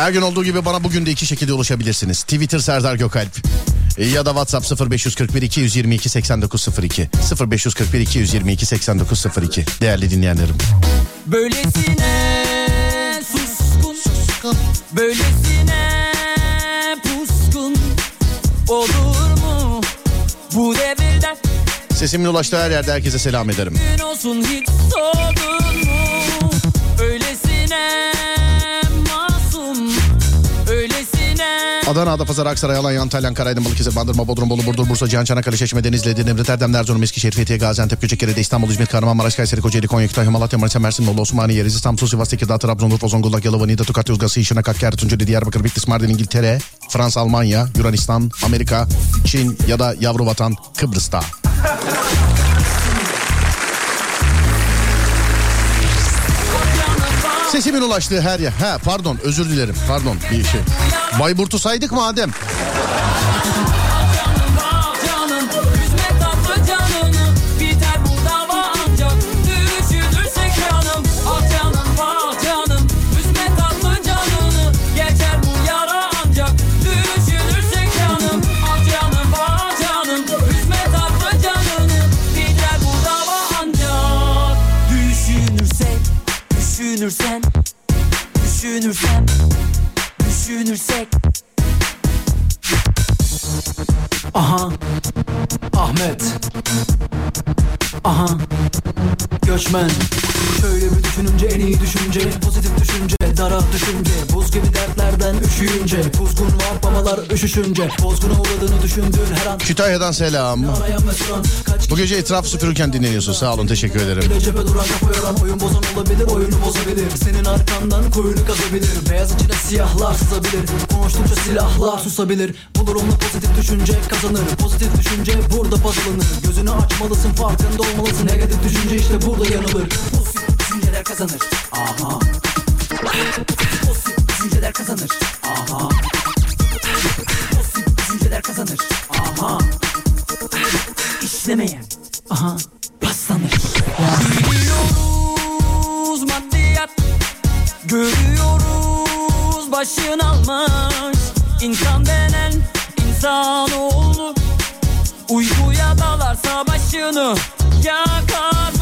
Her gün olduğu gibi bana bugün de iki şekilde ulaşabilirsiniz. Twitter Serdar Gökalp ya da WhatsApp 0541 222 8902 0541 222 8902 değerli dinleyenlerim. Böylesine suskun, suskun. böylesine puskun olur mu bu devirde? Sesimin ulaştığı her yerde herkese selam ederim. Gün olsun hiç sordun Adana, Adapazarı, Aksaray, Alanya, Antalya, Ankara, Aydın, Balıkesir, Bandırma, Bodrum, Bolu, Burdur, Bursa, Cihan, Çanakkale, Çeşme, Denizli, Edirne, Erdem, Erzurum, Eskişehir, Fethiye, Gaziantep, Göcekere, İstanbul, İzmir, Kahramanmaraş, Kayseri, Kocaeli, Konya, Kütahya, Malatya, Manisa, Mersin, Bolu, Osmaniye, Rize, Samsun, Sivas, Tekirdağ, Trabzon, Urfa, Zonguldak, Yalova, Niğde, Tokat, Yozgat, Şırnak, Hakkari, Tunceli, Diyarbakır, Bitlis, Mardin, İngiltere, Fransa, Almanya, Yunanistan, Amerika, Çin ya da yavru vatan Kıbrıs'ta. Sesimin ulaştığı her yer. Ha pardon özür dilerim. Pardon bir şey. Bayburt'u saydık mı Adem? Düşünürsem Düşünürsek. Aha Ahmet. Aha Göçmen. Şöyle bir düşününce en iyi düşünce Pozitif düşünce dara düşünce. Buz gibi dertlerden üşüyünce Kuzgun var babalar üşüşünce. Bozguna uğradığını düşündüğün her an Kütahya'dan selam. Bu gece etraf süpürürken dinleniyorsun. Sağ olun teşekkür ederim. cephe duran kafa yoran Oyun bozan olabilir oyunu bozabilir. Senin arkandan koyunu kazabilir. Beyaz içine siyahlar sızabilir. Konuştukça silahlar susabilir. Bu durumda pozitif düşünce kazanır. Pozitif düşünce burada bazılanır Gözünü açmalısın farkında olmalısın. Negatif düşünce işte burada yanılır. Pozitif düşünceler kazanır. Aha. Pozitif düşünceler kazanır. Aha. Pozitif düşünceler kazanır. Aha. İşlemeyen. Aha. Paslanır. Biliyoruz maddiyat. Görüyoruz başın almış. İnsan denen insanoğlu. Uykuya dalarsa başını yakarmış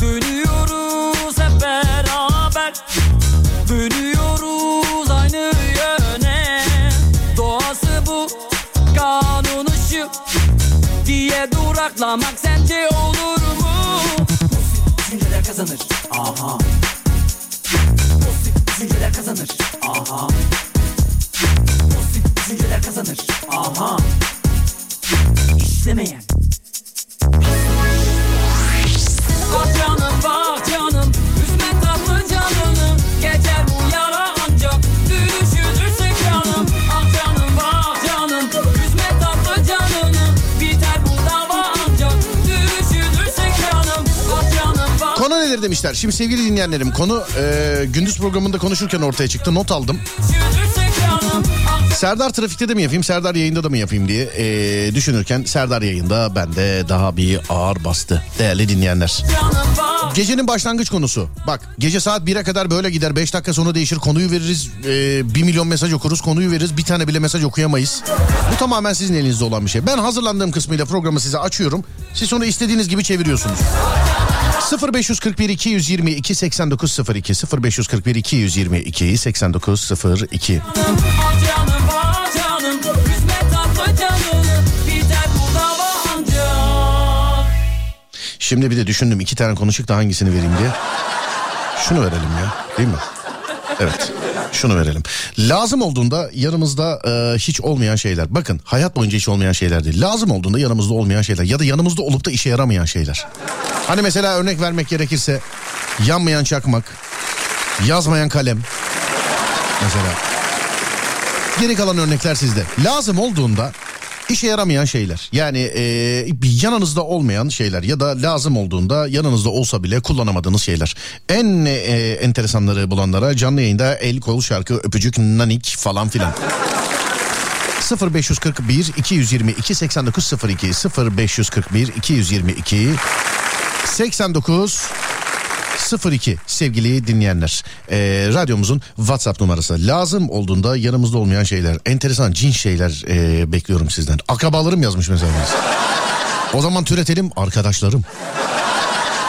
Dönüyoruz hep beraber Dönüyoruz aynı yöne Doğası bu kanunu şu diye duraklamak sence olur mu? düşünceler kazanır. Aha. Pozitif düşünceler kazanır. Aha. Pozitif düşünceler kazanır. Aha. İşlemeyen. Konu nedir demişler. Şimdi sevgili dinleyenlerim konu e, gündüz programında konuşurken ortaya çıktı. Not aldım. Serdar trafikte de mi yapayım, Serdar yayında da mı yapayım diye e, düşünürken Serdar yayında bende daha bir ağır bastı. Değerli dinleyenler. Gecenin başlangıç konusu. Bak gece saat 1'e kadar böyle gider. 5 dakika sonra değişir. Konuyu veririz. E, 1 milyon mesaj okuruz. Konuyu veririz. Bir tane bile mesaj okuyamayız. Bu tamamen sizin elinizde olan bir şey. Ben hazırlandığım kısmıyla programı size açıyorum. Siz onu istediğiniz gibi çeviriyorsunuz. 0541 222 8902 0541 222 8902 Şimdi bir de düşündüm iki tane konuşuk da hangisini vereyim diye. Şunu verelim ya değil mi? Evet şunu verelim. Lazım olduğunda yanımızda e, hiç olmayan şeyler. Bakın hayat boyunca hiç olmayan şeyler değil. Lazım olduğunda yanımızda olmayan şeyler. Ya da yanımızda olup da işe yaramayan şeyler. Hani mesela örnek vermek gerekirse yanmayan çakmak, yazmayan kalem. Mesela. Geri kalan örnekler sizde. Lazım olduğunda işe yaramayan şeyler. Yani e, yanınızda olmayan şeyler ya da lazım olduğunda yanınızda olsa bile kullanamadığınız şeyler. En e, enteresanları bulanlara canlı yayında el kol şarkı öpücük nanik falan filan. 0541 222 8902 0541 222 89 02 sevgili dinleyenler. Ee, radyomuzun WhatsApp numarası. Lazım olduğunda yanımızda olmayan şeyler, enteresan cin şeyler ee, bekliyorum sizden. Akrabalarım yazmış mesela. O zaman türetelim arkadaşlarım.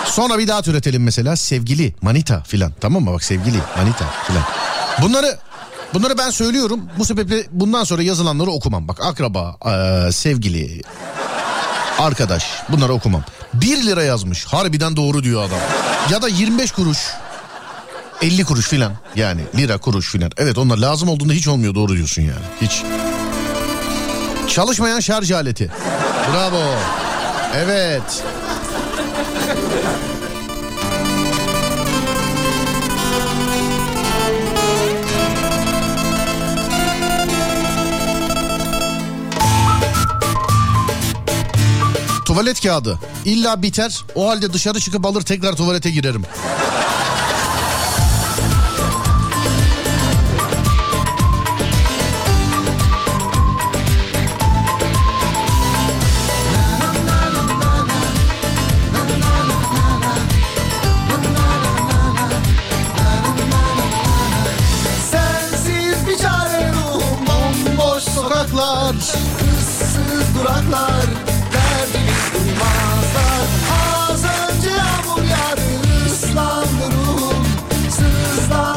Sonra bir daha türetelim mesela sevgili, manita filan. Tamam mı? Bak sevgili, manita filan. Bunları bunları ben söylüyorum. Bu sebeple bundan sonra yazılanları okumam. Bak akraba, ee, sevgili, arkadaş bunları okumam. 1 lira yazmış. Harbiden doğru diyor adam. Ya da 25 kuruş. 50 kuruş filan yani lira kuruş filan. Evet onlar lazım olduğunda hiç olmuyor doğru diyorsun yani. Hiç. Çalışmayan şarj aleti. Bravo. Evet. Tuvalet kağıdı. İlla biter. O halde dışarı çıkıp alır tekrar tuvalete girerim.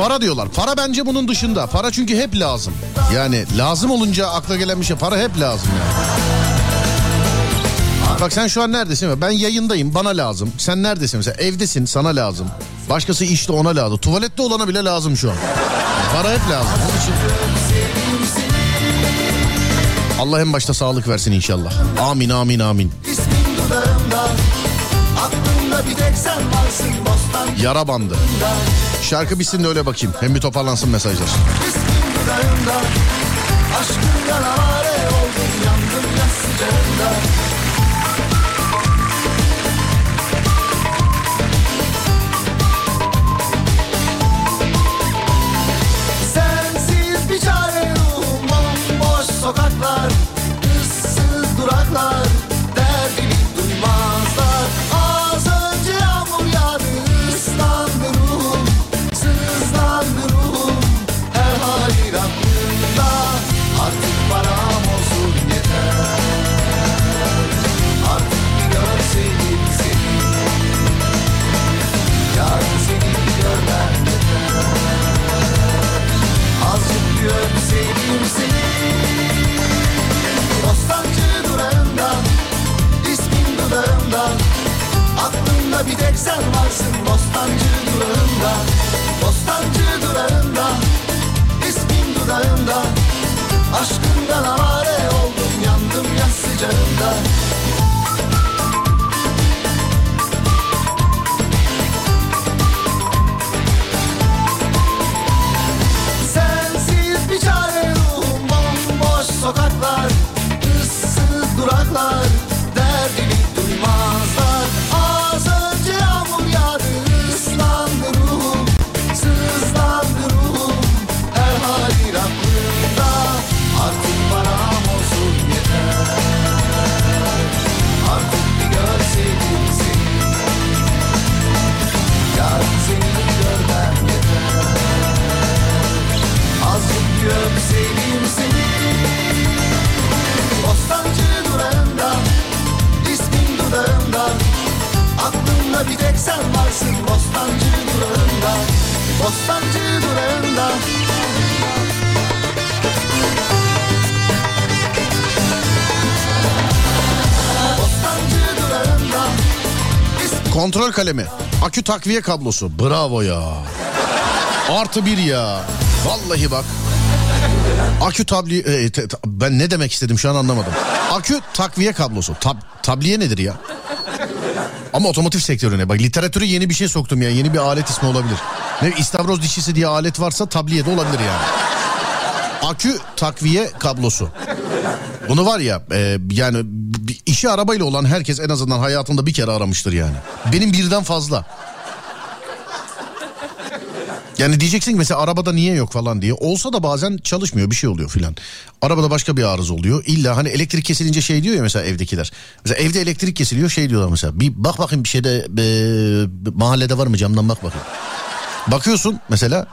Para diyorlar. Para bence bunun dışında. Para çünkü hep lazım. Yani lazım olunca akla gelen bir şey. Para hep lazım yani. Bak sen şu an neredesin? Ben yayındayım bana lazım. Sen neredesin mesela? Evdesin sana lazım. Başkası işte ona lazım. Tuvalette olana bile lazım şu an. Para hep lazım. Onun için... Allah en başta sağlık versin inşallah. Amin amin amin. ismin dudağımda Yara bandı. Şarkı bitsin de öyle bakayım. Hem bir toparlansın mesajlar. Aşkından avare oldum yandım yaz sıcağında dudağımda Aklımda bir tek sen varsın Bostancı durağında. Bostancı durağında ismin dudağımda Aşkından avare oldum yandım yaz sıcağında. Sokaklar ıssız duraklar Derdimi bir tek sen varsın Bostancı durağında Bostancı durağında Kontrol kalemi. Akü takviye kablosu. Bravo ya. Artı bir ya. Vallahi bak. Akü tabli... e, te- ta- ben ne demek istedim şu an anlamadım. Akü takviye kablosu. Tab, tabliye nedir ya? Ama otomotiv sektörüne bak literatüre yeni bir şey soktum ya. Yeni bir alet ismi olabilir. Ne istavroz dişisi diye alet varsa tabliye de olabilir yani. Akü takviye kablosu. Bunu var ya e, yani işi arabayla olan herkes en azından hayatında bir kere aramıştır yani. Benim birden fazla. Yani diyeceksin ki mesela arabada niye yok falan diye. Olsa da bazen çalışmıyor bir şey oluyor filan. Arabada başka bir arıza oluyor. İlla hani elektrik kesilince şey diyor ya mesela evdekiler. Mesela evde elektrik kesiliyor şey diyorlar mesela. Bir bak bakayım bir şeyde e, mahallede var mı camdan bak bakayım. Bakıyorsun mesela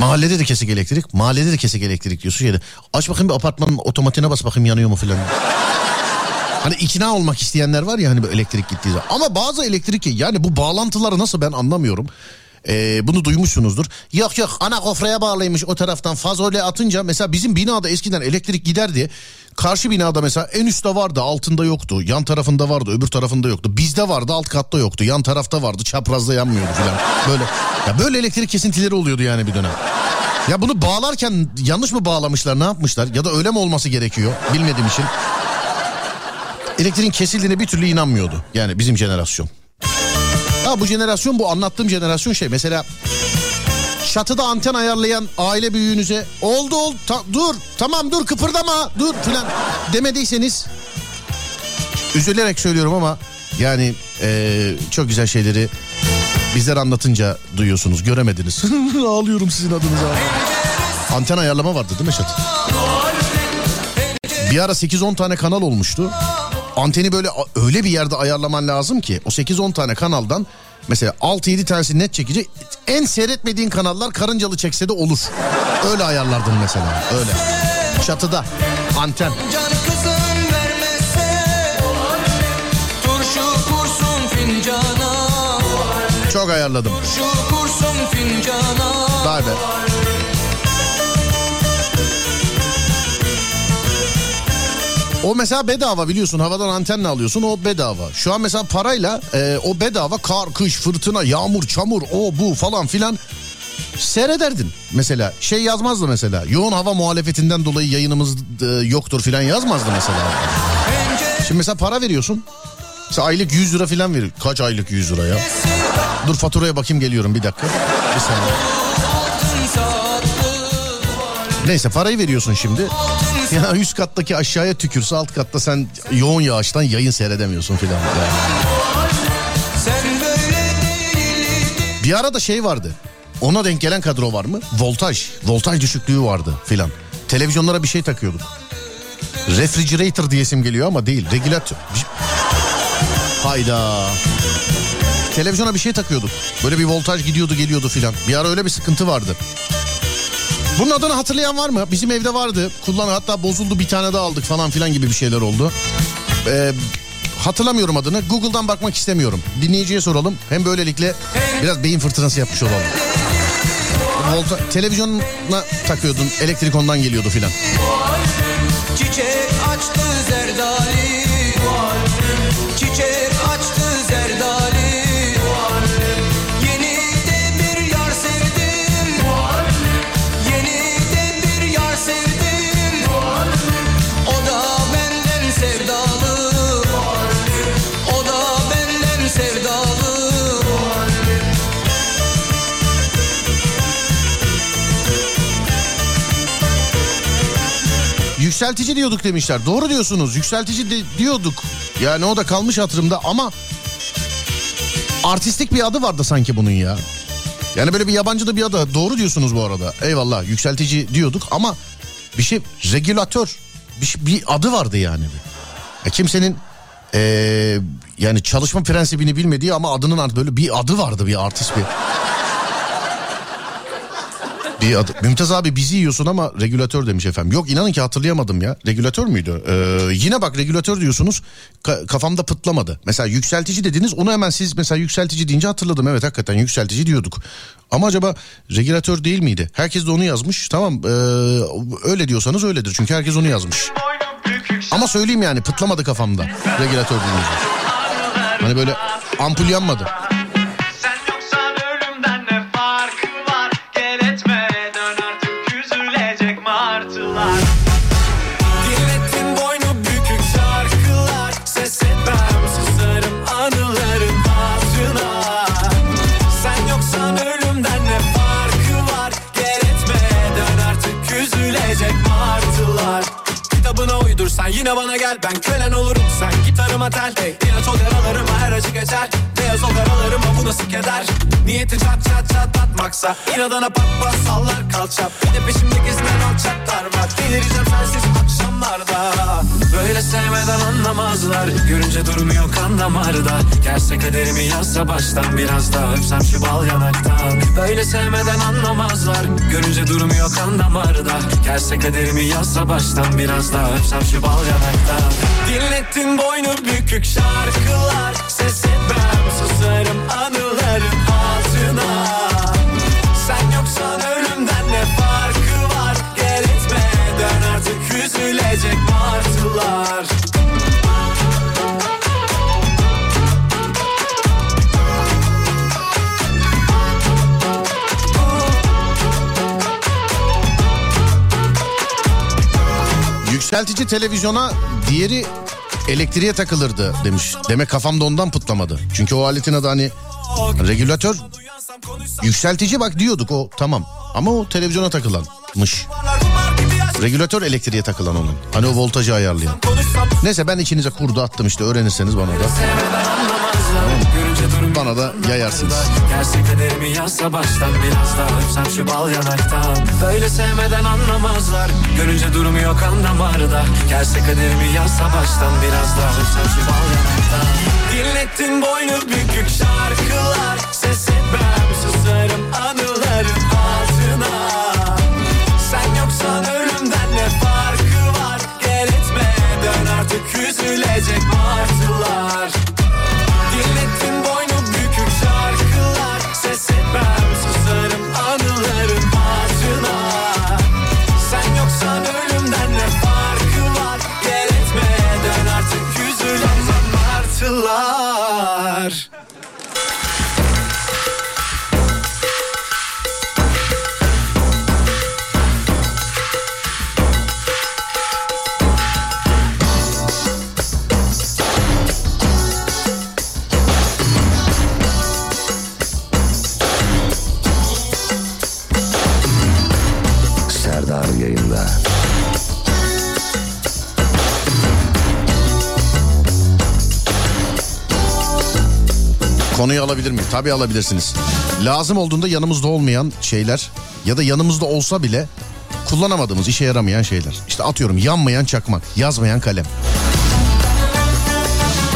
Mahallede de kesik elektrik. Mahallede de kesik elektrik diyorsun. Şeyde. Aç bakayım bir apartmanın otomatiğine bas bakayım yanıyor mu filan. Hani ikna olmak isteyenler var ya hani elektrik gittiği zaman. Ama bazı elektrik yani bu bağlantıları nasıl ben anlamıyorum. Ee, bunu duymuşsunuzdur. Yok yok ana kofraya bağlıymış o taraftan fazole atınca mesela bizim binada eskiden elektrik giderdi. Karşı binada mesela en üstte vardı altında yoktu. Yan tarafında vardı öbür tarafında yoktu. Bizde vardı alt katta yoktu. Yan tarafta vardı çaprazda yanmıyordu falan. Böyle ya böyle elektrik kesintileri oluyordu yani bir dönem. Ya bunu bağlarken yanlış mı bağlamışlar ne yapmışlar ya da öyle mi olması gerekiyor bilmediğim için. Elektriğin kesildiğine bir türlü inanmıyordu yani bizim jenerasyon. Ha bu jenerasyon bu anlattığım jenerasyon şey mesela çatıda anten ayarlayan aile büyüğünüze oldu ol ta- dur tamam dur kıpırdama dur filan demediyseniz üzülerek söylüyorum ama yani eee, çok güzel şeyleri bizler anlatınca duyuyorsunuz göremediniz. Ağlıyorum sizin adınıza. Anten ayarlama vardı değil mi çatıda? Bir ara 8-10 tane kanal olmuştu. Anteni böyle öyle bir yerde ayarlaman lazım ki o 8-10 tane kanaldan mesela 6-7 tanesi net çekici en seyretmediğin kanallar karıncalı çekse de olur. Öyle ayarlardın mesela öyle. Çatıda anten. Çok ayarladım. Turşu kursun fincana Vay O mesela bedava biliyorsun havadan antenle alıyorsun o bedava. Şu an mesela parayla e, o bedava kar, kış, fırtına, yağmur, çamur o bu falan filan seyrederdin. Mesela şey yazmazdı mesela yoğun hava muhalefetinden dolayı yayınımız e, yoktur filan yazmazdı mesela. Şimdi mesela para veriyorsun. Mesela aylık 100 lira filan verir. Kaç aylık 100 lira ya? Dur faturaya bakayım geliyorum bir dakika. Bir saniye. Neyse parayı veriyorsun şimdi. Ya üst kattaki aşağıya tükürse alt katta sen yoğun yağıştan yayın seyredemiyorsun filan. Yani. Bir ara da şey vardı. Ona denk gelen kadro var mı? Voltaj. Voltaj düşüklüğü vardı filan. Televizyonlara bir şey takıyorduk. Refrigerator diyesim geliyor ama değil. Regülatör. Hayda. Televizyona bir şey takıyorduk. Böyle bir voltaj gidiyordu geliyordu filan. Bir ara öyle bir sıkıntı vardı. Bunun adını hatırlayan var mı? Bizim evde vardı. Kullan hatta bozuldu bir tane daha aldık falan filan gibi bir şeyler oldu. Ee, hatırlamıyorum adını. Google'dan bakmak istemiyorum. Dinleyiciye soralım. Hem böylelikle biraz beyin fırtınası yapmış olalım. Volta, televizyonuna takıyordun. Elektrik ondan geliyordu filan. Çiçek açtı zerdali Yükseltici diyorduk demişler. Doğru diyorsunuz. Yükseltici de diyorduk. Yani o da kalmış hatırımda ama artistik bir adı vardı sanki bunun ya. Yani böyle bir yabancı da bir adı. Doğru diyorsunuz bu arada. Eyvallah yükseltici diyorduk ama bir şey regülatör bir, şey- bir adı vardı yani. Ya kimsenin eee, yani çalışma prensibini bilmediği ama adının art- böyle bir adı vardı bir artist bir. Bir adı. Mümtaz abi bizi yiyorsun ama regülatör demiş efendim. Yok inanın ki hatırlayamadım ya. Regülatör müydü? Ee, yine bak regülatör diyorsunuz. Ka- kafamda pıtlamadı. Mesela yükseltici dediniz. Onu hemen siz mesela yükseltici deyince hatırladım. Evet hakikaten yükseltici diyorduk. Ama acaba regülatör değil miydi? Herkes de onu yazmış. Tamam ee, öyle diyorsanız öyledir. Çünkü herkes onu yazmış. Ama söyleyeyim yani pıtlamadı kafamda. Regülatör deyince. Hani böyle ampul yanmadı. Yine bana gel Ben kölen olurum. Sen gitarıma tel hey, Yine çok yaralarıma her acı geçer. Beyaz o karalarıma bu nasıl keder Niyeti çat çat çat atmaksa İnadına pat pat sallar kalça. Bir de peşimde gezinen alçaklar var. Delireceğim sensiz akşamlarda. Böyle sevmeden anlamazlar. Görünce durmuyor kan damarda. Gelse kaderimi yazsa baştan Biraz daha öpsem şu bal yanaktan. Böyle sevmeden anlamazlar. Görünce durmuyor kan damarda. Gelse kaderimi yazsa baştan Biraz daha öpsem şu bal yanaktan Dinlettin boynu bükük şarkılar Ses etmem susarım anıların altına Sen yoksan ölümden ne farkı var? Gel etme dön artık üzülecek martılar Yükseltici televizyona diğeri elektriğe takılırdı demiş. Demek kafamda ondan pıtlamadı. Çünkü o aletin adı hani regülatör yükseltici bak diyorduk o tamam. Ama o televizyona takılanmış. Regülatör elektriğe takılan onun. Hani o voltajı ayarlayan. Neyse ben içinize kurdu attım işte öğrenirseniz bana da. Bana da yayarsınız. Gelse kaderimi yazsa baştan biraz daha öpsem şu bal yanaktan. Böyle sevmeden anlamazlar. Görünce durmuyor kan damarda Gelse kaderimi yazsa baştan biraz daha öpsem şu bal yanaktan. Dinlettin boynu bükük şarkılar. Ses etmem susarım anıların altına Sen yoksan ölümden ne farkı var? Gel etme dön artık üzülecek martılar Konuyu alabilir miyim? Tabii alabilirsiniz. Lazım olduğunda yanımızda olmayan şeyler ya da yanımızda olsa bile kullanamadığımız işe yaramayan şeyler. İşte atıyorum yanmayan çakmak, yazmayan kalem.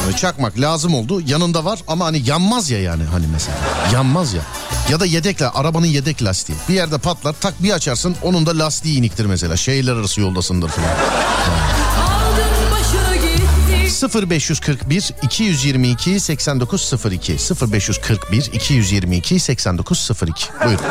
Yani çakmak lazım oldu yanında var ama hani yanmaz ya yani hani mesela. Yanmaz ya. Ya da yedekle arabanın yedek lastiği. Bir yerde patlar tak bir açarsın onun da lastiği iniktir mesela. Şehirler arası yoldasındır falan. Aldın başını gitti 0541 222 8902 0541 222 8902 Buyurun.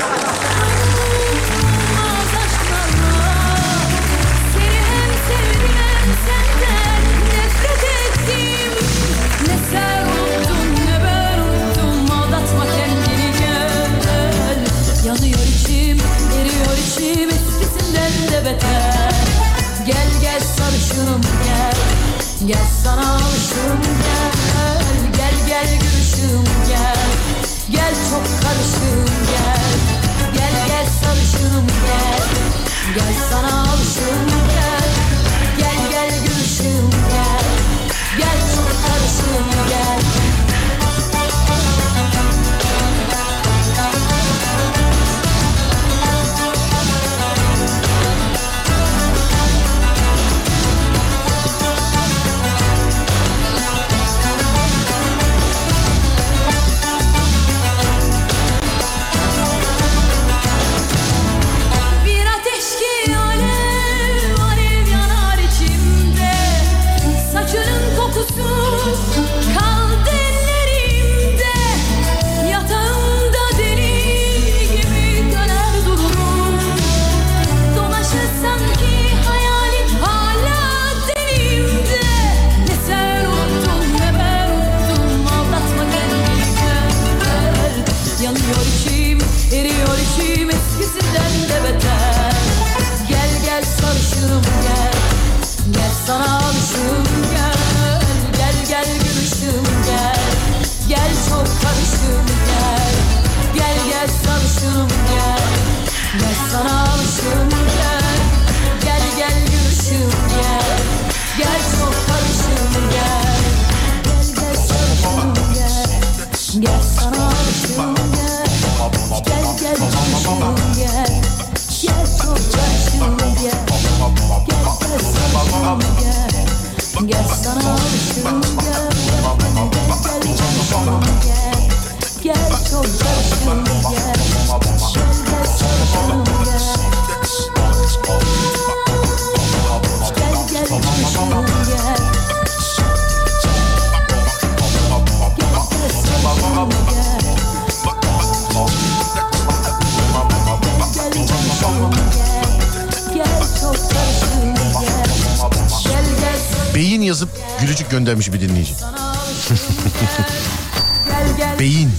Göndermiş bir dinleyici. Beyin.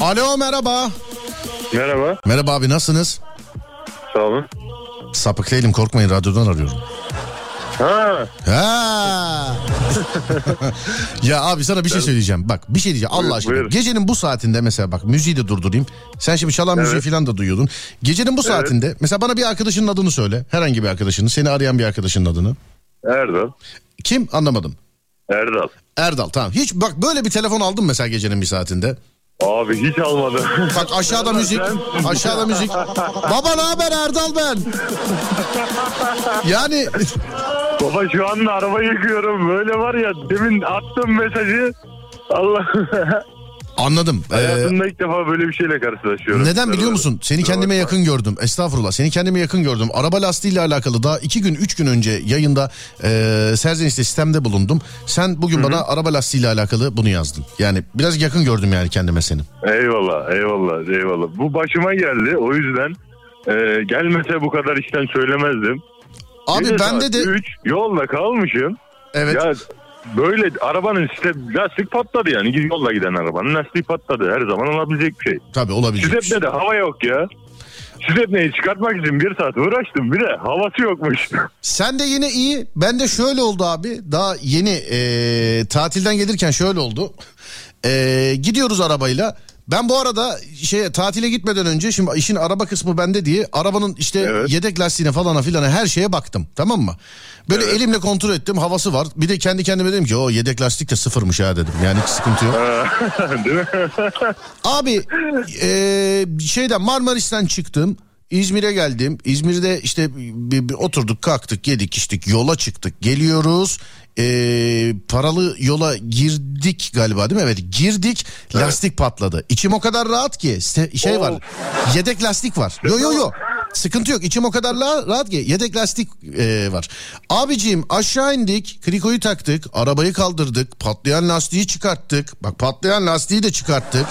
Alo merhaba. Merhaba. Merhaba abi nasılsınız? Sağ olun. Sapık değilim korkmayın radyodan arıyorum. Ha. Ha. ya abi sana bir şey söyleyeceğim. Bak bir şey diyeceğim Allah aşkına. buyur. Gecenin bu saatinde mesela bak müziği de durdurayım. Sen şimdi çalan müziği Evet. falan da duyuyordun. Gecenin bu saatinde mesela bana bir arkadaşının adını söyle. Herhangi bir arkadaşını. Seni arayan bir arkadaşının adını. Erdal. Kim anlamadım. Erdal. Erdal tamam. Hiç bak böyle bir telefon aldın mesela gecenin bir saatinde. Abi hiç almadı. Bak aşağıda müzik. Aşağıda müzik. Baba ne haber Erdal ben. Yani Baba şu anda araba yıkıyorum. Böyle var ya demin attım mesajı. Allah. Anladım. Ee, Hayatımda ilk defa böyle bir şeyle karşılaşıyorum. Neden biliyor musun? Seni kendime yakın gördüm. Estağfurullah. Seni kendime yakın gördüm. Araba lastiğiyle alakalı daha iki gün üç gün önce yayında e, Serzeniş'te sistemde bulundum. Sen bugün bana araba lastiğiyle alakalı bunu yazdın. Yani biraz yakın gördüm yani kendime seni. Eyvallah eyvallah eyvallah. Bu başıma geldi o yüzden e, gelmese bu kadar işten söylemezdim. Abi Gece bende de... üç, yolda kalmışım. Evet. Ya böyle arabanın işte lastik patladı yani yolda giden arabanın lastiği patladı her zaman olabilecek bir şey. Tabii olabilecek. bir şey. Hava yok ya. Süzepneyi çıkartmak için bir saat uğraştım bir de havası yokmuş. Sen de yine iyi. Ben de şöyle oldu abi. Daha yeni e, tatilden gelirken şöyle oldu. E, gidiyoruz arabayla. Ben bu arada şey tatile gitmeden önce şimdi işin araba kısmı bende diye arabanın işte Evet. yedek lastiğine falan filan her şeye baktım tamam mı? Böyle elimle kontrol ettim havası var. Bir de kendi kendime dedim ki o yedek lastik de sıfırmış ha dedim. Yani hiç sıkıntı yok. Değil mi? Abi e, şeyden Marmaris'ten çıktım. İzmir'e geldim. İzmir'de işte bir, bir oturduk kalktık yedik içtik yola çıktık geliyoruz. E, paralı yola girdik galiba değil mi? Evet girdik lastik patladı. İçim o kadar rahat ki şey var yedek lastik var. Yo yo yo sıkıntı yok içim o kadar rahat ki yedek lastik e, var. Abiciğim aşağı indik krikoyu taktık arabayı kaldırdık patlayan lastiği çıkarttık. Bak patlayan lastiği de çıkarttık.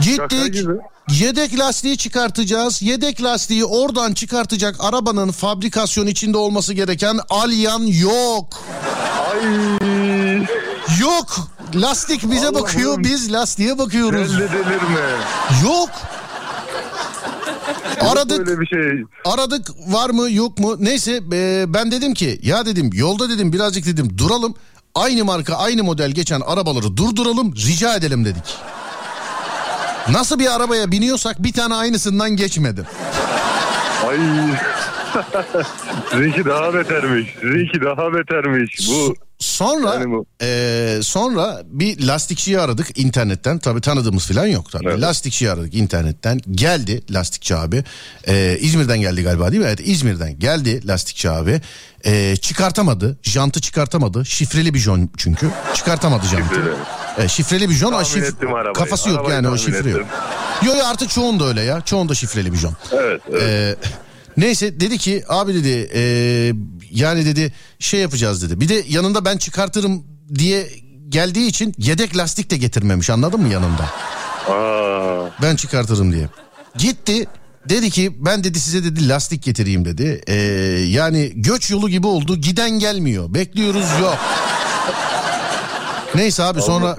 Gittik. Yedek lastiği çıkartacağız. Yedek lastiği oradan çıkartacak arabanın fabrikasyon içinde olması gereken alyan yok. Ay. Yok. Lastik bize Allah'ım. bakıyor, biz lastiğe bakıyoruz. Elle delirme. Yok. Aradık, Böyle bir şey. aradık var mı yok mu? Neyse e, ben dedim ki ya dedim yolda dedim birazcık dedim duralım. Aynı marka aynı model geçen arabaları durduralım rica edelim dedik. Nasıl bir arabaya biniyorsak bir tane aynısından geçmedim. Ay. Sizinki daha betermiş. Sizinki daha betermiş. Bu Sonra Yani bu- eee, sonra bir lastikçiyi aradık internetten. Tabii tanıdığımız falan yok tabii. Evet. Lastikçiyi aradık internetten. Geldi lastikçi abi. Eee, İzmir'den geldi galiba değil mi? Evet İzmir'den geldi lastikçi abi. Eee, çıkartamadı. Jantı çıkartamadı. Şifreli bir jon çünkü. Çıkartamadı jantı. Şifreli. Evet, şifreli bir jon. Tahmin şif- ettim. Kafası yok Arabayı yani o şifre yok. ettim. Yo artık çoğunda öyle ya. Çoğunda şifreli bir jon. evet. evet. Ee, neyse dedi ki abi dedi e, yani dedi şey yapacağız dedi. Bir de yanında ben çıkartırım diye geldiği için yedek lastik de getirmemiş anladın mı yanında? Aa, Ben çıkartırım diye. Gitti Dedi ki ben dedi size dedi lastik getireyim dedi. Ee, yani göç yolu gibi oldu giden gelmiyor. Bekliyoruz yok. Neyse abi sonra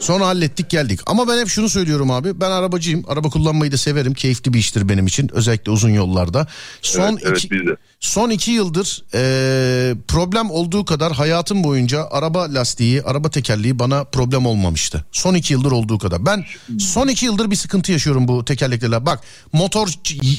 sonra hallettik geldik. Ama ben hep şunu söylüyorum abi. Ben arabacıyım. Araba kullanmayı da severim. Keyifli bir iştir benim için. Özellikle uzun yollarda. Son Evet, evet, iki, de. son iki yıldır eee, problem olduğu kadar hayatım boyunca araba lastiği, araba tekerleği bana problem olmamıştı. Son iki yıldır olduğu kadar. Ben son iki yıldır bir sıkıntı yaşıyorum bu tekerleklerle. Bak motor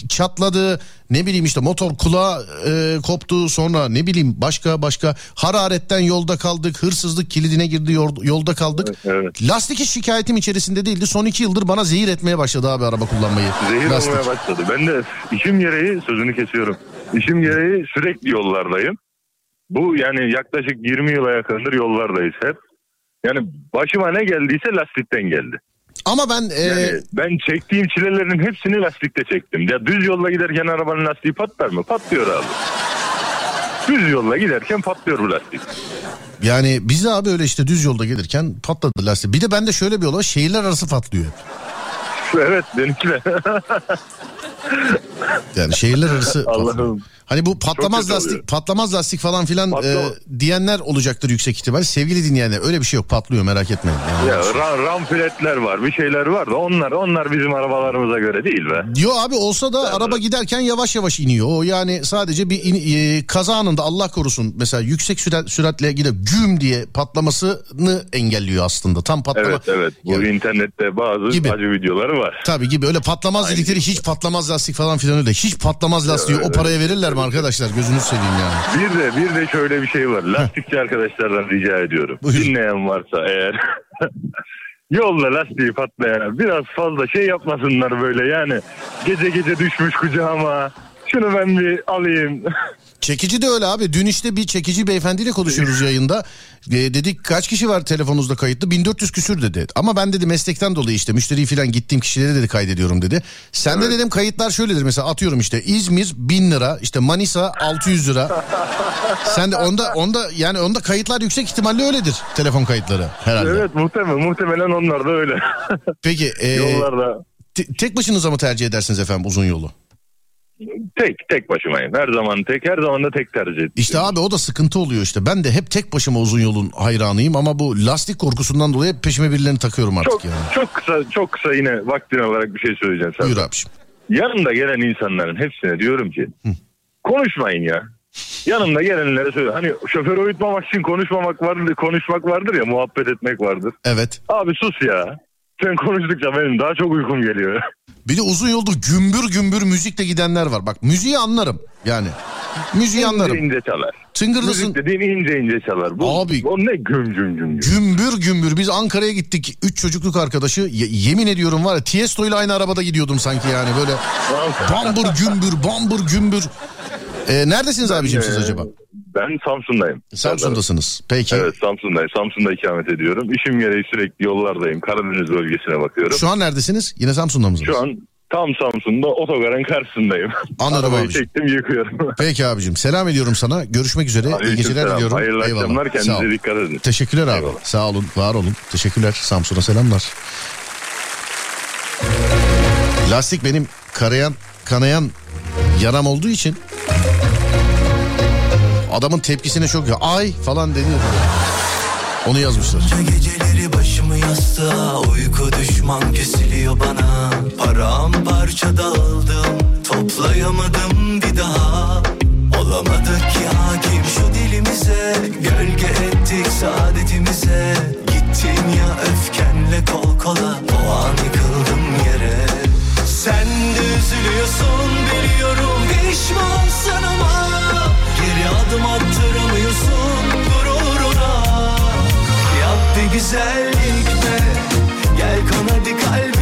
çatladı, ne bileyim işte motor kulağı eee, koptu sonra ne bileyim başka başka hararetten yolda kaldık, hırsızlık kilidine girdi yol- yolda kaldık. Evet. Lastik hiç şikayetim içerisinde değildi. Son iki yıldır bana zehir etmeye başladı abi araba kullanmayı. Zehir Lastik. olmaya başladı. Ben de işim gereği sözünü kesiyorum. İşim gereği sürekli yollardayım. Bu yani yaklaşık 20 yıla yakındır yollardayız hep. Yani başıma ne geldiyse lastikten geldi. Ama ben eee, Yani ben çektiğim çilelerin hepsini lastikte çektim. Ya düz yolda giderken arabanın lastiği patlar mı? Patlıyor abi. Düz yolda giderken patlıyor bu lastik. Yani bize abi öyle işte düz yolda gelirken patladı lastik. Bir de bende şöyle bir olay şehirler arası patlıyor. Evet benimki de. Yani şehirler arası Allah'ım. Hani bu patlamaz lastik oluyor. patlamaz lastik falan filan e, diyenler olacaktır yüksek ihtimal. Sevgili dinleyenler öyle bir şey yok patlıyor merak etmeyin. Yani. ya ra- ramfiletler var bir şeyler var da onlar onlar bizim arabalarımıza göre değil be. Yo abi olsa da araba giderken yavaş yavaş iniyor. O yani sadece bir in- e, kaza anında Allah korusun mesela yüksek sürat, süratle gidip güm diye patlamasını engelliyor aslında. Tam patlama. Evet evet bu Ya- internette bazı Gibi. acı videoları var. Tabii gibi öyle patlamaz Aynı dedikleri hiç patlamaz lastik falan filan öyle. Hiç patlamaz lastiği o paraya verirler mi arkadaşlar gözünü seveyim yani. Bir de bir de şöyle bir şey var. Lastikçi arkadaşlardan rica ediyorum. Buyurun. Dinleyen varsa eğer yolda lastiği patlayan biraz fazla şey yapmasınlar böyle yani. Gece gece düşmüş kucağıma. Şunu ben bir alayım. Çekici de öyle abi. Dün işte bir çekici beyefendiyle konuşuyoruz yayında. E, dedik kaç kişi var telefonunuzda kayıtlı? 1400 küsür dedi. Ama ben dedi meslekten dolayı işte müşteri falan gittiğim kişileri dedi kaydediyorum dedi. Sen de dedim kayıtlar şöyledir mesela atıyorum işte İzmir 1000 lira işte Manisa 600 lira. Sen de onda onda yani onda kayıtlar yüksek ihtimalle öyledir telefon kayıtları herhalde. evet muhtemelen muhtemelen onlar da öyle. Peki e, Yollarda te- tek başınıza mı tercih edersiniz efendim uzun yolu? Tek tek başımayım. Her zaman tek her zaman da tek tercih ediyorum. İşte abi o da sıkıntı oluyor işte. Ben de hep tek başıma uzun yolun hayranıyım ama bu lastik korkusundan dolayı hep peşime birilerini takıyorum artık çok yani. çok kısa çok kısa yine vaktin olarak bir şey söyleyeceğim. Sen Buyur abiciğim. yanımda gelen insanların hepsine diyorum ki konuşmayın ya. Yanımda gelenlere söyle. Hani şoför uyutmamak için konuşmamak vardır, konuşmak vardır ya, muhabbet etmek vardır. Evet. Abi sus ya. Sen konuştukça benim daha çok uykum geliyor. Bir de uzun yolda gümbür gümbür müzikle gidenler var. Bak müziği anlarım yani. Müziği ince anlarım. ince çalar. Tıngırdasın. Müzik dediğin ince ince çalar. Bu, Abi- O ne güm güm güm güm. Gümbür gümbür biz Ankara'ya gittik. Üç çocukluk arkadaşı. Ye- yemin ediyorum var ya Tiesto ile aynı arabada gidiyordum sanki yani böyle. Bambur gümbür bambur gümbür. Ee, neredesiniz abicim siz Ee, acaba? Ben Samsun'dayım. Samsun'dasınız. Peki. Evet Samsun'dayım. Samsun'da ikamet ediyorum. İşim gereği sürekli yollardayım. Karadeniz bölgesine bakıyorum. Şu an neredesiniz? Yine Samsun'da mısınız? Şu an tam Samsun'da otogarın karşısındayım. Anladım Arabayı abiciğim. çektim yıkıyorum. Peki abicim selam ediyorum sana. Görüşmek üzere. İyi geceler Aleykümselam. diliyorum. Hayırlı Eyvallah. akşamlar. Kendinize dikkat edin. Teşekkürler abi. Eyvallah. Sağ olun, var olun. Teşekkürler. Samsun'a selamlar. Lastik benim karayan, kanayan yaram olduğu için adamın tepkisine çok ya ay falan deniyor. Onu yazmışlar. Geceleri başımı yastığa Uyku düşman kesiliyor bana. Paramparça dağıldım Toplayamadım bir daha. Olamadık ki hakim şu dilimize Gölge ettik saadetimize. Gittin ya öfkenle kol kola O an yıkıldım yere. Sen de üzülüyorsun biliyorum Pişmansın ama Geri adım attıramıyorsun gururuna. Yap bir güzellik be Gel kon hadi kalbime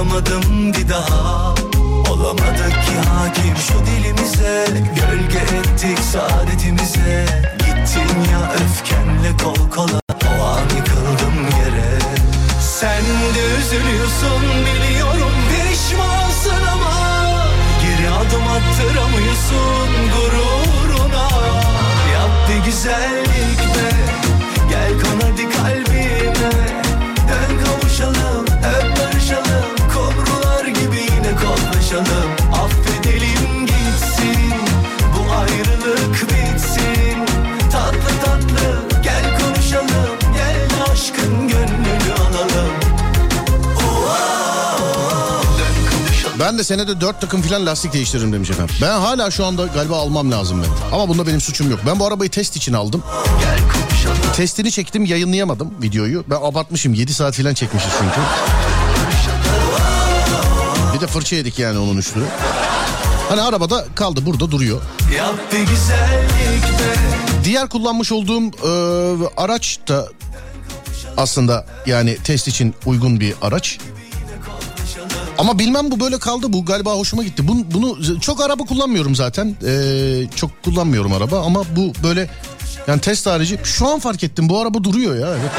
dayanamadım bir daha. Olamadık ki hakim şu dilimize. Gölge ettik saadetimize. Gittin ya öfkenle kol kola. O an yıkıldım yere. Sen de üzülüyorsun biliyorum Pişmansın ama. Geri adım attıramıyorsun gururuna. Yap güzellik Ben de senede dört takım filan lastik değiştiririm demiş efendim. Ben hala şu anda galiba almam lazım benim. Ama bunda benim suçum yok. Ben bu arabayı test için aldım. Testini çektim yayınlayamadım videoyu. Ben abartmışım 7 saat filan çekmişiz çünkü. Bir de fırça yedik yani onun üstüne. Hani arabada kaldı burada duruyor. Diğer kullanmış olduğum e, araç da aslında yani test için uygun bir araç. Ama bilmem bu böyle kaldı bu galiba hoşuma gitti. Bunu, bunu çok araba kullanmıyorum zaten. E, çok kullanmıyorum araba ama bu böyle yani test harici şu an fark ettim bu araba duruyor ya. Evet.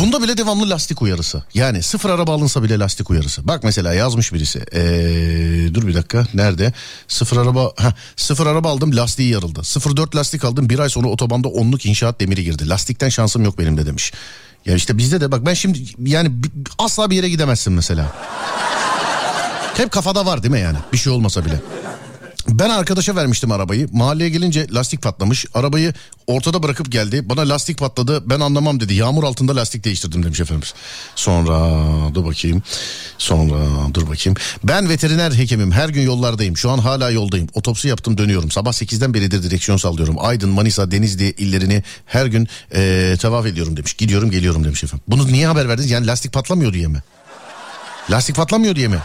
Bunda bile devamlı lastik uyarısı. Yani sıfır araba alınsa bile lastik uyarısı. Bak mesela yazmış birisi. Ee, dur bir dakika nerede? Sıfır araba heh, sıfır araba aldım lastiği yarıldı. 04 lastik aldım bir ay sonra otobanda onluk inşaat demiri girdi. Lastikten şansım yok benim de demiş. Ya işte bizde de bak ben şimdi yani asla bir yere gidemezsin mesela. Hep kafada var değil mi yani? Bir şey olmasa bile. Ben arkadaşa vermiştim arabayı. Mahalleye gelince lastik patlamış. Arabayı ortada bırakıp geldi. Bana lastik patladı. Ben anlamam dedi. Yağmur altında lastik değiştirdim demiş efendimiz. Sonra dur bakayım. Sonra dur bakayım. Ben veteriner hekimim. Her gün yollardayım. Şu an hala yoldayım. Otopsi yaptım dönüyorum. Sabah 8'den beridir direksiyon sallıyorum. Aydın, Manisa, Denizli illerini her gün eee tavaf ediyorum demiş. Gidiyorum geliyorum demiş efendim. Bunu niye haber verdiniz? Yani lastik patlamıyor diye mi? Lastik patlamıyor diye mi?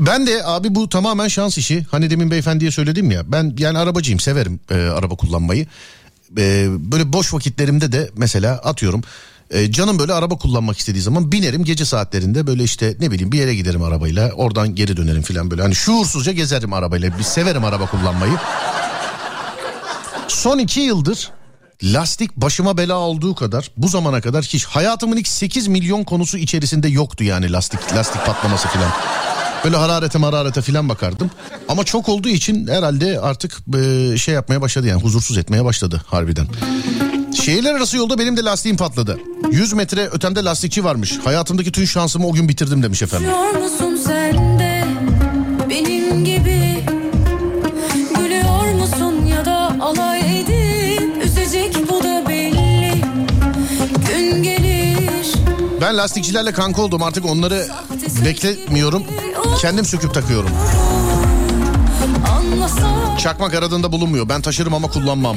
Ben de abi bu tamamen şans işi. Hani demin beyefendiye söyledim ya. Ben yani arabacıyım severim e, araba kullanmayı. E, böyle boş vakitlerimde de mesela atıyorum. e, canım böyle araba kullanmak istediği zaman binerim gece saatlerinde böyle işte ne bileyim bir yere giderim arabayla. Oradan geri dönerim falan böyle. Hani şuursuzca gezerim arabayla. Bir severim araba kullanmayı. Son iki yıldır lastik başıma bela olduğu kadar bu zamana kadar hiç hayatımın ilk 8 milyon konusu içerisinde yoktu yani lastik lastik patlaması falan. Böyle hararete mararete filan bakardım. Ama çok olduğu için herhalde artık e, şey yapmaya başladı yani huzursuz etmeye başladı harbiden. Şehirler arası yolda benim de lastiğim patladı. 100 metre ötemde lastikçi varmış. Hayatımdaki tüm şansımı o gün bitirdim demiş efendim. Ben lastikçilerle kanka oldum artık onları bekletmiyorum. Kendim söküp takıyorum. Çakmak aradığında bulunmuyor. Ben taşırım ama kullanmam.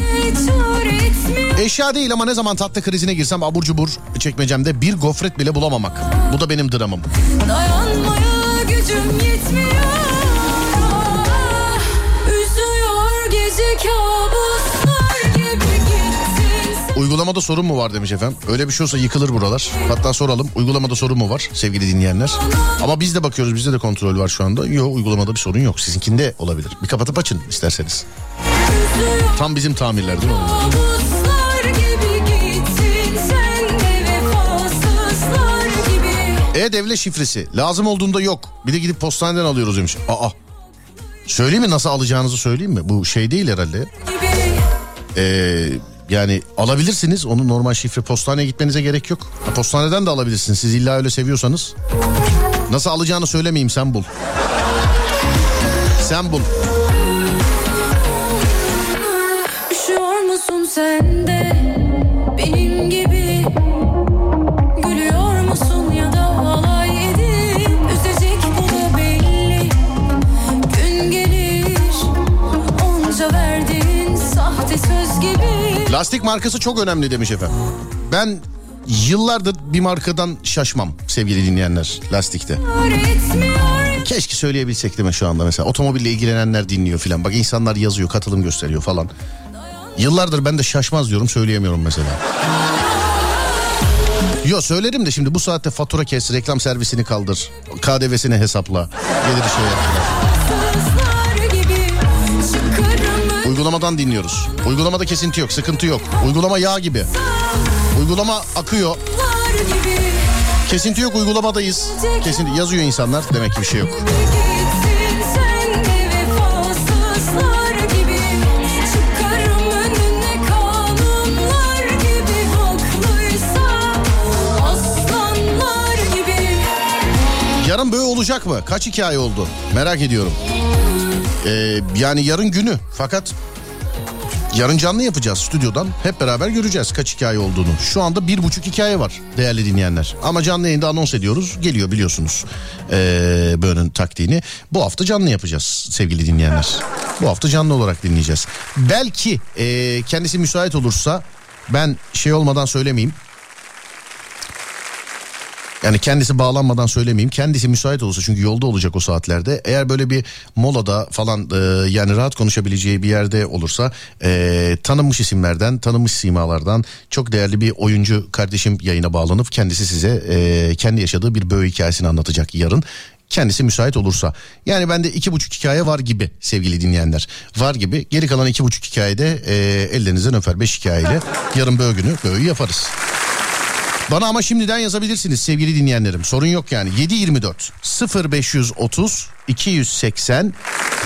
Eşya değil ama ne zaman tatlı krizine girsem abur cubur çekmecemde bir gofret bile bulamamak. Bu da benim dramım. Dayanmaya gücüm yetmiyor Uygulamada sorun mu var demiş efendim. Öyle bir şey olsa yıkılır buralar. Hatta soralım uygulamada sorun mu var sevgili dinleyenler. Ama biz de bakıyoruz bizde de kontrol var şu anda. Yok uygulamada bir sorun yok. Sizinkinde olabilir. Bir kapatıp açın isterseniz. Tam bizim tamirler değil mi? E-Devlet şifresi lazım olduğunda yok. Bir de gidip postaneden alıyoruz demiş. Aa. Söyleyeyim mi nasıl alacağınızı söyleyeyim mi? Bu şey değil herhalde. gibi Ee, yani alabilirsiniz. Onu normal şifre postaneye gitmenize gerek yok. Postaneden de alabilirsiniz. Siz illa öyle seviyorsanız. Nasıl alacağını söylemeyeyim sen bul. Sen bul. Üşüyor musun sen de Lastik markası çok önemli demiş efendim. Ben yıllardır bir markadan şaşmam sevgili dinleyenler lastikte. Keşke söyleyebilsek değil mi şu anda mesela otomobille ilgilenenler dinliyor filan. Bak insanlar yazıyor katılım gösteriyor falan. Yıllardır ben de şaşmaz diyorum söyleyemiyorum mesela. Yo söylerim de şimdi bu saatte fatura kes, reklam servisini kaldır, KDV'sini hesapla. Gelir şey yaptılar. Uygulamadan dinliyoruz. Uygulamada kesinti yok, sıkıntı yok. Uygulama yağ gibi. Uygulama akıyor. Kesinti yok uygulamadayız. Kesinti yazıyor insanlar demek ki bir şey yok. Yarın böyle olacak mı? Kaç hikaye oldu? Merak ediyorum. Ee, yani yarın günü fakat yarın canlı yapacağız stüdyodan. Hep beraber göreceğiz kaç hikaye olduğunu. Şu anda bir buçuk hikaye var değerli dinleyenler. Ama canlı yayında anons ediyoruz. Geliyor biliyorsunuz ee, böyle'nin taktiğini. Bu hafta canlı yapacağız sevgili dinleyenler. Bu hafta canlı olarak dinleyeceğiz. Belki ee, kendisi müsait olursa ben şey olmadan söylemeyeyim. Yani kendisi bağlanmadan söylemeyeyim. Kendisi müsait olursa çünkü yolda olacak o saatlerde. Eğer böyle bir molada falan e, yani rahat konuşabileceği bir yerde olursa e, tanınmış isimlerden, tanınmış simalardan çok değerli bir oyuncu kardeşim yayına bağlanıp kendisi size e, kendi yaşadığı bir böğü hikayesini anlatacak yarın. Kendisi müsait olursa. Yani bende iki buçuk hikaye var gibi sevgili dinleyenler. Var gibi. Geri kalan iki buçuk hikayede e, ellerinizden öper beş hikayeyle yarın böğü günü böğü yaparız. Bana ama şimdiden yazabilirsiniz sevgili dinleyenlerim. Sorun yok yani. 724 0530 280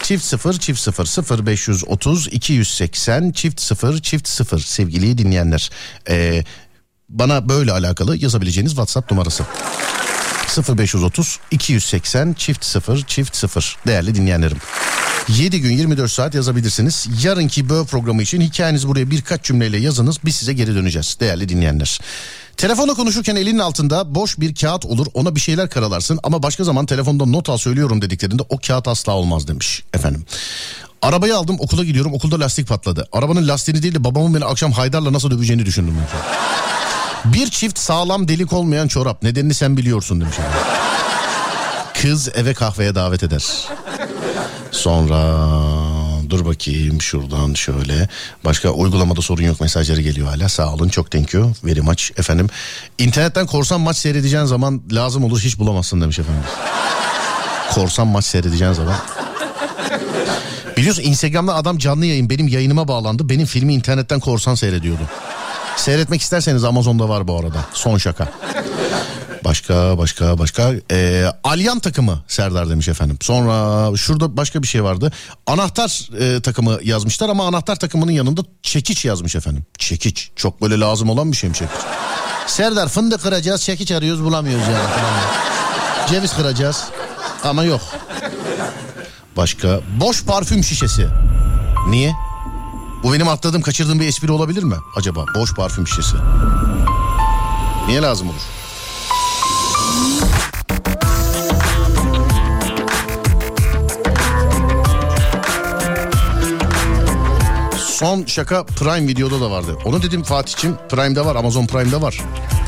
çift 0 çift 0 0530 280 çift 0 çift 0 sevgili dinleyenler. Ee, bana böyle alakalı yazabileceğiniz WhatsApp numarası. 0530 280 çift 0 çift 0 değerli dinleyenlerim. 7 gün 24 saat yazabilirsiniz. Yarınki böğ programı için hikayenizi buraya birkaç cümleyle yazınız. Biz size geri döneceğiz değerli dinleyenler. Telefonla konuşurken elinin altında boş bir kağıt olur ona bir şeyler karalarsın ama başka zaman telefonda not söylüyorum dediklerinde o kağıt asla olmaz demiş efendim. Arabayı aldım okula gidiyorum okulda lastik patladı. Arabanın lastiğini değil de babamın beni akşam Haydar'la nasıl döveceğini düşündüm. Bir çift sağlam delik olmayan çorap nedenini sen biliyorsun demiş. Kız eve kahveye davet eder. Sonra dur bakayım şuradan şöyle. Başka uygulamada sorun yok mesajları geliyor hala. Sağ olun çok thank you very much efendim. İnternetten korsan maç seyredeceğin zaman lazım olur hiç bulamazsın demiş efendim. Korsan maç seyredeceğin zaman. Biliyorsun Instagram'da adam canlı yayın benim yayınıma bağlandı. Benim filmi internetten korsan seyrediyordu. Seyretmek isterseniz Amazon'da var bu arada. Son şaka. Başka başka başka ee, Alyan takımı Serdar demiş efendim. Sonra şurada başka bir şey vardı. Anahtar e, takımı yazmışlar ama anahtar takımının yanında çekiç yazmış efendim. Çekiç çok böyle lazım olan bir şey mi çekiç? Serdar fındık kıracağız çekiç arıyoruz bulamıyoruz yani. Ceviz kıracağız ama yok. Başka boş parfüm şişesi. Niye? Bu benim atladığım kaçırdığım bir espri olabilir mi acaba? Boş parfüm şişesi. Niye lazım olur? Son şaka Prime videoda da vardı. Onu dedim Fatih'cim Prime'de var Amazon Prime'de var.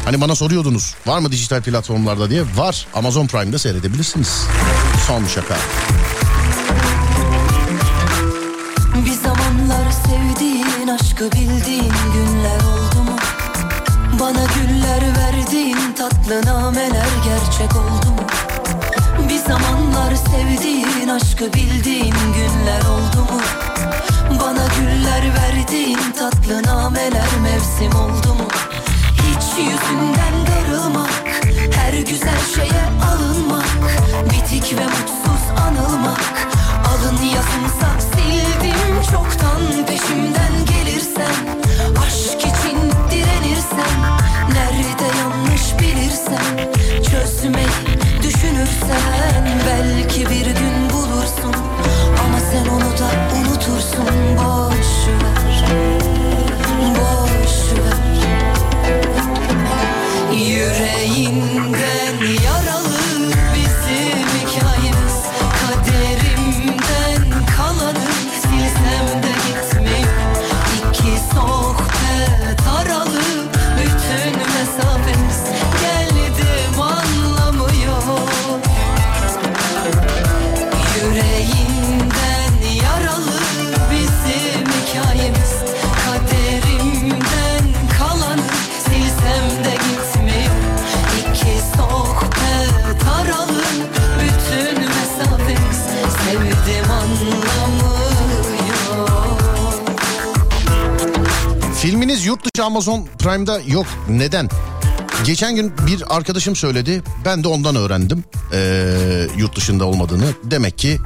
Hani bana soruyordunuz var mı dijital platformlarda diye. Var Amazon Prime'da seyredebilirsiniz. Son şaka. Bir zamanlar sevdiğin aşkı bildiğin günler oldu mu? Bana güller verdiğin tatlı nameler gerçek oldu mu? Bir zamanlar sevdiğin aşkı bildiğin günler oldu mu? Bana güller verdiğin tatlı nameler mevsim oldu mu? Hiç yüzünden darılmak, her güzel şeye alınmak, bitik ve mutsuz anılmak. Alın yazımsa sildim çoktan peşimden gelirsen, aşk için direnirsen, nerede yanlış bilirsen, çözmeyi düşünürsen belki bir gün bulursun. Ama sen onu da unutursun boş Amazon Prime'da yok. Neden? Geçen gün bir arkadaşım söyledi. Ben de ondan öğrendim. Ee, yurt dışında olmadığını. Demek ki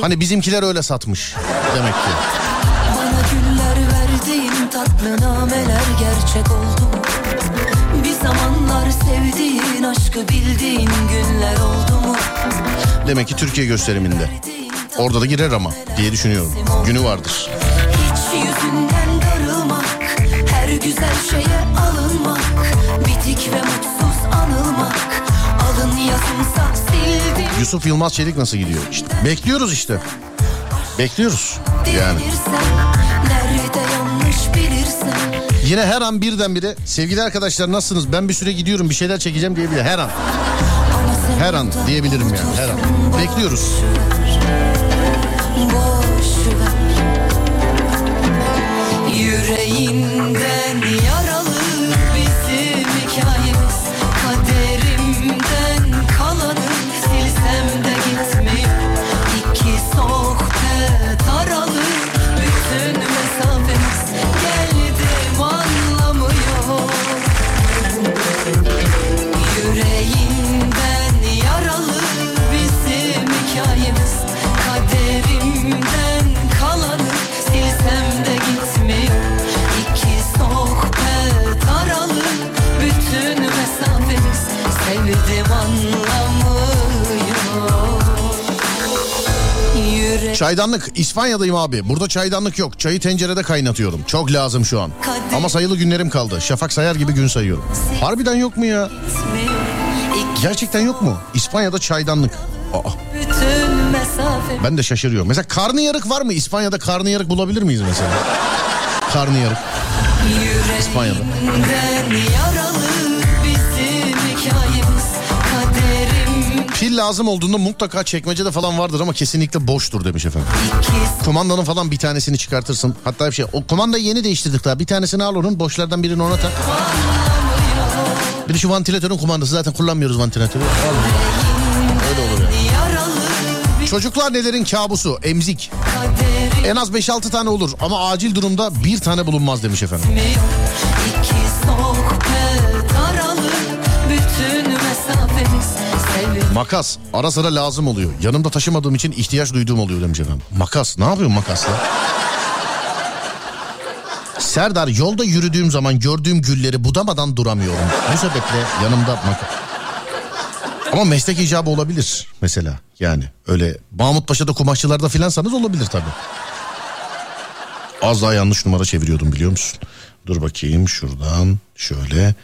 hani bizimkiler öyle satmış. Demek ki. Bana güller verdiğin tatlı nameler gerçek oldu? Bir zamanlar sevdiğin aşkı bildiğin günler oldu mu? Demek ki Türkiye gösteriminde. Orada da girer ama diye düşünüyorum. Günü vardır. Yusuf Yılmaz Çelik nasıl gidiyor? İşte bekliyoruz işte. Bekliyoruz. Yani. Yine her an birdenbire sevgili arkadaşlar nasılsınız? Ben bir süre gidiyorum bir şeyler çekeceğim diyebilir. Her an. Her an diyebilirim yani her an. Bekliyoruz. boş Çaydanlık İspanya'dayım abi. Burada çaydanlık yok. Çayı tencerede kaynatıyorum. Çok lazım şu an. Ama sayılı günlerim kaldı. Şafak sayar gibi gün sayıyorum. Harbiden yok mu ya? Gerçekten yok mu? İspanya'da çaydanlık. Aa, ben de şaşırıyorum. Mesela karnıyarık var mı? İspanya'da karnıyarık bulabilir miyiz mesela? Karnıyarık. İspanya'da. Pil lazım olduğunda mutlaka çekmecede falan vardır ama kesinlikle boştur demiş efendim. Kumandanın falan bir tanesini çıkartırsın. Hatta bir şey o kumandayı yeni değiştirdik daha. Bir tanesini al onun boşlardan birini ona tak. Bir de şu vantilatörün kumandası zaten kullanmıyoruz vantilatörü. Al. Öyle olur yani. Çocuklar nelerin kabusu emzik. En az 5-6 tane olur ama acil durumda bir tane bulunmaz demiş efendim. Makas ara sıra lazım oluyor. Yanımda taşımadığım için ihtiyaç duyduğum oluyor demiş efendim. Makas ne yapıyorsun makasla? Serdar yolda yürüdüğüm zaman gördüğüm gülleri budamadan duramıyorum. Bu sebeple yanımda makas. Ama meslek icabı olabilir mesela yani öyle Mahmut Paşa'da kumaşçılarda filansanız olabilir tabii. Az daha yanlış numara çeviriyordum biliyor musun? Dur bakayım şuradan şöyle.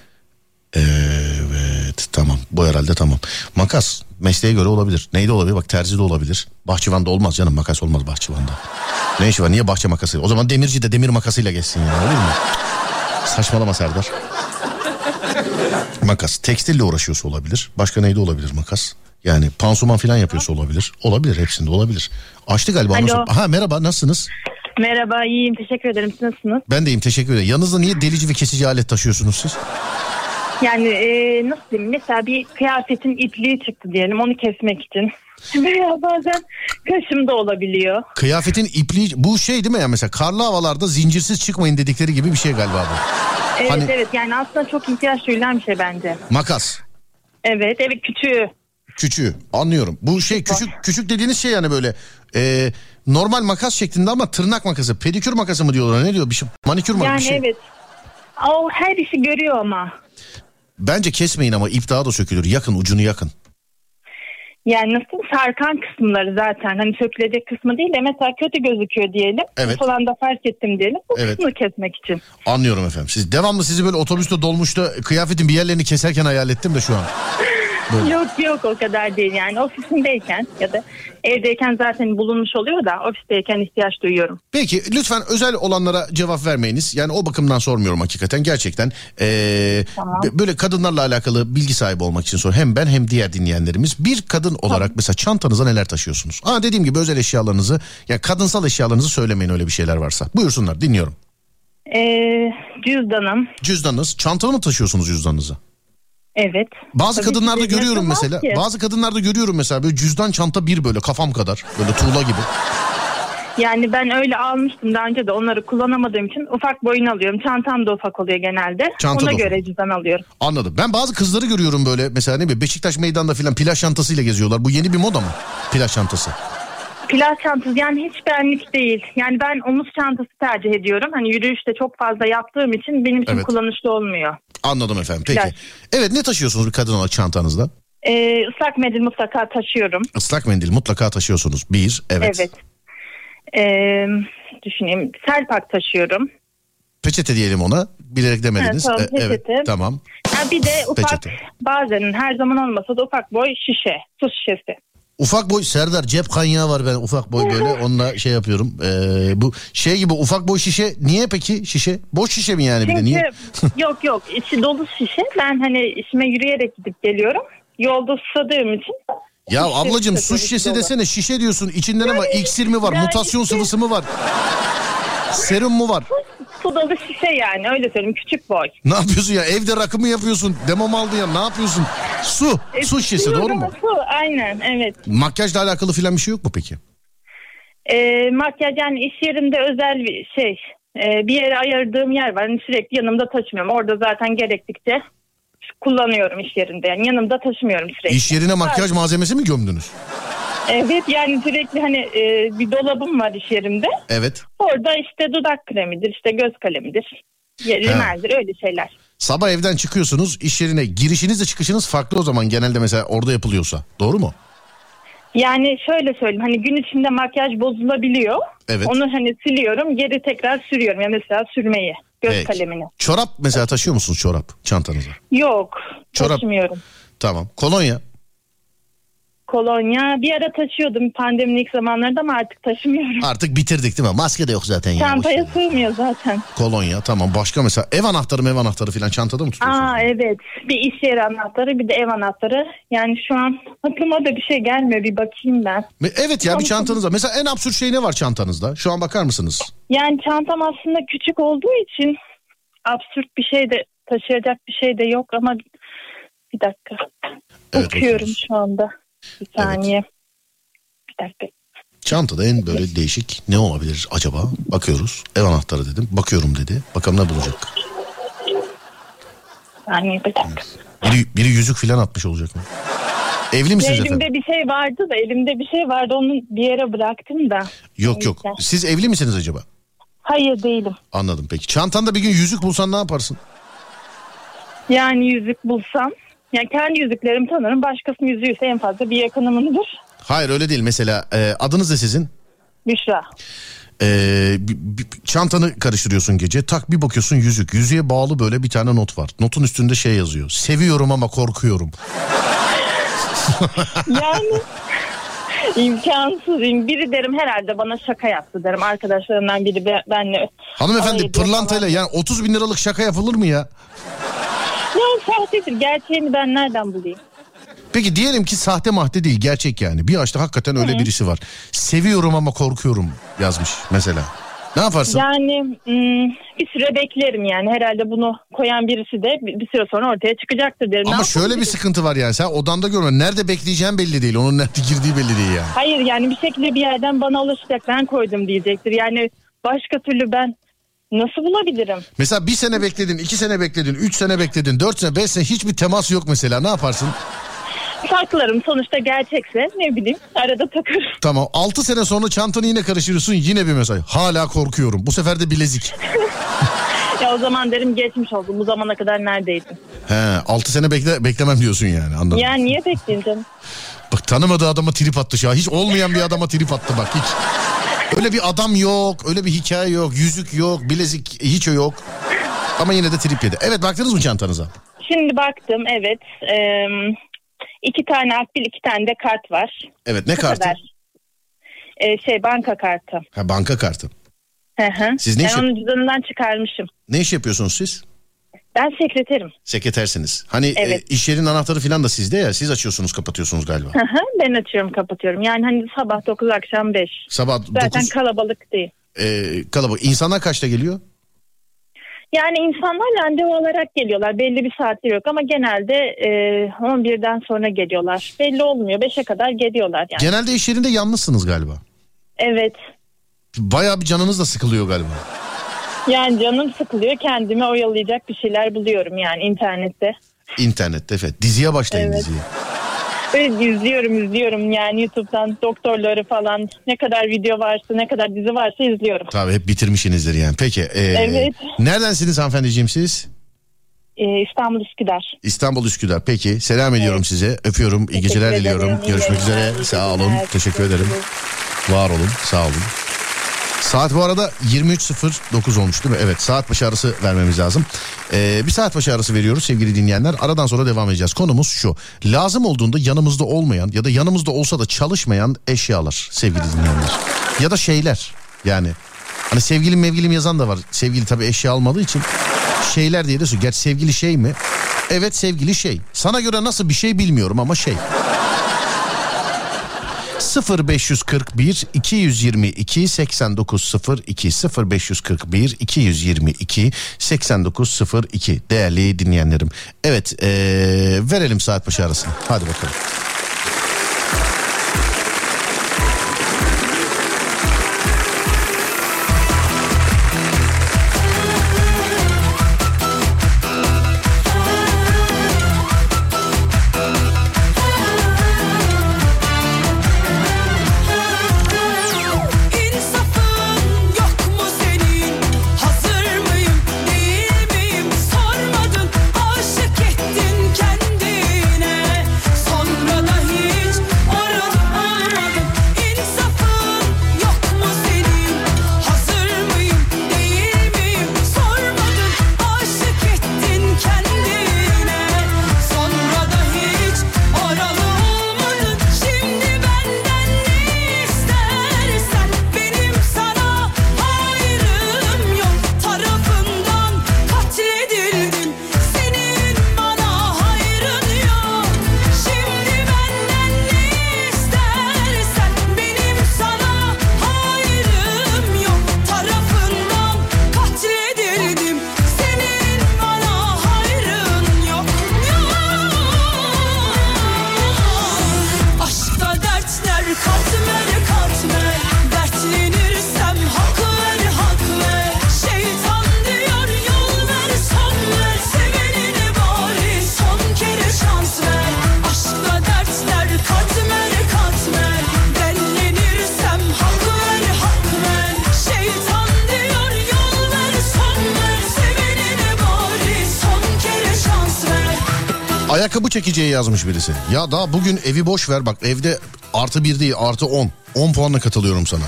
Evet tamam bu herhalde tamam. Makas mesleğe göre olabilir. Neyde olabilir? Bak terzi de olabilir. Bahçıvanda olmaz canım makas olmaz bahçıvanda. Ne işi var niye bahçe makası? O zaman demirci de demir makasıyla geçsin yani olur mu? Saçmalama Serdar. makas tekstille uğraşıyorsa olabilir. Başka neyde olabilir makas? Yani pansuman falan yapıyorsa olabilir. Olabilir hepsinde olabilir. Açtı galiba. Alo. sonra- Ha merhaba nasılsınız? Merhaba, iyiyim. Teşekkür ederim. Siz nasılsınız? Ben deyim teşekkür ederim. Yanınızda niye delici ve kesici alet taşıyorsunuz siz? Yani e, nasıl diyeyim? Mesela bir kıyafetin ipliği çıktı diyelim. Onu kesmek için. Veya bazen kaşımda olabiliyor. Kıyafetin ipliği bu şey değil mi ya mesela karlı havalarda zincirsiz çıkmayın dedikleri gibi bir şey galiba bu. Evet Hani- evet yani aslında çok ihtiyaç duyulan bir şey bence. Makas. Evet evet küçüğü. Küçüğü anlıyorum. Bu şey küçük küçük dediğiniz şey yani böyle e, normal makas şeklinde ama tırnak makası. Pedikür makası mı diyorlar ne diyor bir şey. Manikür mü Yani bir şey. evet. O her işi görüyor ama. Bence kesmeyin ama ip daha da sökülür. Yakın ucunu yakın. Yani nasıl sarkan kısımları zaten hani sökülecek kısmı değil de mesela kötü gözüküyor diyelim. Evet. Falan da fark ettim diyelim. Bu Evet. kısmını kesmek için. Anlıyorum efendim. Siz devamlı sizi böyle otobüste dolmuşta kıyafetin bir yerlerini keserken hayal ettim de şu an. Böyle. Yok yok o kadar değil yani ofisimdeyken ya da evdeyken zaten bulunmuş oluyor da ofisteyken ihtiyaç duyuyorum. Peki lütfen özel olanlara cevap vermeyiniz. Yani o bakımdan sormuyorum hakikaten gerçekten. Ee, Tamam. Böyle kadınlarla alakalı bilgi sahibi olmak için sor. Hem ben hem diğer dinleyenlerimiz. Bir kadın olarak mesela çantanıza neler taşıyorsunuz? Aa dediğim gibi özel eşyalarınızı ya kadınsal eşyalarınızı söylemeyin öyle bir şeyler varsa. Buyursunlar dinliyorum. Ee, cüzdanım Cüzdanınız çantalı mı taşıyorsunuz cüzdanınızı? Evet. Bazı Tabii kadınlarda görüyorum mesela. ki. Bazı kadınlarda görüyorum mesela böyle cüzdan çanta bir böyle kafam kadar. Böyle tuğla gibi. Yani ben öyle almıştım daha önce de onları kullanamadığım için ufak boyunu alıyorum. Çantam da ufak oluyor genelde. Çanta Ona göre cüzdan alıyorum. Anladım. Ben bazı kızları görüyorum böyle mesela ne bileyim Beşiktaş meydanda filan plaj çantasıyla geziyorlar. Bu yeni bir moda mı? Plaj çantası. Plaj çantası yani hiç benlik değil. Yani ben omuz çantası tercih ediyorum. Hani yürüyüşte çok fazla yaptığım için benim için Evet. kullanışlı olmuyor. Anladım efendim. Peki. Plaj. Evet ne taşıyorsunuz bir kadın olarak çantanızda? Ee, ıslak mendil mutlaka taşıyorum. Islak mendil mutlaka taşıyorsunuz. Bir. Evet. Evet. Ee, düşüneyim. Selpak taşıyorum. Peçete diyelim ona. Bilerek demediniz. Ha, tamam, E, evet. peçete. Tamam. Ha, bir de ufak Peçete. bazen her zaman olmasa da ufak boy şişe. Su şişesi. Ufak boy Serdar cep kanyağı var ben ufak boy böyle onunla şey yapıyorum. Ee, bu şey gibi ufak boy şişe niye peki şişe? Boş şişe mi yani bir de Çünkü niye? yok yok içi dolu şişe. Ben hani işime yürüyerek gidip geliyorum. Yolda susadığım için. Ya şişe ablacığım su şişesi dolu. desene şişe diyorsun içinden ama iksir mi var yani mutasyon sıvısı mı var? Serum mu var? Su dolu şişe yani öyle söyleyeyim küçük boy. Ne yapıyorsun ya evde rakı mı yapıyorsun? Demo mu aldın ya ne yapıyorsun? Su. E, Su şişesi doğru mu? Su aynen evet. Makyajla alakalı filan bir şey yok mu peki? E, makyaj yani iş yerimde özel bir şey. e, bir yere ayırdığım yer var. Hani sürekli yanımda taşımıyorum. Orada zaten gerektikçe kullanıyorum iş yerinde. Yani yanımda taşımıyorum sürekli. İş yerine makyaj malzemesi mi gömdünüz? Evet yani sürekli hani e, bir dolabım var iş yerimde. Evet. Orada işte dudak kremidir, işte göz kalemidir, rimeldir öyle şeyler. Sabah evden çıkıyorsunuz iş yerine girişinizle çıkışınız farklı o zaman genelde mesela orada yapılıyorsa. Doğru mu? Yani şöyle söyleyeyim hani gün içinde makyaj bozulabiliyor. Evet. Onu hani siliyorum geri tekrar sürüyorum. Yani mesela sürmeyi, göz Peki. kalemini. Çorap mesela taşıyor musunuz çorap çantanıza? Yok Çorap. taşımıyorum. Tamam. Kolonya. Kolonya bir ara taşıyordum pandeminin ilk zamanlarında ama artık taşımıyorum. Artık bitirdik değil mi? Maske de yok zaten ya. Çantaya Boş sığmıyor zaten. Kolonya tamam. Başka mesela ev anahtarı ev anahtarı filan çantada mı tutuyorsunuz? Aa evet bir iş yeri anahtarı bir de ev anahtarı. Yani şu an aklıma da bir şey gelmiyor bir bakayım ben. Evet ya bir çantanızda. Mesela en absürt şey ne var çantanızda? Şu an bakar mısınız? Yani çantam aslında küçük olduğu için absürt bir şey de taşıyacak bir şey de yok ama bir dakika. Evet, Bakıyorum bakıyoruz. şu anda. Bir saniye. Bir dakika. Çantada en böyle değişik ne olabilir acaba? Bakıyoruz. Ev anahtarı dedim. Bakıyorum dedi. Bakalım ne bulacak. Saniye bir dakika. Biri, biri yüzük filan atmış olacak mı? Evli misiniz elimde efendim? bir şey vardı da elimde bir şey vardı onu bir yere bıraktım da. Yok yok. Siz evli misiniz acaba? Hayır değilim. Anladım peki. Çantanda bir gün yüzük bulsan ne yaparsın? Yani yüzük bulsam. Yani kendi yüzüklerimi tanırım. Başkasının yüzüğü ise en fazla bir yakınımındır. Hayır öyle değil. Mesela e, adınız ne sizin? Büşra. E, bir- çantanı karıştırıyorsun gece. Tak bir bakıyorsun yüzük. Yüzüğe bağlı böyle bir tane not var. Notun üstünde şey yazıyor. Seviyorum ama korkuyorum. Yani imkansız. Biri derim herhalde bana şaka yaptı derim. Arkadaşlarımdan biri be- benle. Hanımefendi pırlantayla yani 30 bin liralık şaka yapılır mı ya? Ya sahtedir. Gerçeğini ben nereden bulayım? Peki diyelim ki sahte mahte değil gerçek yani. Bir yaşta hakikaten öyle birisi var. Seviyorum ama korkuyorum yazmış mesela. Ne yaparsın? Yani mm, bir süre beklerim yani. Herhalde bunu koyan birisi de bir süre sonra ortaya çıkacaktır derim. Ne Ama şöyle bir sıkıntı var yani sen odanda görme. Nerede bekleyeceğin belli değil. Onun nerede girdiği belli değil yani. Hayır yani bir şekilde bir yerden bana ulaşacak ben koydum diyecektir. Yani başka türlü ben nasıl bulabilirim? Mesela bir sene bekledin, iki sene bekledin, üç sene bekledin, dört sene, beş sene hiçbir temas yok mesela. Ne yaparsın? Saklarım sonuçta gerçekse ne bileyim arada takarım. Tamam altı sene sonra çantanı yine karıştırıyorsun yine bir mesaj. Hala korkuyorum. Bu sefer de bilezik. Ya o zaman derim geçmiş oldum bu zamana kadar neredeydin? He altı sene bekle, beklemem diyorsun yani anladım. Ya niye bekleyeyim canım? Bak tanımadığı adama trip attı an. Hiç olmayan bir adama trip attı bak hiç. Öyle bir adam yok, öyle bir hikaye yok, yüzük yok, bilezik hiç yok. Ama yine de trip yedi. Evet baktınız mı çantanıza? Şimdi baktım evet. Eee iki tane akbil iki tane de kart var. Evet ne Bu kartı? kadar. Ee, şey banka kartı. Ha banka kartı. Hı hı. Siz ne ben iş- onun cüzdanından çıkarmışım. Ne iş yapıyorsunuz siz? Ben sekreterim. Sekretersiniz. Hani Evet. e, iş yerinin anahtarı falan da sizde ya. Siz açıyorsunuz kapatıyorsunuz galiba. Ben açıyorum kapatıyorum. Yani hani sabah 9 akşam 5. Sabah Zaten 9 kalabalık değil. e, kalabalık. İnsanlar kaçta geliyor? Yani insanlar randevu olarak geliyorlar. Belli bir saatleri yok ama genelde e, 11'den sonra geliyorlar. Belli olmuyor. 5'e kadar geliyorlar yani. Genelde iş yerinde yalnızsınız galiba. Evet. bayağı bir canınız da sıkılıyor galiba. Yani canım sıkılıyor kendime oyalayacak bir şeyler buluyorum yani internette. İnternette evet. Diziye başlayın Evet. diziye. Ve izliyorum izliyorum yani YouTube'dan doktorları falan ne kadar video varsa ne kadar dizi varsa izliyorum. Tabii hep bitirmişsinizdir yani. Peki. ee, Evet. Neredensiniz hanımefendiciğim siz? Ee, İstanbul Üsküdar. İstanbul Üsküdar. Peki selam ediyorum size. Öpüyorum. İyi geceler ederim. diliyorum. İyi Görüşmek üzere. yayınlar. Sağ olun. Teşekkürler. Teşekkür ederim. Var olun. Sağ olun. Saat bu arada 23.09 olmuş değil mi? Evet saat başı arası vermemiz lazım. Ee, bir saat başı arası veriyoruz sevgili dinleyenler. Aradan sonra devam edeceğiz. Konumuz şu. Lazım olduğunda yanımızda olmayan ya da yanımızda olsa da çalışmayan eşyalar sevgili dinleyenler. Ya da şeyler yani. Hani sevgilim mevgilim yazan da var. Sevgili tabii eşya almadığı için şeyler diye de söylüyor. Gerçi sevgili şey mi? Evet sevgili şey. Sana göre nasıl bir şey bilmiyorum ama şey. 0541 222 8902 0541 222 8902 değerli dinleyenlerim. Evet ee, verelim saat başı arasını. Hadi bakalım. Çekeceği yazmış birisi. Ya daha bugün evi boş ver bak evde artı bir değil artı on. 10 puanla katılıyorum sana.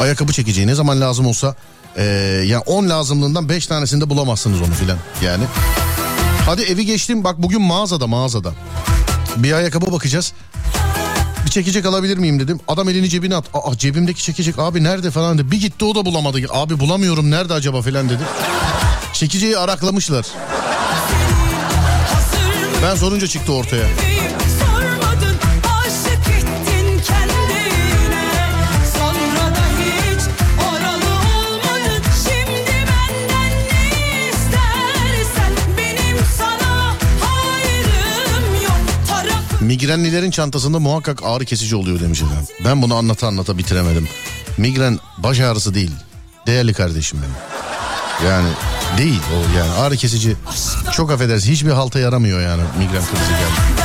Ayakkabı çekeceği ne zaman lazım olsa ee, ya 10 lazımlığından 5 tanesinde bulamazsınız onu filan yani. Hadi evi geçtim bak bugün mağazada mağazada. Bir ayakkabı bakacağız. Bir çekecek alabilir miyim dedim. Adam elini cebine at. Aa cebimdeki çekecek abi nerede falan dedi. Bir gitti o da bulamadı. Abi bulamıyorum nerede acaba falan dedi. Çekeceği araklamışlar. Ben sorunca çıktı ortaya. Sormadın Migrenlilerin çantasında muhakkak ağrı kesici oluyor demiş efendim. Ben bunu anlata anlata bitiremedim. Migren baş ağrısı değil. Değerli kardeşim benim. Yani değil o yani ağrı kesici. Çok affedersin hiçbir halta yaramıyor yani migren krizi geldi.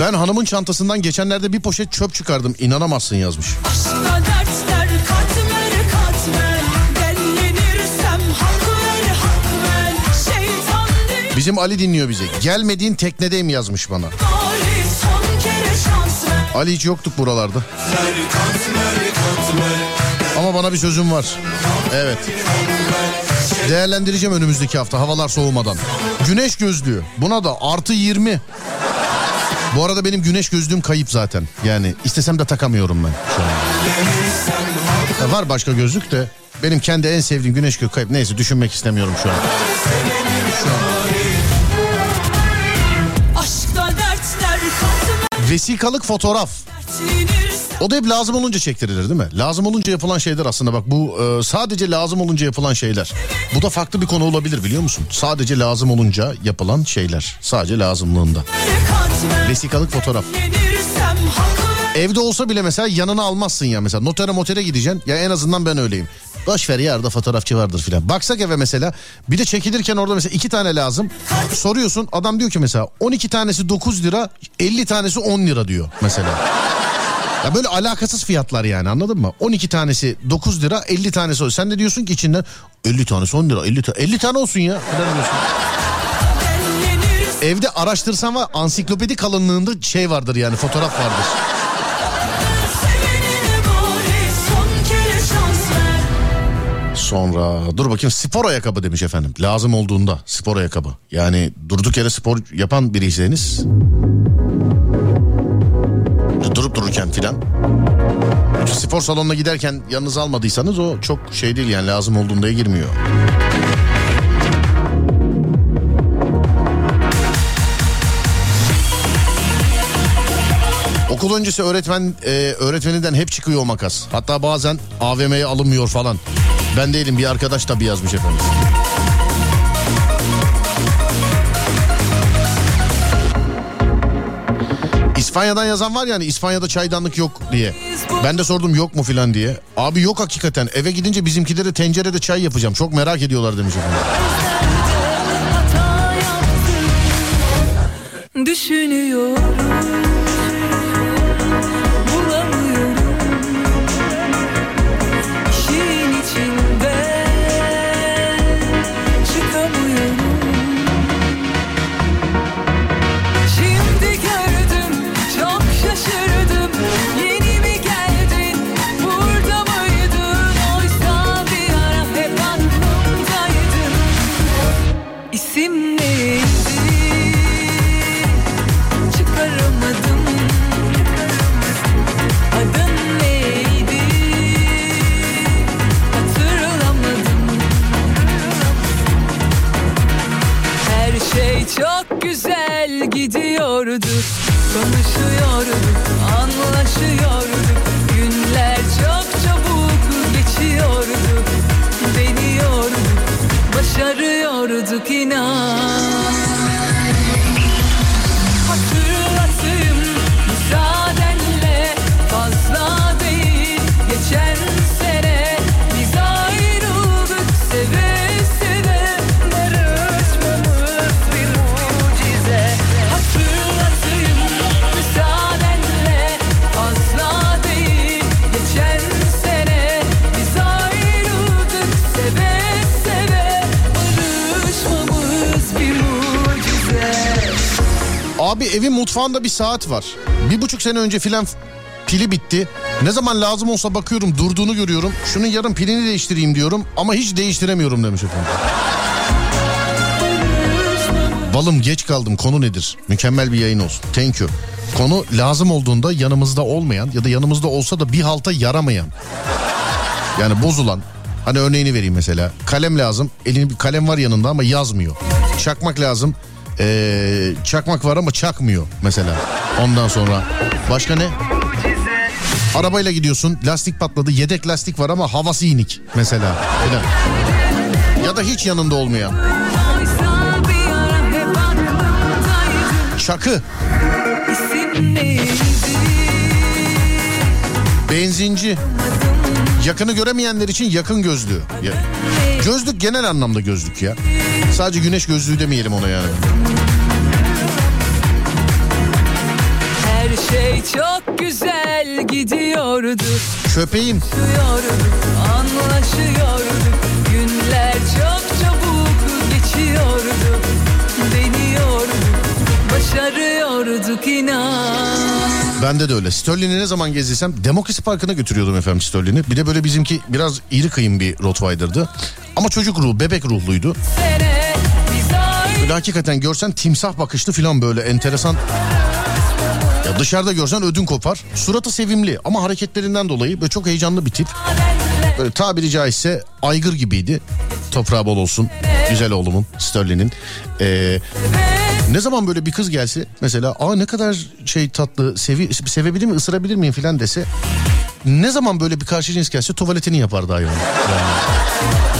Ben hanımın çantasından geçenlerde bir poşet çöp çıkardım. İnanamazsın yazmış. Aşkta dertler katmer katmer Dellenirsem hak ver hak ver Şeytan diyor Bizim Ali dinliyor bizi. Gelmediğin teknedeyim yazmış bana. Ali hiç yoktuk buralarda. Ama bana bir sözüm var. Evet. Değerlendireceğim önümüzdeki hafta havalar soğumadan. Güneş gözlüğü. Buna da artı 20. Bu arada benim güneş gözlüğüm kayıp zaten. Yani istesem de takamıyorum ben şu an. Ya var başka gözlük de benim kendi en sevdiğim güneş gözlüğü kayıp. Neyse düşünmek istemiyorum şu an. Aşkta dertler Vesikalık fotoğraf. O da hep lazım olunca çektirilir değil mi? Lazım olunca yapılan şeyler aslında bak bu e, sadece lazım olunca yapılan şeyler. Bu da farklı bir konu olabilir biliyor musun? Sadece lazım olunca yapılan şeyler. Sadece lazımlığında. Vesikalık fotoğraf. Evde olsa bile mesela yanına almazsın ya mesela. Notere motere gideceksin. Ya en azından ben öyleyim. Boş ver ya orada fotoğrafçı vardır filan. Baksak eve mesela bir de çekilirken orada mesela iki tane lazım. Soruyorsun adam diyor ki mesela 12 tanesi 9 lira 50 tanesi 10 lira diyor mesela. Ya böyle alakasız fiyatlar yani anladın mı? 12 tanesi 9 lira 50 tanesi o. Sen de diyorsun ki içinden 50 tanesi 10 lira 50, ta- 50 tane olsun ya. Diyorsun. Evde araştırsan var ansiklopedi kalınlığında şey vardır yani fotoğraf vardır. Sonra dur bakayım spor ayakkabı demiş efendim. Lazım olduğunda spor ayakkabı. Yani durduk yere spor yapan biriyseniz durup dururken filan. Spor salonuna giderken yanınıza almadıysanız o çok şey değil yani lazım olduğunda girmiyor. Okul öncesi öğretmen e, öğretmeninden hep çıkıyor makas. Hatta bazen AVM'ye alınmıyor falan. Ben değilim bir arkadaş tabi yazmış efendim. İspanya'dan yazan var yani İspanya'da çaydanlık yok diye. Ben de sordum yok mu filan diye. Abi yok hakikaten eve gidince bizimkilere tencerede çay yapacağım. Çok merak ediyorlar demiş efendim. Düşünüyorum gidiyordu. Konuşuyorduk, anlaşıyorduk. Günler çok çabuk geçiyordu. Deniyorduk, başarıyorduk inan. Evin mutfağında bir saat var. Bir buçuk sene önce filan pili bitti. Ne zaman lazım olsa bakıyorum durduğunu görüyorum. Şunun yarın pilini değiştireyim diyorum ama hiç değiştiremiyorum demiş efendim. Balım geç kaldım konu nedir? Mükemmel bir yayın olsun. Thank you. Konu lazım olduğunda yanımızda olmayan ya da yanımızda olsa da bir halta yaramayan. Yani bozulan. Hani örneğini vereyim mesela. Kalem lazım. Elini kalem var yanında ama yazmıyor. Çakmak lazım. Ee, çakmak var ama çakmıyor mesela. Ondan sonra başka ne? Arabayla gidiyorsun lastik patladı yedek lastik var ama havası inik mesela. Öyle. Ya da hiç yanında olmayan. Çakı, benzinci. Yakını göremeyenler için yakın gözlüğü. Ya- Gözlük genel anlamda gözlük ya. Sadece güneş gözlüğü demeyelim ona yani. Her şey çok güzel gidiyordu. Köpeğim. Anlaşıyorduk. Günler çok çabuk geçiyordu. Deniyorduk, başarıyorduk inan. Bende de öyle. Sterling'i ne zaman gezdiysem Demokrasi Parkı'na götürüyordum efendim Sterling'i. Bir de böyle bizimki biraz iri kıyım bir Rottweiler'dı. Ama çocuk ruhu, bebek ruhluydu. Böyle hakikaten görsen timsah bakışlı falan böyle enteresan. Ya dışarıda görsen ödün kopar. Suratı sevimli ama hareketlerinden dolayı böyle çok heyecanlı bir tip. Böyle tabiri caizse aygır gibiydi. Toprağı bol olsun. Güzel oğlumun, Sterling'in. Ee, Ne zaman böyle bir kız gelse mesela aa ne kadar şey tatlı sevi, sevebilir mi ısırabilir miyim filan dese ne zaman böyle bir karşı cins gelse tuvaletini yapardı hayvan. Yani.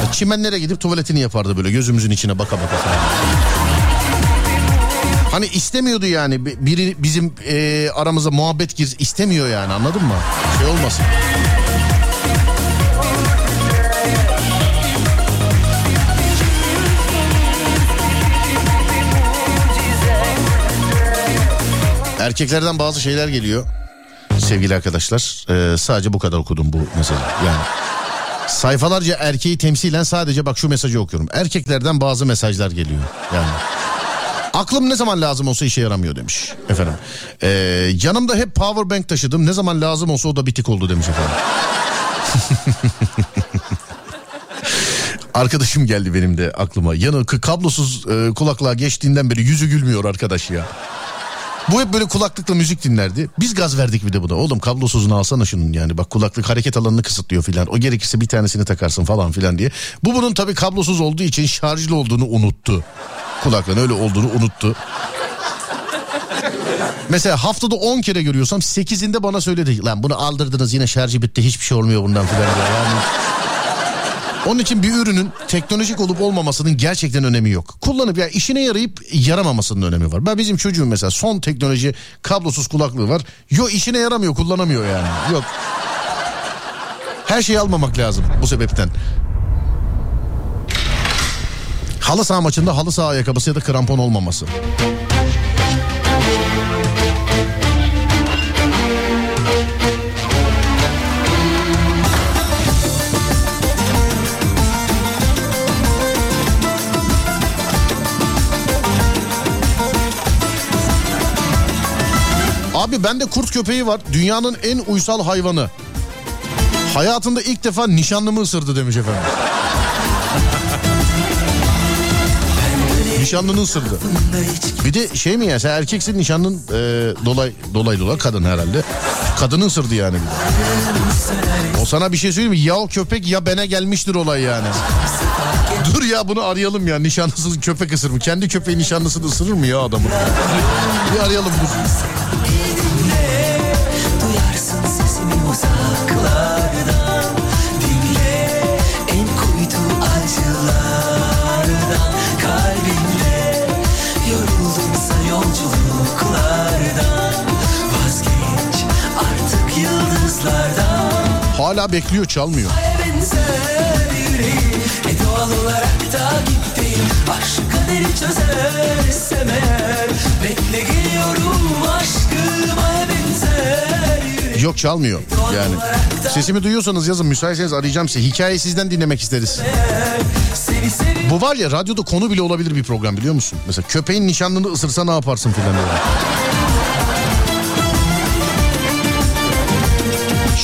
Ya Çimenlere gidip tuvaletini yapardı böyle gözümüzün içine baka baka falan. Hani istemiyordu yani bi- biri bizim e, aramıza muhabbet gir istemiyor yani anladın mı? Şey olmasın. Erkeklerden bazı şeyler geliyor sevgili arkadaşlar. Ee, sadece bu kadar okudum bu mesajı. Yani sayfalarca erkeği temsilen sadece bak şu mesajı okuyorum. Erkeklerden bazı mesajlar geliyor. Yani Aklım ne zaman lazım olsa işe yaramıyor demiş efendim. Ee, yanımda hep power bank taşıdım. Ne zaman lazım olsa o da bitik oldu demiş efendim. Arkadaşım geldi benim de aklıma. Yanı kablosuz e, kulaklığa geçtiğinden beri yüzü gülmüyor arkadaş ya. Bu hep böyle kulaklıkla müzik dinlerdi. Biz gaz verdik bir de buna. Oğlum kablosuzunu alsana şunun yani. Bak kulaklık hareket alanını kısıtlıyor filan. O gerekirse bir tanesini takarsın falan filan diye. Bu bunun tabii kablosuz olduğu için şarjlı olduğunu unuttu. Kulaklığın öyle olduğunu unuttu. Mesela haftada 10 kere görüyorsam 8'inde bana söyledi. Lan bunu aldırdınız yine şarjı bitti hiçbir şey olmuyor bundan filan. Yani onun için bir ürünün teknolojik olup olmamasının gerçekten önemi yok. Kullanıp ya işine yarayıp yaramamasının önemi var. Ben bizim çocuğum mesela son teknoloji kablosuz kulaklığı var. Yo işine yaramıyor kullanamıyor yani. Yok. Her şeyi almamak lazım bu sebepten. Halı saha maçında halı saha ayakkabısı ya da krampon olmaması. Abi bende kurt köpeği var. Dünyanın en uysal hayvanı. Hayatında ilk defa nişanlımı ısırdı demiş efendim. Nişanlını ısırdı. Bir de şey mi ya sen erkeksin nişanlın e, dolay dolay dolay kadın herhalde. Kadını ısırdı yani bir de. O sana bir şey söyleyeyim mi? Ya o köpek ya bene gelmiştir olay yani. Dur ya bunu arayalım ya nişanlısız köpek ısırır mı? Kendi köpeği nişanlısını ısırır mı ya adamın? Bir arayalım dur. Hala bekliyor çalmıyor. Yok çalmıyor yani. Sesimi duyuyorsanız yazın müsaitseniz arayacağım size. Hikayeyi sizden dinlemek isteriz. Bu var ya radyoda konu bile olabilir bir program biliyor musun? Mesela köpeğin nişanlını ısırsa ne yaparsın filan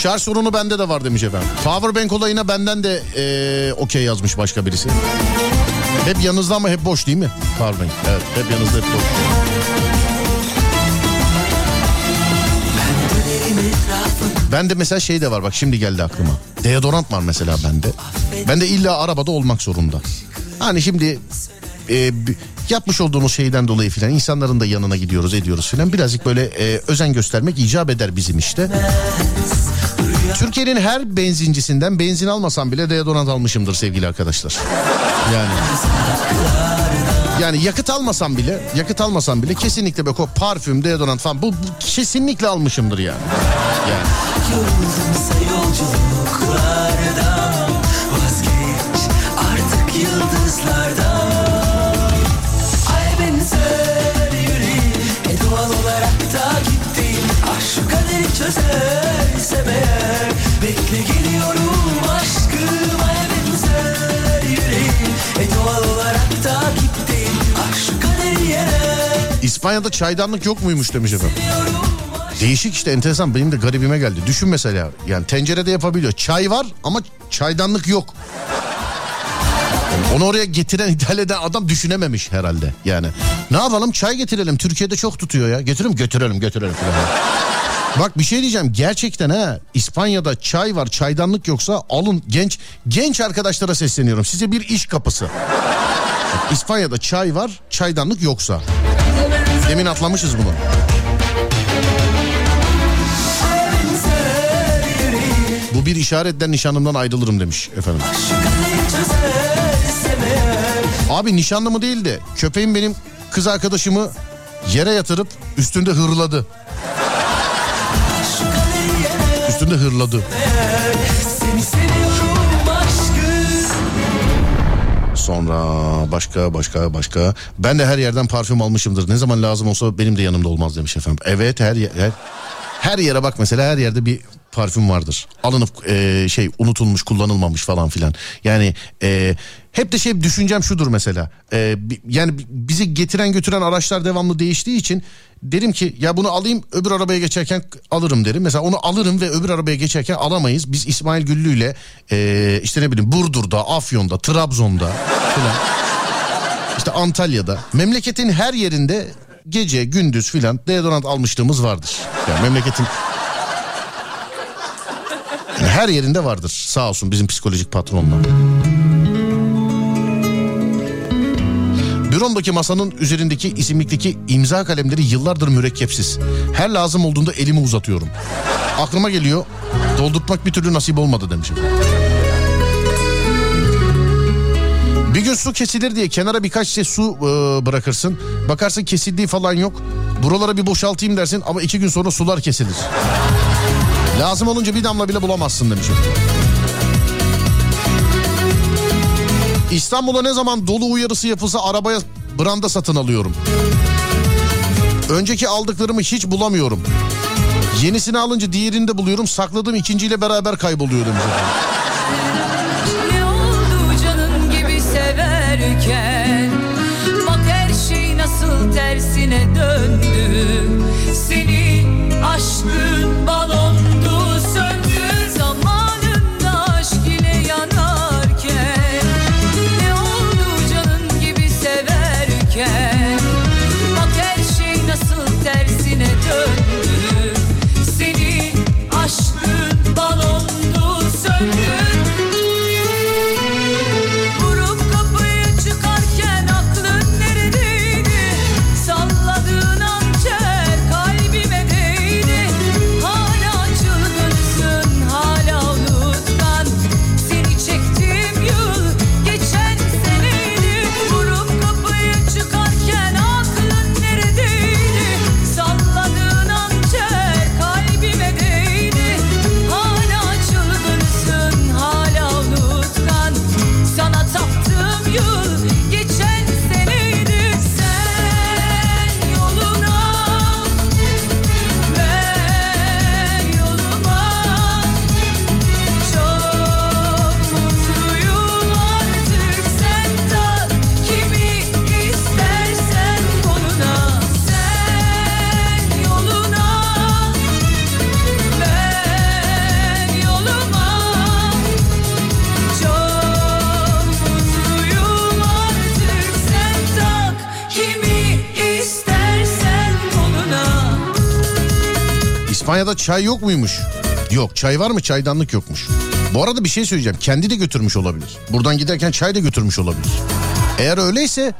Şarj sorunu bende de var demiş efendim. Powerbank olayına benden de eee, okey yazmış başka birisi. Hep yanınızda ama hep boş değil mi? Powerbank. Evet hep yanınızda hep boş. Bende mesela şey de var bak şimdi geldi aklıma. Deodorant var mesela bende. Bende illa arabada olmak zorunda. Hani şimdi e, yapmış olduğumuz şeyden dolayı filan insanların da yanına gidiyoruz ediyoruz filan. Birazcık böyle e, özen göstermek icap eder bizim işte. Türkiye'nin her benzincisinden benzin almasam bile deodorant almışımdır sevgili arkadaşlar. Yani yani yakıt almasam bile, yakıt almasam bile kesinlikle böyle parfüm, deodorant falan bu, bu kesinlikle almışımdır yani. Yani Yoruldumsa yolculuklardan çözersem eğer Bekle geliyorum aşkım Ay benzer yüreğim E doğal olarak takipteyim Aşk şu kaderi yener İspanya'da çaydanlık yok muymuş demiş efendim. Değişik işte enteresan benim de garibime geldi. Düşün mesela yani tencerede yapabiliyor. Çay var ama çaydanlık yok. Onu oraya getiren eden adam düşünememiş herhalde yani. Ne yapalım çay getirelim Türkiye'de çok tutuyor ya. Getirelim götürelim götürelim falan. Bak bir şey diyeceğim gerçekten ha İspanya'da çay var çaydanlık yoksa alın genç genç arkadaşlara sesleniyorum size bir iş kapısı. İspanya'da çay var çaydanlık yoksa. Demin atlamışız bunu. Bu bir işaretten nişanlımdan ayrılırım demiş efendim. Abi nişanlımı değil de köpeğim benim kız arkadaşımı yere yatırıp üstünde hırladı. Üstünde hırladı. Sonra başka başka başka. Ben de her yerden parfüm almışımdır. Ne zaman lazım olsa benim de yanımda olmaz demiş efendim. Evet her yer, her, her yere bak mesela her yerde bir parfüm vardır. Alınıp e, şey unutulmuş kullanılmamış falan filan. Yani e, hep de şey düşüncem şudur mesela. E, yani bi- bizi getiren götüren araçlar devamlı değiştiği için derim ki ya bunu alayım öbür arabaya geçerken alırım derim. Mesela onu alırım ve öbür arabaya geçerken alamayız. Biz İsmail Güllü ile e, işte ne bileyim Burdur'da, Afyon'da, Trabzon'da filan. İşte Antalya'da memleketin her yerinde gece gündüz filan deodorant almışlığımız vardır. Yani memleketin yani her yerinde vardır sağ olsun bizim psikolojik patronlar. Büromdaki masanın üzerindeki isimlikteki imza kalemleri yıllardır mürekkepsiz. Her lazım olduğunda elimi uzatıyorum. Aklıma geliyor doldurtmak bir türlü nasip olmadı demişim. Bir gün su kesilir diye kenara birkaç şişe su e, bırakırsın. Bakarsın kesildiği falan yok. Buralara bir boşaltayım dersin ama iki gün sonra sular kesilir. Lazım olunca bir damla bile bulamazsın demişim. İstanbul'a ne zaman dolu uyarısı yapılsa arabaya branda satın alıyorum. Önceki aldıklarımı hiç bulamıyorum. Yenisini alınca diğerini de buluyorum. Sakladığım ikinciyle beraber kayboluyor demiş. Severken Bak her şey nasıl tersine döndü İspanya'da çay yok muymuş? Yok çay var mı çaydanlık yokmuş. Bu arada bir şey söyleyeceğim. Kendi de götürmüş olabilir. Buradan giderken çay da götürmüş olabilir. Eğer öyleyse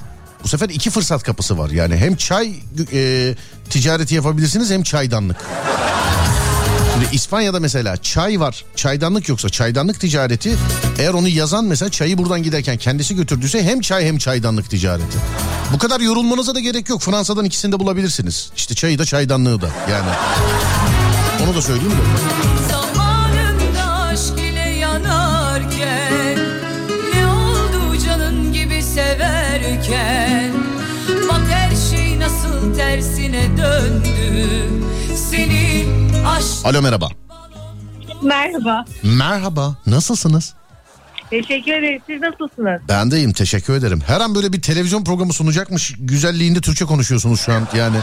bu sefer iki fırsat kapısı var. Yani hem çay e, ticareti yapabilirsiniz hem çaydanlık. Şimdi İspanya'da mesela çay var, çaydanlık yoksa çaydanlık ticareti eğer onu yazan mesela çayı buradan giderken kendisi götürdüyse hem çay hem çaydanlık ticareti. Bu kadar yorulmanıza da gerek yok. Fransa'dan ikisini de bulabilirsiniz. İşte çayı da çaydanlığı da yani. Onu da söyleyeyim de. Zamanında aşk ile yanarken Ne oldu canın gibi severken Bak her şey nasıl tersine döndü Senin aşk Alo merhaba. Merhaba. Merhaba. Nasılsınız? Teşekkür ederim. Siz nasılsınız? Ben deyim teşekkür ederim. Her an böyle bir televizyon programı sunacakmış güzelliğinde Türkçe konuşuyorsunuz şu an yani.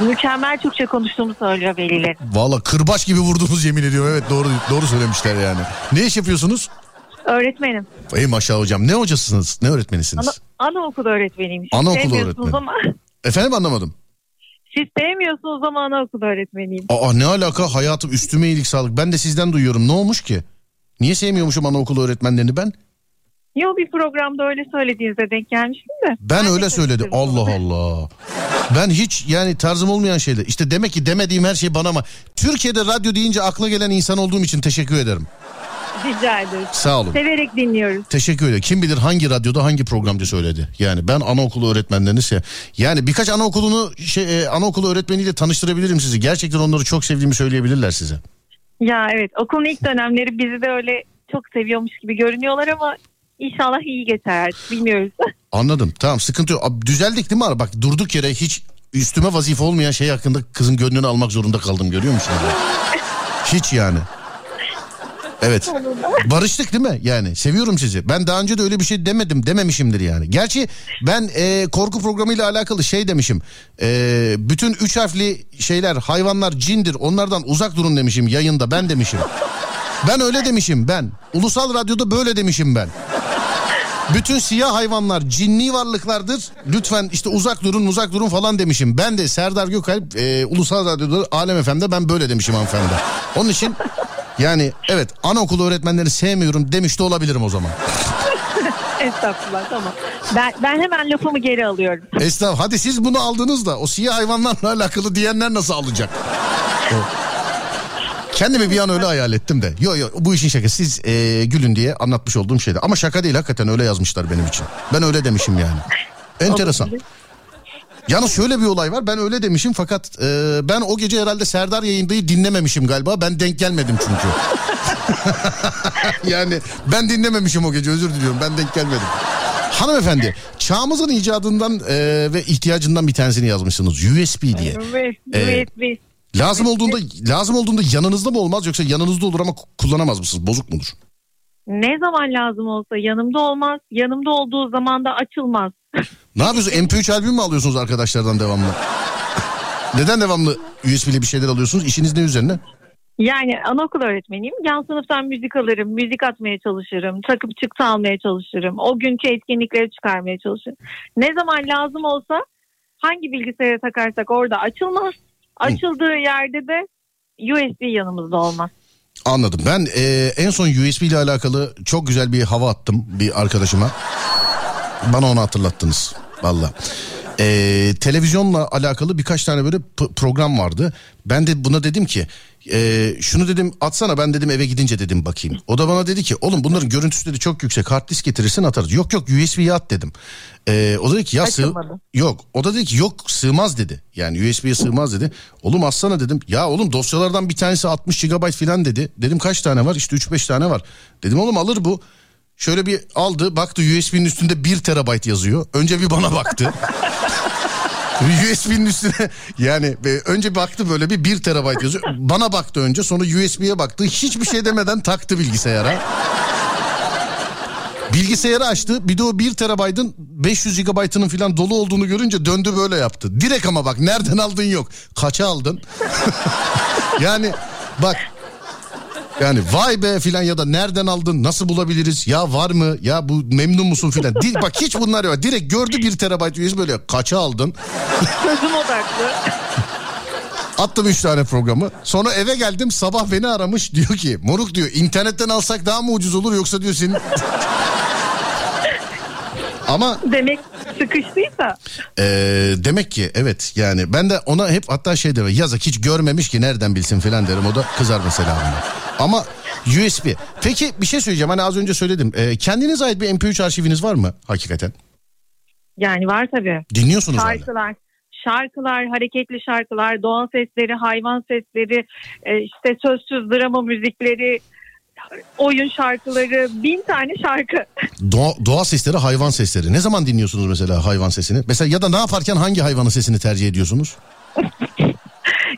Mükemmel Türkçe konuştuğumu söylüyor veliler. Valla kırbaç gibi vurdunuz yemin ediyorum. Evet doğru doğru söylemişler yani. Ne iş yapıyorsunuz? Öğretmenim. Ey maşallah hocam ne hocasınız? Ne öğretmenisiniz? Ana, anaokulu öğretmeniyim. Siz Anaokulu öğretmeni. Ama, Efendim anlamadım. siz sevmiyorsunuz ama anaokulu öğretmeniyim. Aa ne alaka hayatım üstüme iyilik sağlık. Ben de sizden duyuyorum. Ne olmuş ki? Niye sevmiyormuşum anaokulu öğretmenlerini ben? Yo bir programda öyle söylediğinizde denk gelmiştim de. Ben öyle söyledim. Allah Allah. Ben hiç yani tarzım olmayan şeyler. İşte demek ki demediğim her şey bana ama Türkiye'de radyo deyince akla gelen insan olduğum için teşekkür ederim. Rica ederiz. Sağ olun. Severek dinliyoruz. Teşekkür ederim. Kim bilir hangi radyoda hangi programcı söyledi. Yani ben anaokulu öğretmenlerini se- yani birkaç anaokulunu şey e, anaokulu öğretmeniyle tanıştırabilirim sizi. Gerçekten onları çok sevdiğimi söyleyebilirler size. Ya evet okulun ilk dönemleri bizi de öyle çok seviyormuş gibi görünüyorlar ama inşallah iyi geçer bilmiyoruz. Anladım. Tamam sıkıntı yok. Abi, düzeldik değil mi ara? Bak durduk yere hiç üstüme vazife olmayan şey hakkında kızın gönlünü almak zorunda kaldım görüyor musun? hiç yani. Evet. Barıştık değil mi? Yani seviyorum sizi. Ben daha önce de öyle bir şey demedim dememişimdir yani. Gerçi ben e, korku programıyla alakalı şey demişim. E, bütün üç harfli şeyler hayvanlar cindir onlardan uzak durun demişim yayında ben demişim. Ben öyle demişim ben. Ulusal radyoda böyle demişim ben. Bütün siyah hayvanlar cinni varlıklardır. Lütfen işte uzak durun uzak durun falan demişim. Ben de Serdar Gökalp e, Ulusal Radyo'da Alem FM'de ben böyle demişim hanımefendi. Onun için yani evet anaokulu öğretmenleri sevmiyorum demiş de olabilirim o zaman. Estağfurullah tamam. Ben, ben hemen lafımı geri alıyorum. Estağfurullah. Hadi siz bunu aldınız da o siyah hayvanlarla alakalı diyenler nasıl alacak? Kendimi bir an öyle hayal ettim de. Yok yok bu işin şakası. Siz e, gülün diye anlatmış olduğum şeydi. Ama şaka değil hakikaten öyle yazmışlar benim için. Ben öyle demişim yani. Enteresan. Yalnız şöyle bir olay var. Ben öyle demişim fakat e, ben o gece herhalde Serdar yayındayı dinlememişim galiba. Ben denk gelmedim çünkü. yani ben dinlememişim o gece özür diliyorum. Ben denk gelmedim. Hanımefendi çağımızın icadından e, ve ihtiyacından bir tanesini yazmışsınız. USB diye. Ee, evet. Lazım olduğunda lazım olduğunda yanınızda mı olmaz yoksa yanınızda olur ama kullanamaz mısınız? Bozuk mudur? Ne zaman lazım olsa yanımda olmaz. Yanımda olduğu zaman da açılmaz. Ne yapıyorsunuz? MP3 albüm mü alıyorsunuz arkadaşlardan devamlı? Neden devamlı USB'li bir şeyler alıyorsunuz? İşiniz ne üzerine? Yani anaokul öğretmeniyim. Yan sınıftan müzik alırım, müzik atmaya çalışırım, takıp çıktı almaya çalışırım. O günkü etkinlikleri çıkarmaya çalışırım. Ne zaman lazım olsa hangi bilgisayara takarsak orada açılmaz. Açıldığı yerde de USB yanımızda olmaz. Anladım. Ben e, en son USB ile alakalı çok güzel bir hava attım bir arkadaşıma. Bana onu hatırlattınız. Valla. E, televizyonla alakalı birkaç tane böyle program vardı. Ben de buna dedim ki e, şunu dedim atsana ben dedim eve gidince dedim bakayım. O da bana dedi ki oğlum bunların görüntüsü dedi çok yüksek hard disk getirirsin atarız. Yok yok USB'ye at dedim. E, o da dedi ki ya sığ... Yok o da dedi ki yok sığmaz dedi. Yani USB'ye sığmaz dedi. Oğlum atsana dedim. Ya oğlum dosyalardan bir tanesi 60 GB falan dedi. Dedim kaç tane var? İşte 3-5 tane var. Dedim oğlum alır bu. Şöyle bir aldı baktı USB'nin üstünde 1 terabayt yazıyor. Önce bir bana baktı. USB'nin üstüne yani e, önce baktı böyle bir 1 terabayt yazıyor. Bana baktı önce sonra USB'ye baktı. Hiçbir şey demeden taktı bilgisayara. Bilgisayarı açtı. Bir de o 1 terabaytın 500 GB'ının falan dolu olduğunu görünce döndü böyle yaptı. Direkt ama bak nereden aldın yok. Kaça aldın? yani bak yani vay be filan ya da nereden aldın nasıl bulabiliriz ya var mı ya bu memnun musun filan. Bak hiç bunlar yok. Direkt gördü 1 terabayt USB böyle kaça aldın? Sözüm odaklı. Attım 3 tane programı. Sonra eve geldim sabah beni aramış diyor ki moruk diyor internetten alsak daha mı ucuz olur yoksa diyor senin... Ama Demek sıkıştıysa. Ee, demek ki evet yani ben de ona hep hatta şey derim yazık hiç görmemiş ki nereden bilsin filan derim o da kızar mesela bana. Ama USB. Peki bir şey söyleyeceğim hani az önce söyledim. Ee, kendinize ait bir MP3 arşiviniz var mı hakikaten? Yani var tabii. Dinliyorsunuz hala. Şarkılar. Şarkılar, hareketli şarkılar, doğa sesleri, hayvan sesleri, e, işte sözsüz drama müzikleri, oyun şarkıları, bin tane şarkı. Doğa, doğa sesleri hayvan sesleri. Ne zaman dinliyorsunuz mesela hayvan sesini? Mesela ya da ne yaparken hangi hayvanın sesini tercih ediyorsunuz?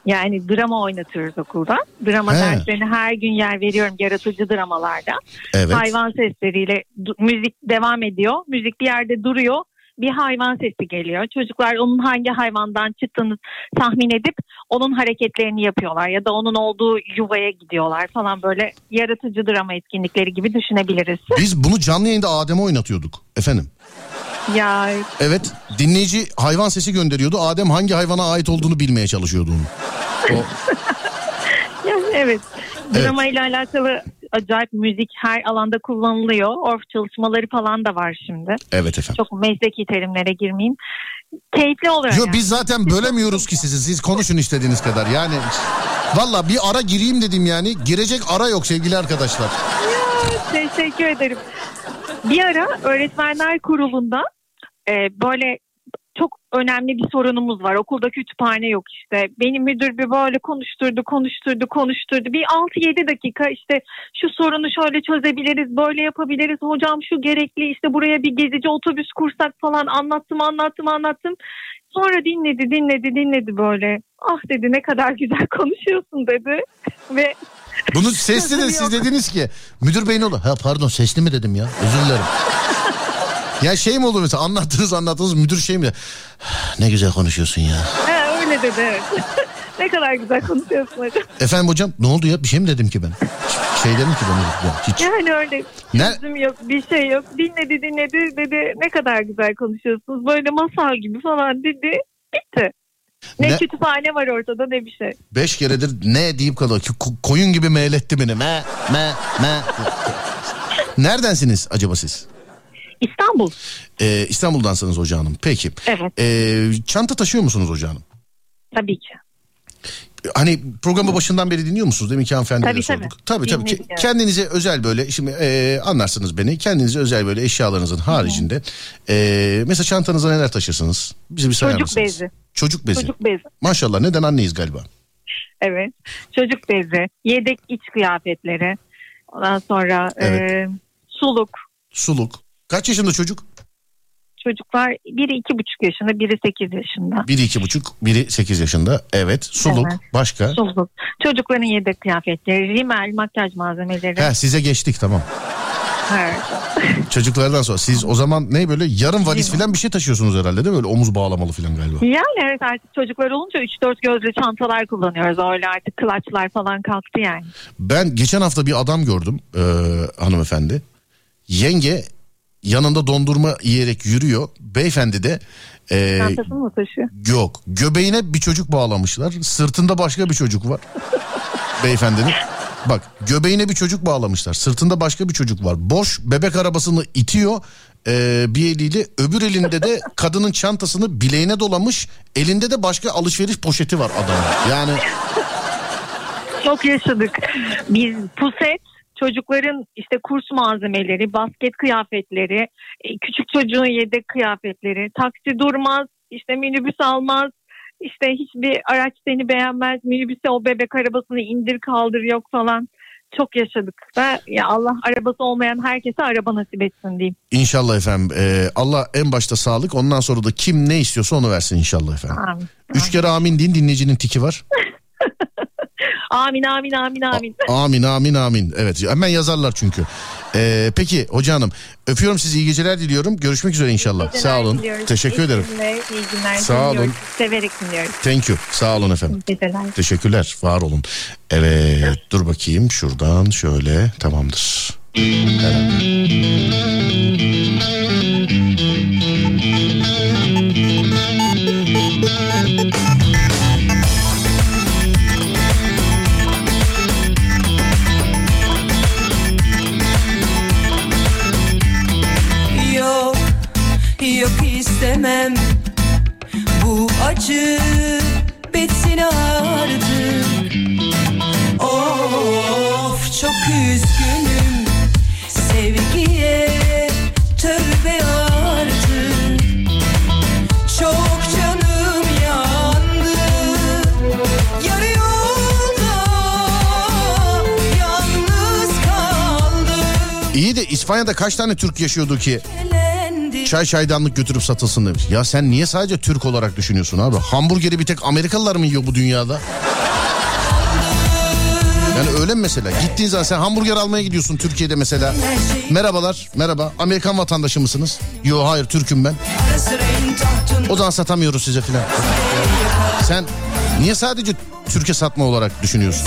Yani drama oynatıyoruz okulda. Drama He. derslerine her gün yer veriyorum yaratıcı dramalarda. Evet. Hayvan sesleriyle müzik devam ediyor. Müzik bir yerde duruyor. Bir hayvan sesi geliyor. Çocuklar onun hangi hayvandan çıktığını tahmin edip onun hareketlerini yapıyorlar ya da onun olduğu yuvaya gidiyorlar falan böyle yaratıcı drama etkinlikleri gibi düşünebiliriz. Biz bunu canlı yayında Adem'e oynatıyorduk efendim. ya Evet dinleyici hayvan sesi gönderiyordu. Adem hangi hayvana ait olduğunu bilmeye çalışıyordu onu. O, Yani evet. Evet. Drama ile alakalı acayip müzik her alanda kullanılıyor. Orf çalışmaları falan da var şimdi. Evet efendim. Çok mesleki terimlere girmeyeyim. Keyifli oluyor Yo yani. biz zaten bölemiyoruz ki sizi. Siz konuşun istediğiniz kadar. Yani valla bir ara gireyim dedim yani. Girecek ara yok sevgili arkadaşlar. Teşekkür ederim. Bir ara öğretmenler kurulunda e, böyle çok önemli bir sorunumuz var. Okulda kütüphane yok işte. Benim müdür bir böyle konuşturdu, konuşturdu, konuşturdu. Bir 6-7 dakika işte şu sorunu şöyle çözebiliriz, böyle yapabiliriz. Hocam şu gerekli işte buraya bir gezici otobüs kursak falan anlattım, anlattım, anlattım. Sonra dinledi, dinledi, dinledi böyle. Ah dedi ne kadar güzel konuşuyorsun dedi. Ve Bunu sesli de siz dediniz ki müdür bey ne oldu? Ha pardon sesli mi dedim ya özür dilerim. Ya şey mi oldu mesela anlattınız anlattınız müdür şey mi? Ne güzel konuşuyorsun ya. He, öyle dedi evet. ne kadar güzel konuşuyorsun hocam. Efendim hocam ne oldu ya bir şey mi dedim ki ben? Şey dedim ki ben hiç. Yani öyle Ne? çözüm yok bir şey yok. Dinledi dinledi dedi ne kadar güzel konuşuyorsunuz. Böyle masal gibi falan dedi. Bitti. Ne, Ne? kütüphane var ortada ne bir şey. Beş keredir ne deyip kalıyor. Ko- koyun gibi meyletti beni. Me me me. Neredensiniz acaba siz? İstanbul. Ee, İstanbul'dansınız hoca hanım. Peki. Evet. Ee, çanta taşıyor musunuz hoca hanım? Tabii ki. Hani programı başından beri dinliyor musunuz? Demin ki hanımefendiye Tabii, sorduk. tabii. Tabii tabii. Evet. Kendinize özel böyle şimdi e, anlarsınız beni. Kendinize özel böyle eşyalarınızın haricinde. E, mesela çantanıza neler taşırsınız? Bize bir sayar Çocuk mısınız? bezi. Çocuk bezi. Çocuk bezi. Maşallah neden anneyiz galiba? Evet. Çocuk bezi. Yedek iç kıyafetleri. Ondan sonra Evet. e, suluk. Suluk. Kaç yaşında çocuk? Çocuklar biri iki buçuk yaşında biri sekiz yaşında. Biri iki buçuk, biri sekiz yaşında. Evet. Suluk. Evet. Başka? Suluk. Çocukların yedek kıyafetleri, rimel, makyaj malzemeleri. He size geçtik tamam. Evet. Çocuklardan sonra siz o zaman ne böyle yarım valiz falan bir şey taşıyorsunuz herhalde değil mi? Böyle omuz bağlamalı falan galiba. Yani evet artık çocuklar olunca 3-4 gözlü çantalar kullanıyoruz. Öyle artık kılaçlar falan kalktı yani. Ben geçen hafta bir adam gördüm e, hanımefendi. Yenge yanında dondurma yiyerek yürüyor. Beyefendi de e, Çantasını mı taşıyor? yok göbeğine bir çocuk bağlamışlar. Sırtında başka bir çocuk var. Beyefendinin. Bak göbeğine bir çocuk bağlamışlar. Sırtında başka bir çocuk var. Boş bebek arabasını itiyor. e, bir eliyle öbür elinde de kadının çantasını bileğine dolamış. Elinde de başka alışveriş poşeti var adamın. Yani Çok yaşadık. Biz puset çocukların işte kurs malzemeleri, basket kıyafetleri, e, küçük çocuğun yedek kıyafetleri, taksi durmaz, işte minibüs almaz, işte hiçbir araç seni beğenmez, minibüse o bebek arabasını indir kaldır yok falan. Çok yaşadık. Ben ya Allah arabası olmayan herkese araba nasip etsin diyeyim. İnşallah efendim. Ee, Allah en başta sağlık ondan sonra da kim ne istiyorsa onu versin inşallah efendim. Amin. Üç kere amin deyin dinleyicinin tiki var. Amin amin amin amin. Amin amin amin. Evet hemen yazarlar çünkü. Ee, peki hoca hanım öpüyorum sizi iyi geceler diliyorum. Görüşmek üzere inşallah. İyi Sağ olun. diliyoruz. Teşekkür İyi ederim. günler, iyi günler. Sağ olun. Severek dinliyoruz. Thank you. Sağ olun efendim. İyi geceler. Teşekkürler. Var olun. Evet dur bakayım şuradan şöyle tamamdır. Yok, istemem Bu acı bitsin artık. Of çok üzgünüm. Sevgiye tövbe artık. Çok canım yandı. Yarı yolda yalnız kaldım. İyi de İspanya'da kaç tane Türk yaşıyordu ki çay çaydanlık götürüp satılsın demiş. Ya sen niye sadece Türk olarak düşünüyorsun abi? Hamburgeri bir tek Amerikalılar mı yiyor bu dünyada? Yani öyle mi mesela? Gittiğin zaman sen hamburger almaya gidiyorsun Türkiye'de mesela. Merhabalar, merhaba. Amerikan vatandaşı mısınız? Yo hayır Türk'üm ben. O zaman satamıyoruz size filan. Sen niye sadece Türkiye satma olarak düşünüyorsun?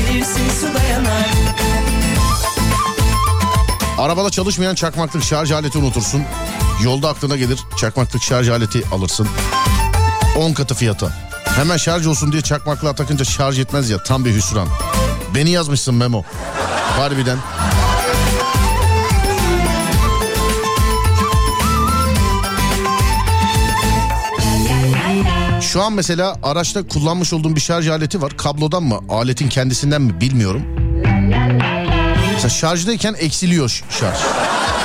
su dayanar Arabada çalışmayan çakmaklık şarj aleti unutursun. Yolda aklına gelir çakmaklık şarj aleti alırsın. 10 katı fiyata. Hemen şarj olsun diye çakmaklığa takınca şarj etmez ya tam bir hüsran. Beni yazmışsın Memo. Harbiden. Şu an mesela araçta kullanmış olduğum bir şarj aleti var. Kablodan mı, aletin kendisinden mi bilmiyorum. Mesela şarjdayken eksiliyor şarj.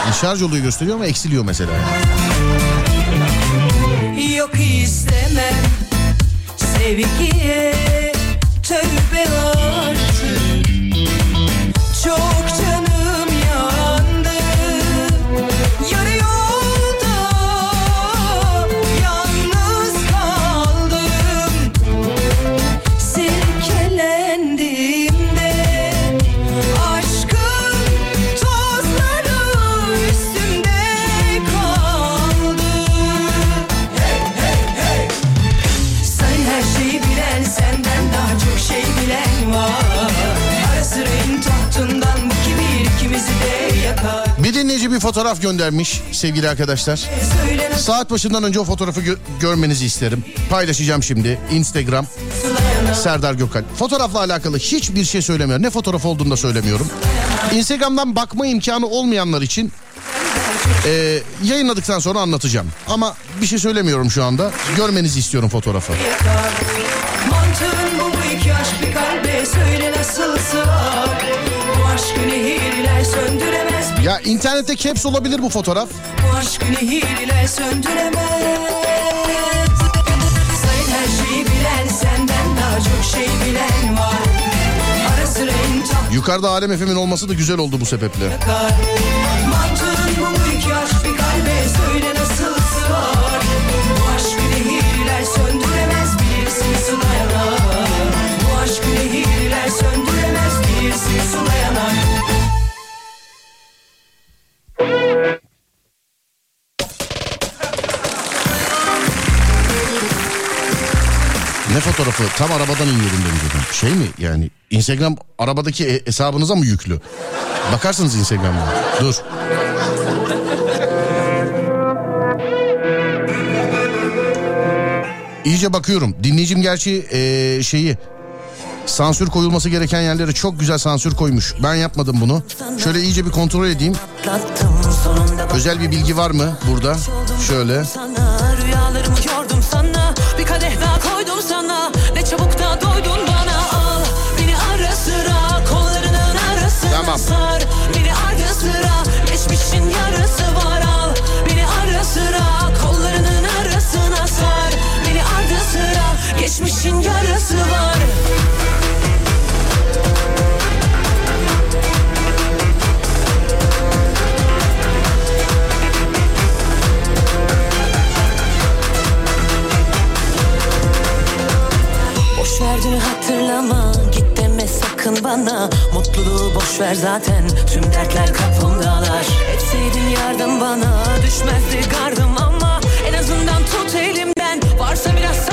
Yani şarj oluyor gösteriyor ama eksiliyor mesela. Yok istemem sevgiye dinleyici bir fotoğraf göndermiş sevgili arkadaşlar. Saat başından önce o fotoğrafı gö- görmenizi isterim. Paylaşacağım şimdi Instagram Serdar Gökal. Fotoğrafla alakalı hiçbir şey söylemiyorum. Ne fotoğraf olduğunu da söylemiyorum. Instagram'dan bakma imkanı olmayanlar için e, yayınladıktan sonra anlatacağım. Ama bir şey söylemiyorum şu anda. Görmenizi istiyorum fotoğrafı. Mantığın bu iki aşk bir kalbe söyle nasıl Ya internette caps olabilir bu fotoğraf. Bu aşkı nehirler söndüremez Sayın her şeyi bilen senden daha çok şey bilen var Ara sıra en Yukarıda Alem Efem'in olması da güzel oldu bu sebeple. takar fotoğrafı? Tam arabadan iniyordum demiş efendim. Şey mi yani Instagram arabadaki e- hesabınıza mı yüklü? Bakarsınız Instagram'dan. Dur. İyice bakıyorum. Dinleyicim gerçi e, şeyi sansür koyulması gereken yerlere çok güzel sansür koymuş. Ben yapmadım bunu. Şöyle iyice bir kontrol edeyim. Özel bir bilgi var mı burada? Şöyle. Tamam. Beni ara sıra Geçmişin yarısı var Al. Beni ara sıra Kollarının arasına sar. Beni ara sıra Geçmişin yarısı var. Boş verdiğini hatırlama Git deme sakın bana boş ver zaten Tüm dertler kapımdalar. Etseydin yardım bana Düşmezdi gardım ama En azından tut elimden. Varsa biraz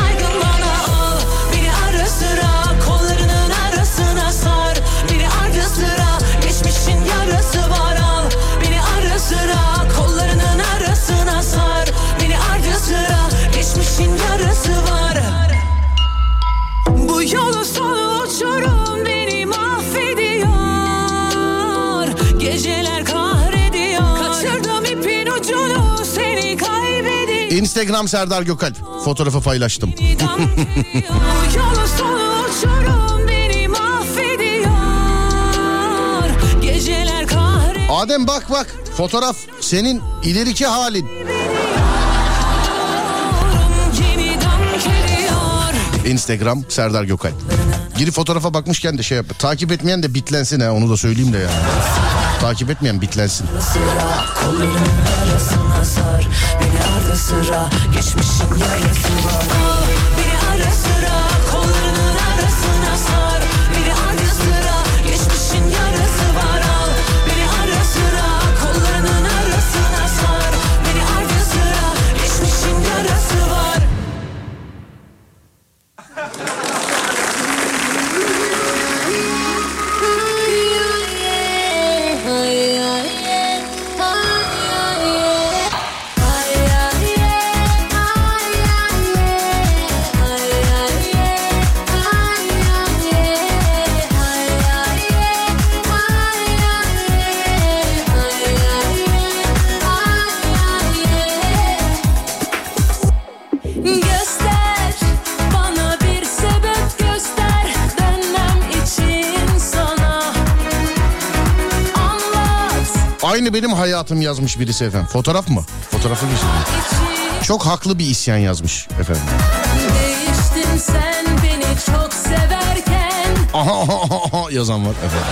Instagram Serdar Gökalp. Fotoğrafı paylaştım. Adem bak bak. Fotoğraf senin ileriki halin. Instagram Serdar Gökalp. Giri fotoğrafa bakmışken de şey yap. Takip etmeyen de bitlensin ha onu da söyleyeyim de ya. Takip etmeyen bitlensin. Sar Beni arda sıra Geçmişin yarısı var Aynı benim hayatım yazmış birisi efendim. Fotoğraf mı? Fotoğrafı geçti. Çok haklı bir isyan yazmış efendim. Değiştin sen beni çok severken Aha, aha, aha, yazan var efendim.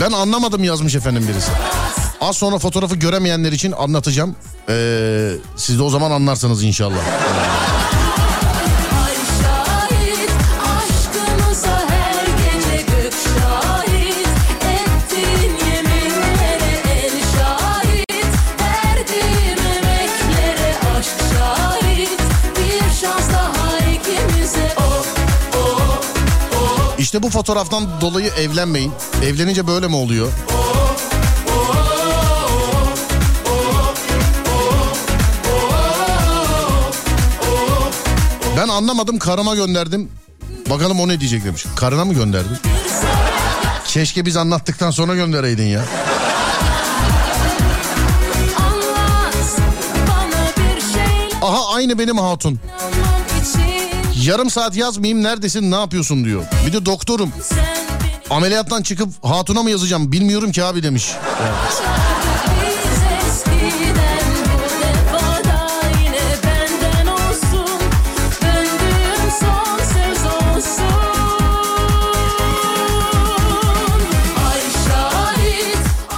Ben anlamadım yazmış efendim birisi. Az sonra fotoğrafı göremeyenler için anlatacağım. Ee, siz de o zaman anlarsınız inşallah. İşte bu fotoğraftan dolayı evlenmeyin. Evlenince böyle mi oluyor? Ben anlamadım karıma gönderdim. Bakalım o ne diyecek demiş. Karına mı gönderdin? Keşke biz anlattıktan sonra göndereydin ya. Şeyler Aha aynı benim hatun. Yarım saat yazmayayım neredesin ne yapıyorsun diyor. Bir de doktorum. Ameliyattan çıkıp hatuna mı yazacağım bilmiyorum ki abi demiş. Şahit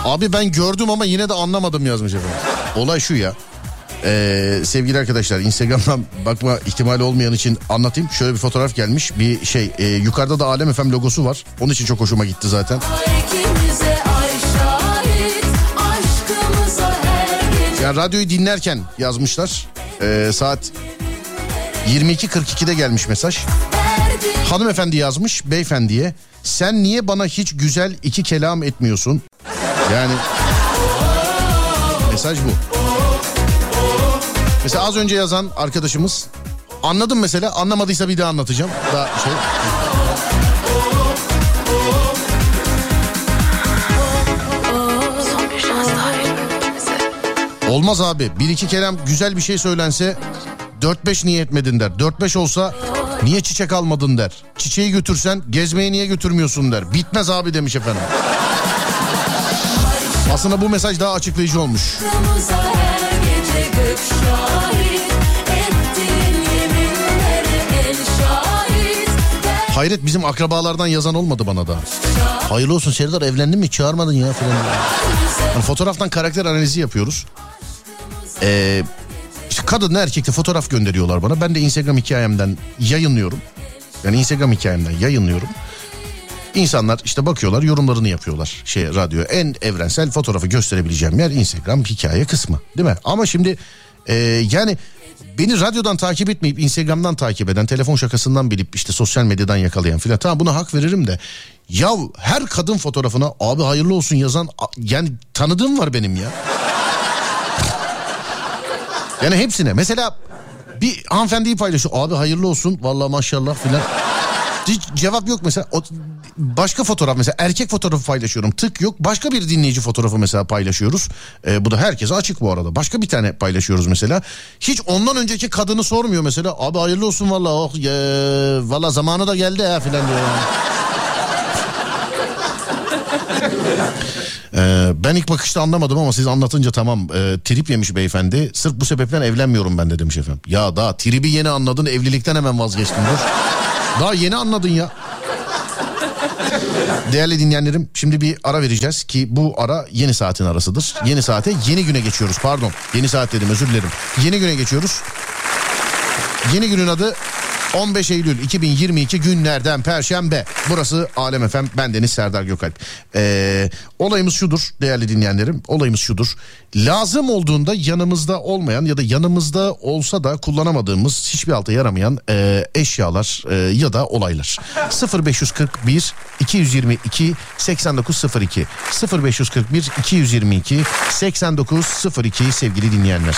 Abi ben gördüm ama yine de anlamadım yazmış efendim. Olay şu ya. Ee, sevgili arkadaşlar Instagram'dan bakma ihtimali olmayan için anlatayım. Şöyle bir fotoğraf gelmiş. Bir şey e, yukarıda da Alem FM logosu var. Onun için çok hoşuma gitti zaten. gece Yani radyoyu dinlerken yazmışlar. Ee, saat 22.42'de gelmiş mesaj. Hanımefendi yazmış beyefendiye. Sen niye bana hiç güzel iki kelam etmiyorsun? Yani mesaj bu. Mesela az önce yazan arkadaşımız anladım mesela anlamadıysa bir daha anlatacağım. Daha şey. Olmaz abi. Bir iki kelam güzel bir şey söylense 4-5 niye etmedin der. 4-5 olsa niye çiçek almadın der. Çiçeği götürsen gezmeye niye götürmüyorsun der. Bitmez abi demiş efendim. Aslında bu mesaj daha açıklayıcı olmuş. Hayret bizim akrabalardan yazan olmadı bana da. Hayırlı olsun Serdar evlendin mi çağırmadın ya falan. Yani fotoğraftan karakter analizi yapıyoruz. Ee, işte kadınla erkekle fotoğraf gönderiyorlar bana. Ben de Instagram hikayemden yayınlıyorum. Yani Instagram hikayemden yayınlıyorum. İnsanlar işte bakıyorlar yorumlarını yapıyorlar şey radyo. En evrensel fotoğrafı gösterebileceğim yer Instagram hikaye kısmı değil mi? Ama şimdi e, yani beni radyodan takip etmeyip Instagram'dan takip eden telefon şakasından bilip işte sosyal medyadan yakalayan filan tamam buna hak veririm de ya her kadın fotoğrafına abi hayırlı olsun yazan yani tanıdığım var benim ya. Yani hepsine mesela bir hanımefendiyi paylaşıyor abi hayırlı olsun vallahi maşallah filan. Hiç cevap yok mesela. O, başka fotoğraf mesela erkek fotoğrafı paylaşıyorum. Tık yok. Başka bir dinleyici fotoğrafı mesela paylaşıyoruz. Ee, bu da herkese açık bu arada. Başka bir tane paylaşıyoruz mesela. Hiç ondan önceki kadını sormuyor mesela. Abi hayırlı olsun valla. Oh, ye, valla zamanı da geldi ya filan diyor. yani. Ee, ben ilk bakışta anlamadım ama siz anlatınca tamam e, trip yemiş beyefendi. Sırf bu sebepten evlenmiyorum ben de demiş efendim. Ya daha tribi yeni anladın evlilikten hemen vazgeçtin dur. Daha yeni anladın ya. Değerli dinleyenlerim şimdi bir ara vereceğiz ki bu ara yeni saatin arasıdır. Yeni saate yeni güne geçiyoruz pardon. Yeni saat dedim özür dilerim. Yeni güne geçiyoruz. Yeni günün adı 15 Eylül 2022 günlerden Perşembe. Burası Alem Efem. Ben Deniz Serdar Gökalp. Ee, olayımız şudur değerli dinleyenlerim. Olayımız şudur. Lazım olduğunda yanımızda olmayan ya da yanımızda olsa da kullanamadığımız hiçbir alta yaramayan e, eşyalar e, ya da olaylar. 0541 222 8902 0541 222 8902 sevgili dinleyenler.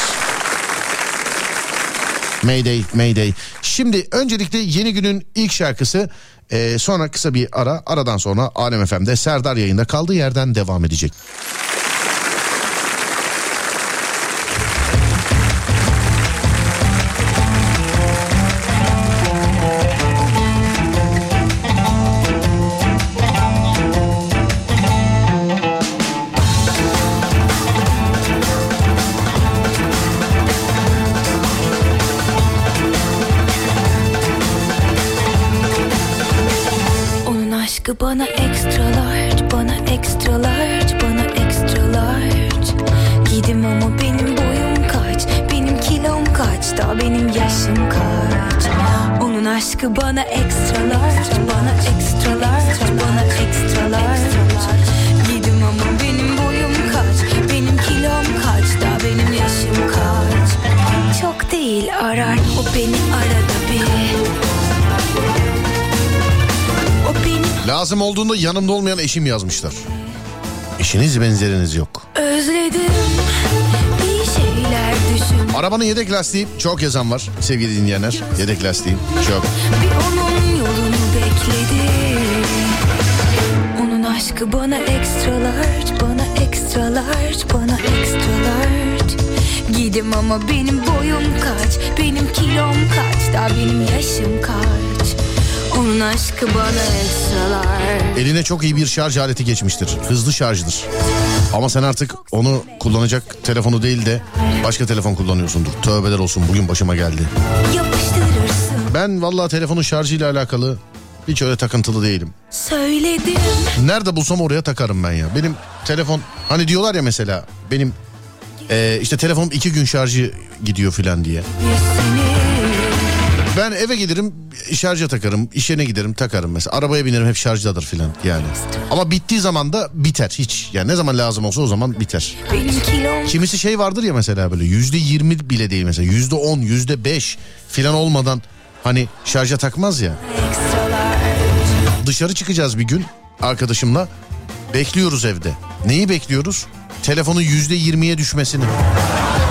Mayday, Mayday. Şimdi öncelikle yeni günün ilk şarkısı e, sonra kısa bir ara. Aradan sonra Alem FM'de Serdar yayında kaldığı yerden devam edecek. Lazım olduğunda yanımda olmayan eşim yazmışlar. Eşiniz benzeriniz yok. özledim düşün Arabanın yedek lastiği çok yazan var sevgili dinleyenler. Yedek lastiği çok. Bir onun yolunu bekledim Onun aşkı bana extra large Bana extra large Bana extra large Gidim ama benim boyum kaç Benim kilom kaç Daha benim yaşım kaç Onun aşkı bana large Eline çok iyi bir şarj aleti geçmiştir. Hızlı şarjdır. Ama sen artık onu kullanacak telefonu değil de başka telefon kullanıyorsundur. Tövbeler olsun bugün başıma geldi. Ben vallahi telefonun şarjıyla alakalı hiç öyle takıntılı değilim. Söyledim Nerede bulsam oraya takarım ben ya. Benim telefon hani diyorlar ya mesela benim eee, işte telefonum iki gün şarjı gidiyor filan diye. Ben eve gelirim şarja takarım işe ne giderim takarım mesela arabaya binerim hep şarjdadır filan yani. Ama bittiği zaman da biter hiç yani ne zaman lazım olsa o zaman biter. Kimisi şey vardır ya mesela böyle yüzde yirmi bile değil mesela yüzde on yüzde beş filan olmadan hani şarja takmaz ya. Dışarı çıkacağız bir gün arkadaşımla bekliyoruz evde. Neyi bekliyoruz? Telefonun yüzde yirmiye düşmesini.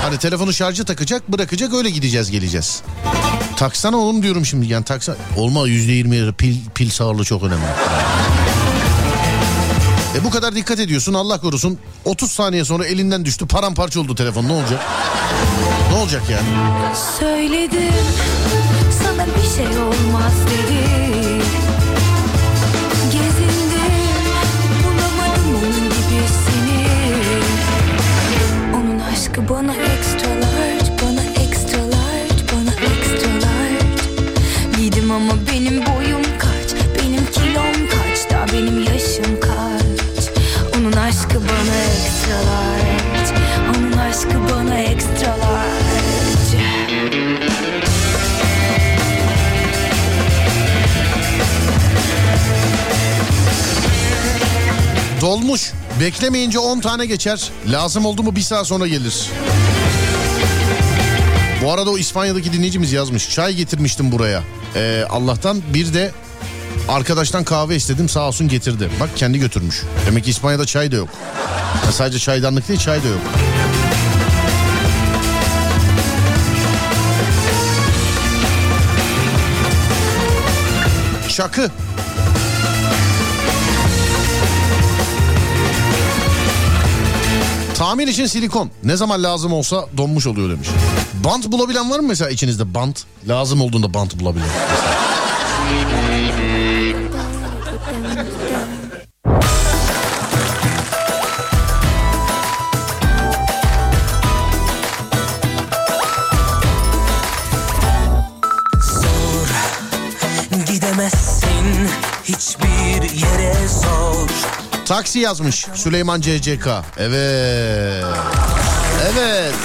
Hani telefonu şarja takacak bırakacak öyle gideceğiz geleceğiz. Taksana oğlum diyorum şimdi yani taksa. Olma yüzde yirmi pil, pil sağlığı çok önemli. E bu kadar dikkat ediyorsun Allah korusun 30 saniye sonra elinden düştü paramparça oldu telefon ne olacak? Ne olacak yani? Söyledim sana bir şey olmaz dedim Gezindim bulamadım onun gibisini Onun aşkı bana ama benim boyum kaç Benim kilom kaç Daha benim yaşım kaç Onun aşkı bana extra large Onun aşkı bana extra large Dolmuş. Beklemeyince 10 tane geçer. Lazım oldu mu bir saat sonra gelir. Bu arada o İspanya'daki dinleyicimiz yazmış. Çay getirmiştim buraya. Ee, Allah'tan bir de arkadaştan kahve istedim sağ olsun getirdi. Bak kendi götürmüş. Demek ki İspanya'da çay da yok. Ya sadece çaydanlık değil çay da yok. Çakı. Tamir için silikon ne zaman lazım olsa donmuş oluyor demiş. Bant bulabilen var mı mesela içinizde bant? Lazım olduğunda bant bulabilen. Taksi yazmış Süleyman CCK. Evet. Evet.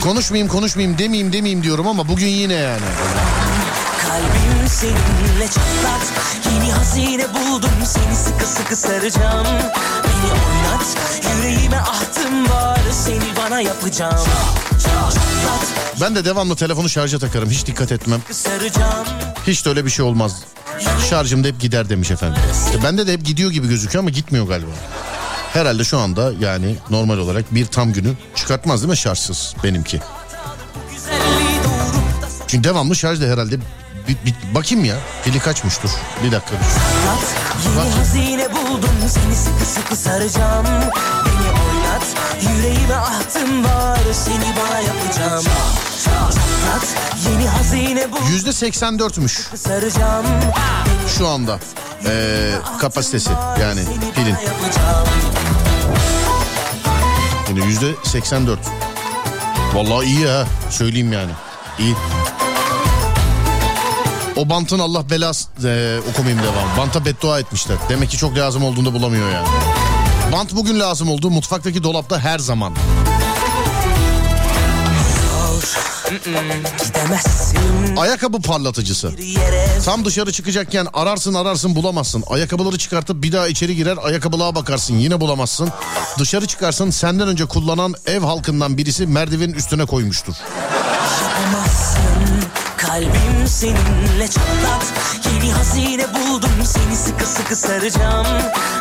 Konuşmayayım konuşmayayım demeyeyim demeyeyim diyorum ama bugün yine yani. Kalbim seninle çatlat Yeni hazine buldum seni sıkı sıkı saracağım Beni oynat yüreğime ahtım var Seni bana yapacağım Çatlat Ben de devamlı telefonu şarja takarım hiç dikkat etmem. saracağım Hiç de öyle bir şey olmaz. Şarjım da hep gider demiş efendim. İşte bende de hep gidiyor gibi gözüküyor ama gitmiyor galiba. Herhalde şu anda yani normal olarak bir tam günü çıkartmaz değil mi şarjsız benimki? Çünkü devamlı şarjda herhalde bir, bir- bakayım ya pili kaçmıştır. Bir dakika. Yeni hazine buldum seni sıkı sıkı saracağım Beni yüreğime ahtım var Seni bana yapacağım Çatlat yeni hazine Yüzde 84'müş saracağım şu anda ee, kapasitesi yani pilin. Yine yüzde 84. Vallahi iyi ha söyleyeyim yani. İyi. O bantın Allah belası e, okumayayım devam. Banta beddua etmişler. Demek ki çok lazım olduğunda bulamıyor yani. Bant bugün lazım oldu. Mutfaktaki dolapta her zaman. Ayakkabı parlatıcısı. Tam dışarı çıkacakken ararsın ararsın bulamazsın. Ayakkabıları çıkartıp bir daha içeri girer ayakkabılığa bakarsın yine bulamazsın. Dışarı çıkarsın senden önce kullanan ev halkından birisi merdivenin üstüne koymuştur. Kalbim seninle çatlat. Yeni hazine buldum. Seni sıkı sıkı saracağım.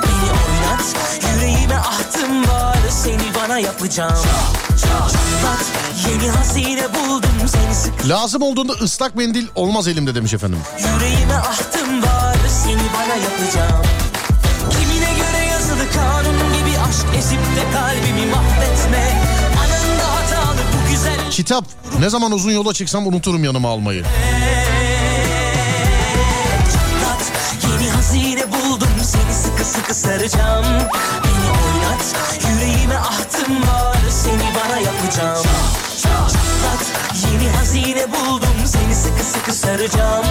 Beni oynat. Yüreğime ahtım var. Seni bana yapacağım. Çatlat. Yeni hazine buldum. Seni sıkı Lazım olduğunda ıslak mendil olmaz elimde demiş efendim. Yüreğime ahtım var. Seni bana yapacağım. Kimine göre yazılı kanun gibi aşk ezip de kalbimi mahvetme Kitap ne zaman uzun yola çıksam unuturum yanıma almayı. Yeni hazine buldum. Seni sıkı sıkı saracağım. Beni oynat yüreğime ahtım var. Seni bana yapacağım. Çatlat yeni hazine buldum. Seni sıkı sıkı saracağım.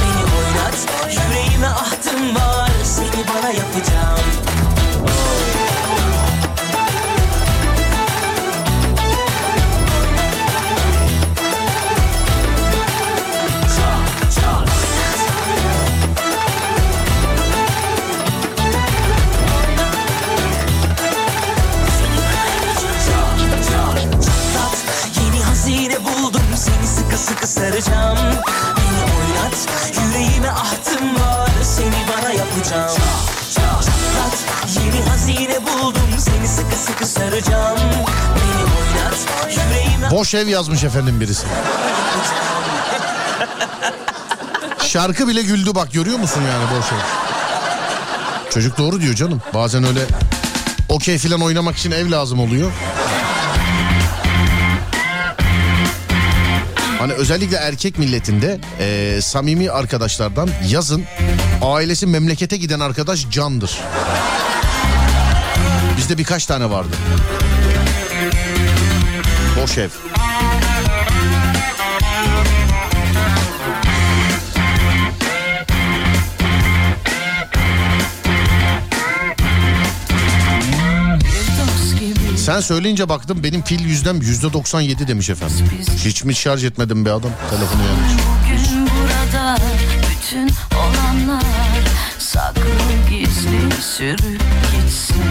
Beni oynat yüreğime ahtım var. Seni bana yapacağım sıkı saracağım Beni oynat yüreğime ahtım var seni bana yapacağım Çatlat yeni hazine buldum seni sıkı sıkı saracağım Beni oynat yüreğime Boş ev yazmış efendim birisi. Şarkı bile güldü bak görüyor musun yani boş ev. Çocuk doğru diyor canım. Bazen öyle okey filan oynamak için ev lazım oluyor. Hani özellikle erkek milletinde eee, samimi arkadaşlardan yazın ailesi memlekete giden arkadaş candır. Bizde birkaç tane vardı. Boş ev. Sen söyleyince baktım benim pil yüzdem yüzde 97 demiş efendim. Hiç mi şarj etmedim be adam? Telefonu yanmış. Bugün burada bütün olanlar saklı gizli sürüp gitsin.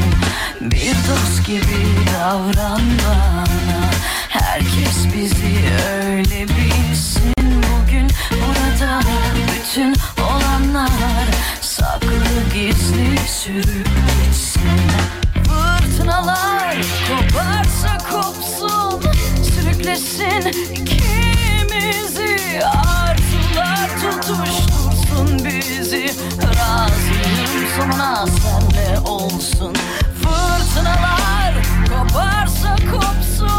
Bir dost gibi davran bana. Herkes bizi öyle bilsin. Bugün burada bütün olanlar saklı gizli sürüp gitsin. Fırtınalar Sürüklesin ikimizi Arzular tutuştursun bizi. Razıyım sonuna senle olsun. Fırtınalar koparsa kopsun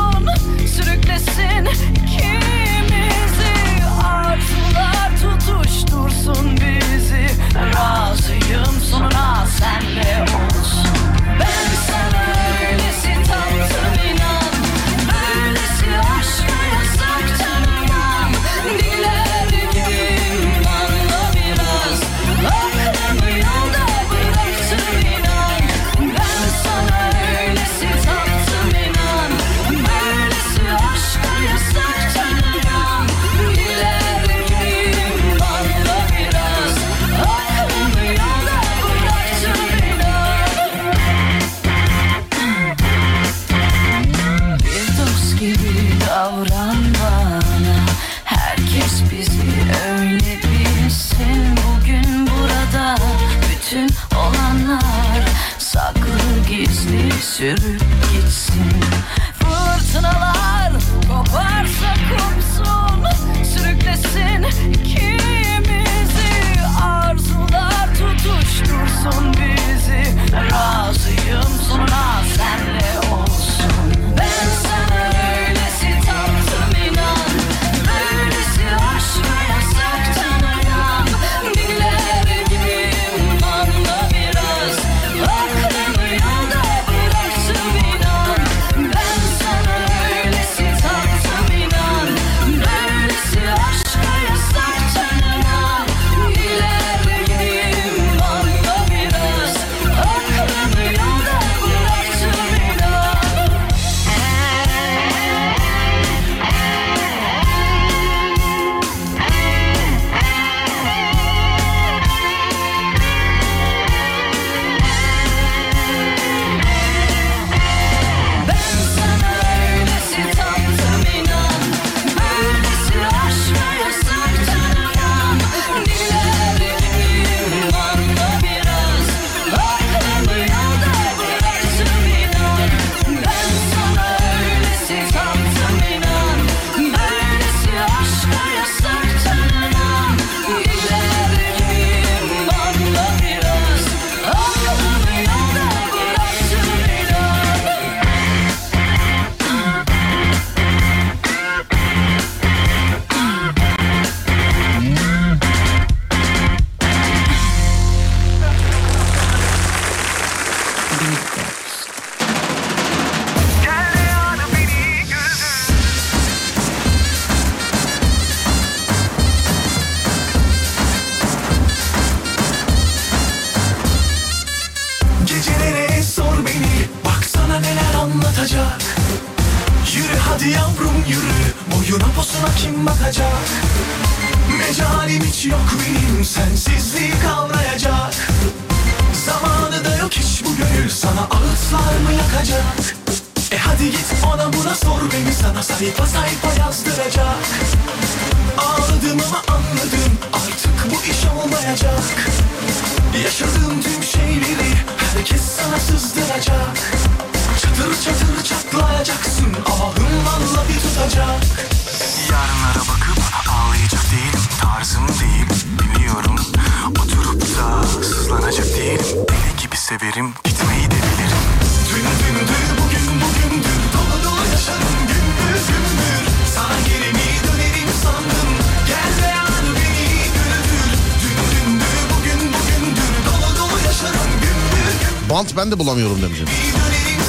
ben de bulamıyorum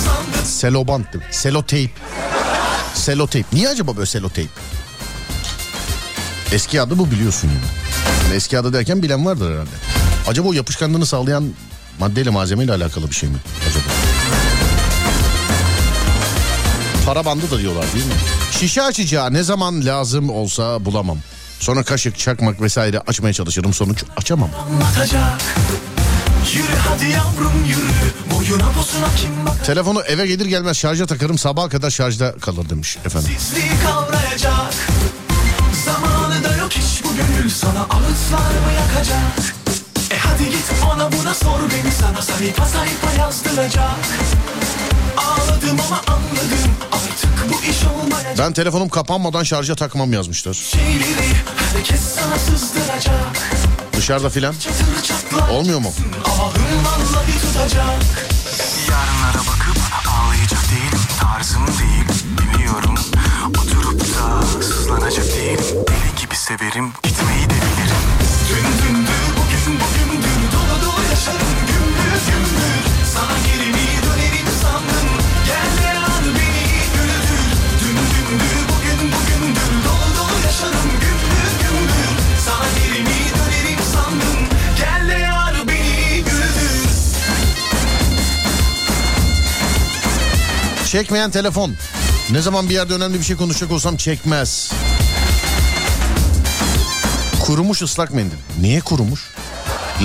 sandım Selobant mi? Seloteyp. Seloteyp. Niye acaba böyle seloteyp? Eski adı bu biliyorsun yani. Yani eski adı derken bilen vardır herhalde. Acaba o yapışkanlığını sağlayan maddeyle malzemeyle alakalı bir şey mi? Acaba? Para bandı da diyorlar değil mi? Şişe açacağı ne zaman lazım olsa bulamam. Sonra kaşık, çakmak vesaire açmaya çalışırım sonuç açamam. anlatacak Yürü hadi yavrum yürü. Boyuna posuna kim bak Telefonu eve gelir gelmez şarja takarım sabaha kadar şarjda kalır demiş efendim. Sizliği kavrayacak. Zamanı da yok hiç bu gönül sana ağıtlar mı yakacak? E hadi git ona buna sor beni. Sana sayfa sayfa yazdıracak. Ağladım ama anladım. Artık bu iş olmayacak. Ben telefonum kapanmadan şarja takmam yazmışlar. Şeyleri herkes sana sızdıracak Dışarıda filan. Olmuyor mu? Yarınlara bakıp ağlayacak değilim Tarzım değil biliyorum Oturup da sızlanacak değilim Deli gibi severim gitmeyi de bilirim Dün dündür bugün bugündür Dolu dolu yaşarım gümbür gümbür Çekmeyen telefon. Ne zaman bir yerde önemli bir şey konuşacak olsam çekmez. Kurumuş ıslak mendil. Niye kurumuş?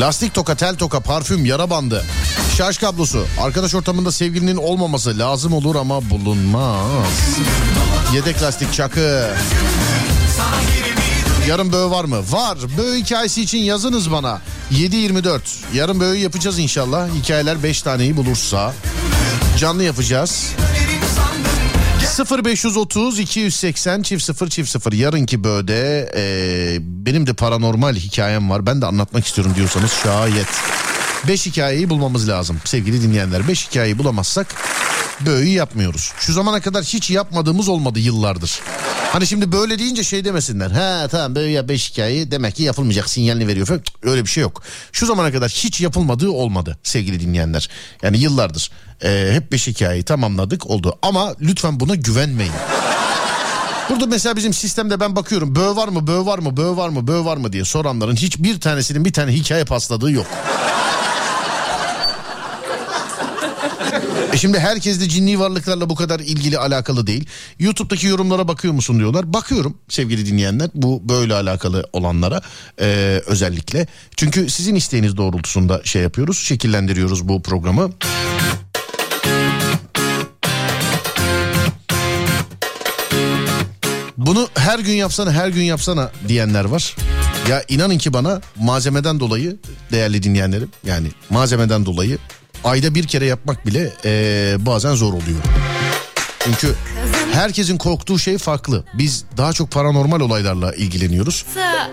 Lastik toka, tel toka, parfüm, yara bandı, şarj kablosu. Arkadaş ortamında sevgilinin olmaması lazım olur ama bulunmaz. Yedek lastik çakı. Yarın böğü var mı? Var. Böğü hikayesi için yazınız bana. 7.24. Yarın böğü yapacağız inşallah. Hikayeler 5 taneyi bulursa. Canlı yapacağız. 0530 280 çift 0 çift 0 yarınki böğde e, benim de paranormal hikayem var. Ben de anlatmak istiyorum diyorsanız şayet. 5 hikayeyi bulmamız lazım sevgili dinleyenler. 5 hikayeyi bulamazsak böğü yapmıyoruz. Şu zamana kadar hiç yapmadığımız olmadı yıllardır hani şimdi böyle deyince şey demesinler. Ha tamam böyle ya 5 hikaye demek ki yapılmayacak sinyalini veriyor falan. Öyle bir şey yok. Şu zamana kadar hiç yapılmadığı olmadı sevgili dinleyenler. Yani yıllardır e, hep 5 hikayeyi tamamladık oldu. Ama lütfen buna güvenmeyin. Burada mesela bizim sistemde ben bakıyorum böğ var mı böğ var mı böğ var mı böğ var mı diye soranların hiçbir tanesinin bir tane hikaye pasladığı yok. E şimdi herkes de cinni varlıklarla bu kadar ilgili alakalı değil. YouTube'daki yorumlara bakıyor musun diyorlar. Bakıyorum sevgili dinleyenler bu böyle alakalı olanlara e, özellikle. Çünkü sizin isteğiniz doğrultusunda şey yapıyoruz şekillendiriyoruz bu programı. Bunu her gün yapsana her gün yapsana diyenler var. Ya inanın ki bana malzemeden dolayı değerli dinleyenlerim yani malzemeden dolayı ayda bir kere yapmak bile eee, bazen zor oluyor. Çünkü herkesin korktuğu şey farklı. Biz daha çok paranormal olaylarla ilgileniyoruz.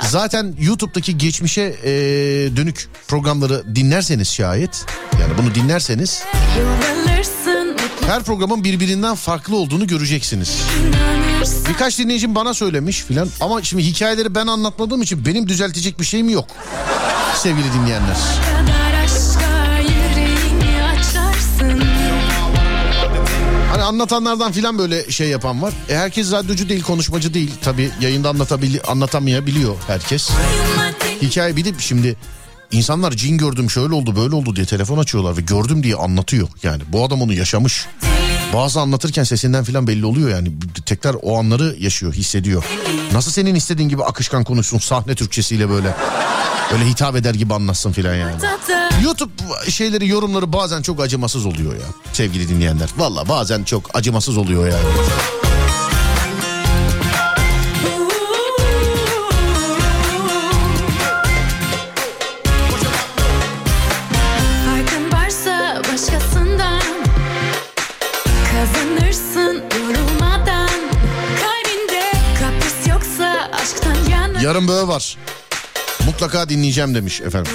Zaten YouTube'daki geçmişe eee, dönük programları dinlerseniz şayet yani bunu dinlerseniz her programın birbirinden farklı olduğunu göreceksiniz. Birkaç dinleyicim bana söylemiş filan ama şimdi hikayeleri ben anlatmadığım için benim düzeltecek bir şeyim yok. Sevgili dinleyenler. Anlatanlardan filan böyle şey yapan var. E herkes radyocu değil, konuşmacı değil. Tabii yayında anlatabili anlatamayabiliyor herkes. Hikaye de şimdi insanlar cin gördüm şöyle oldu böyle oldu diye telefon açıyorlar ve gördüm diye anlatıyor. Yani bu adam onu yaşamış. Bazı anlatırken sesinden falan belli oluyor yani. Tekrar o anları yaşıyor, hissediyor. Nasıl senin istediğin gibi akışkan konuşsun sahne Türkçesiyle böyle. Öyle hitap eder gibi anlatsın filan yani. YouTube şeyleri yorumları bazen çok acımasız oluyor ya sevgili dinleyenler. Valla bazen çok acımasız oluyor yani. Böyle var. Mutlaka dinleyeceğim demiş efendim.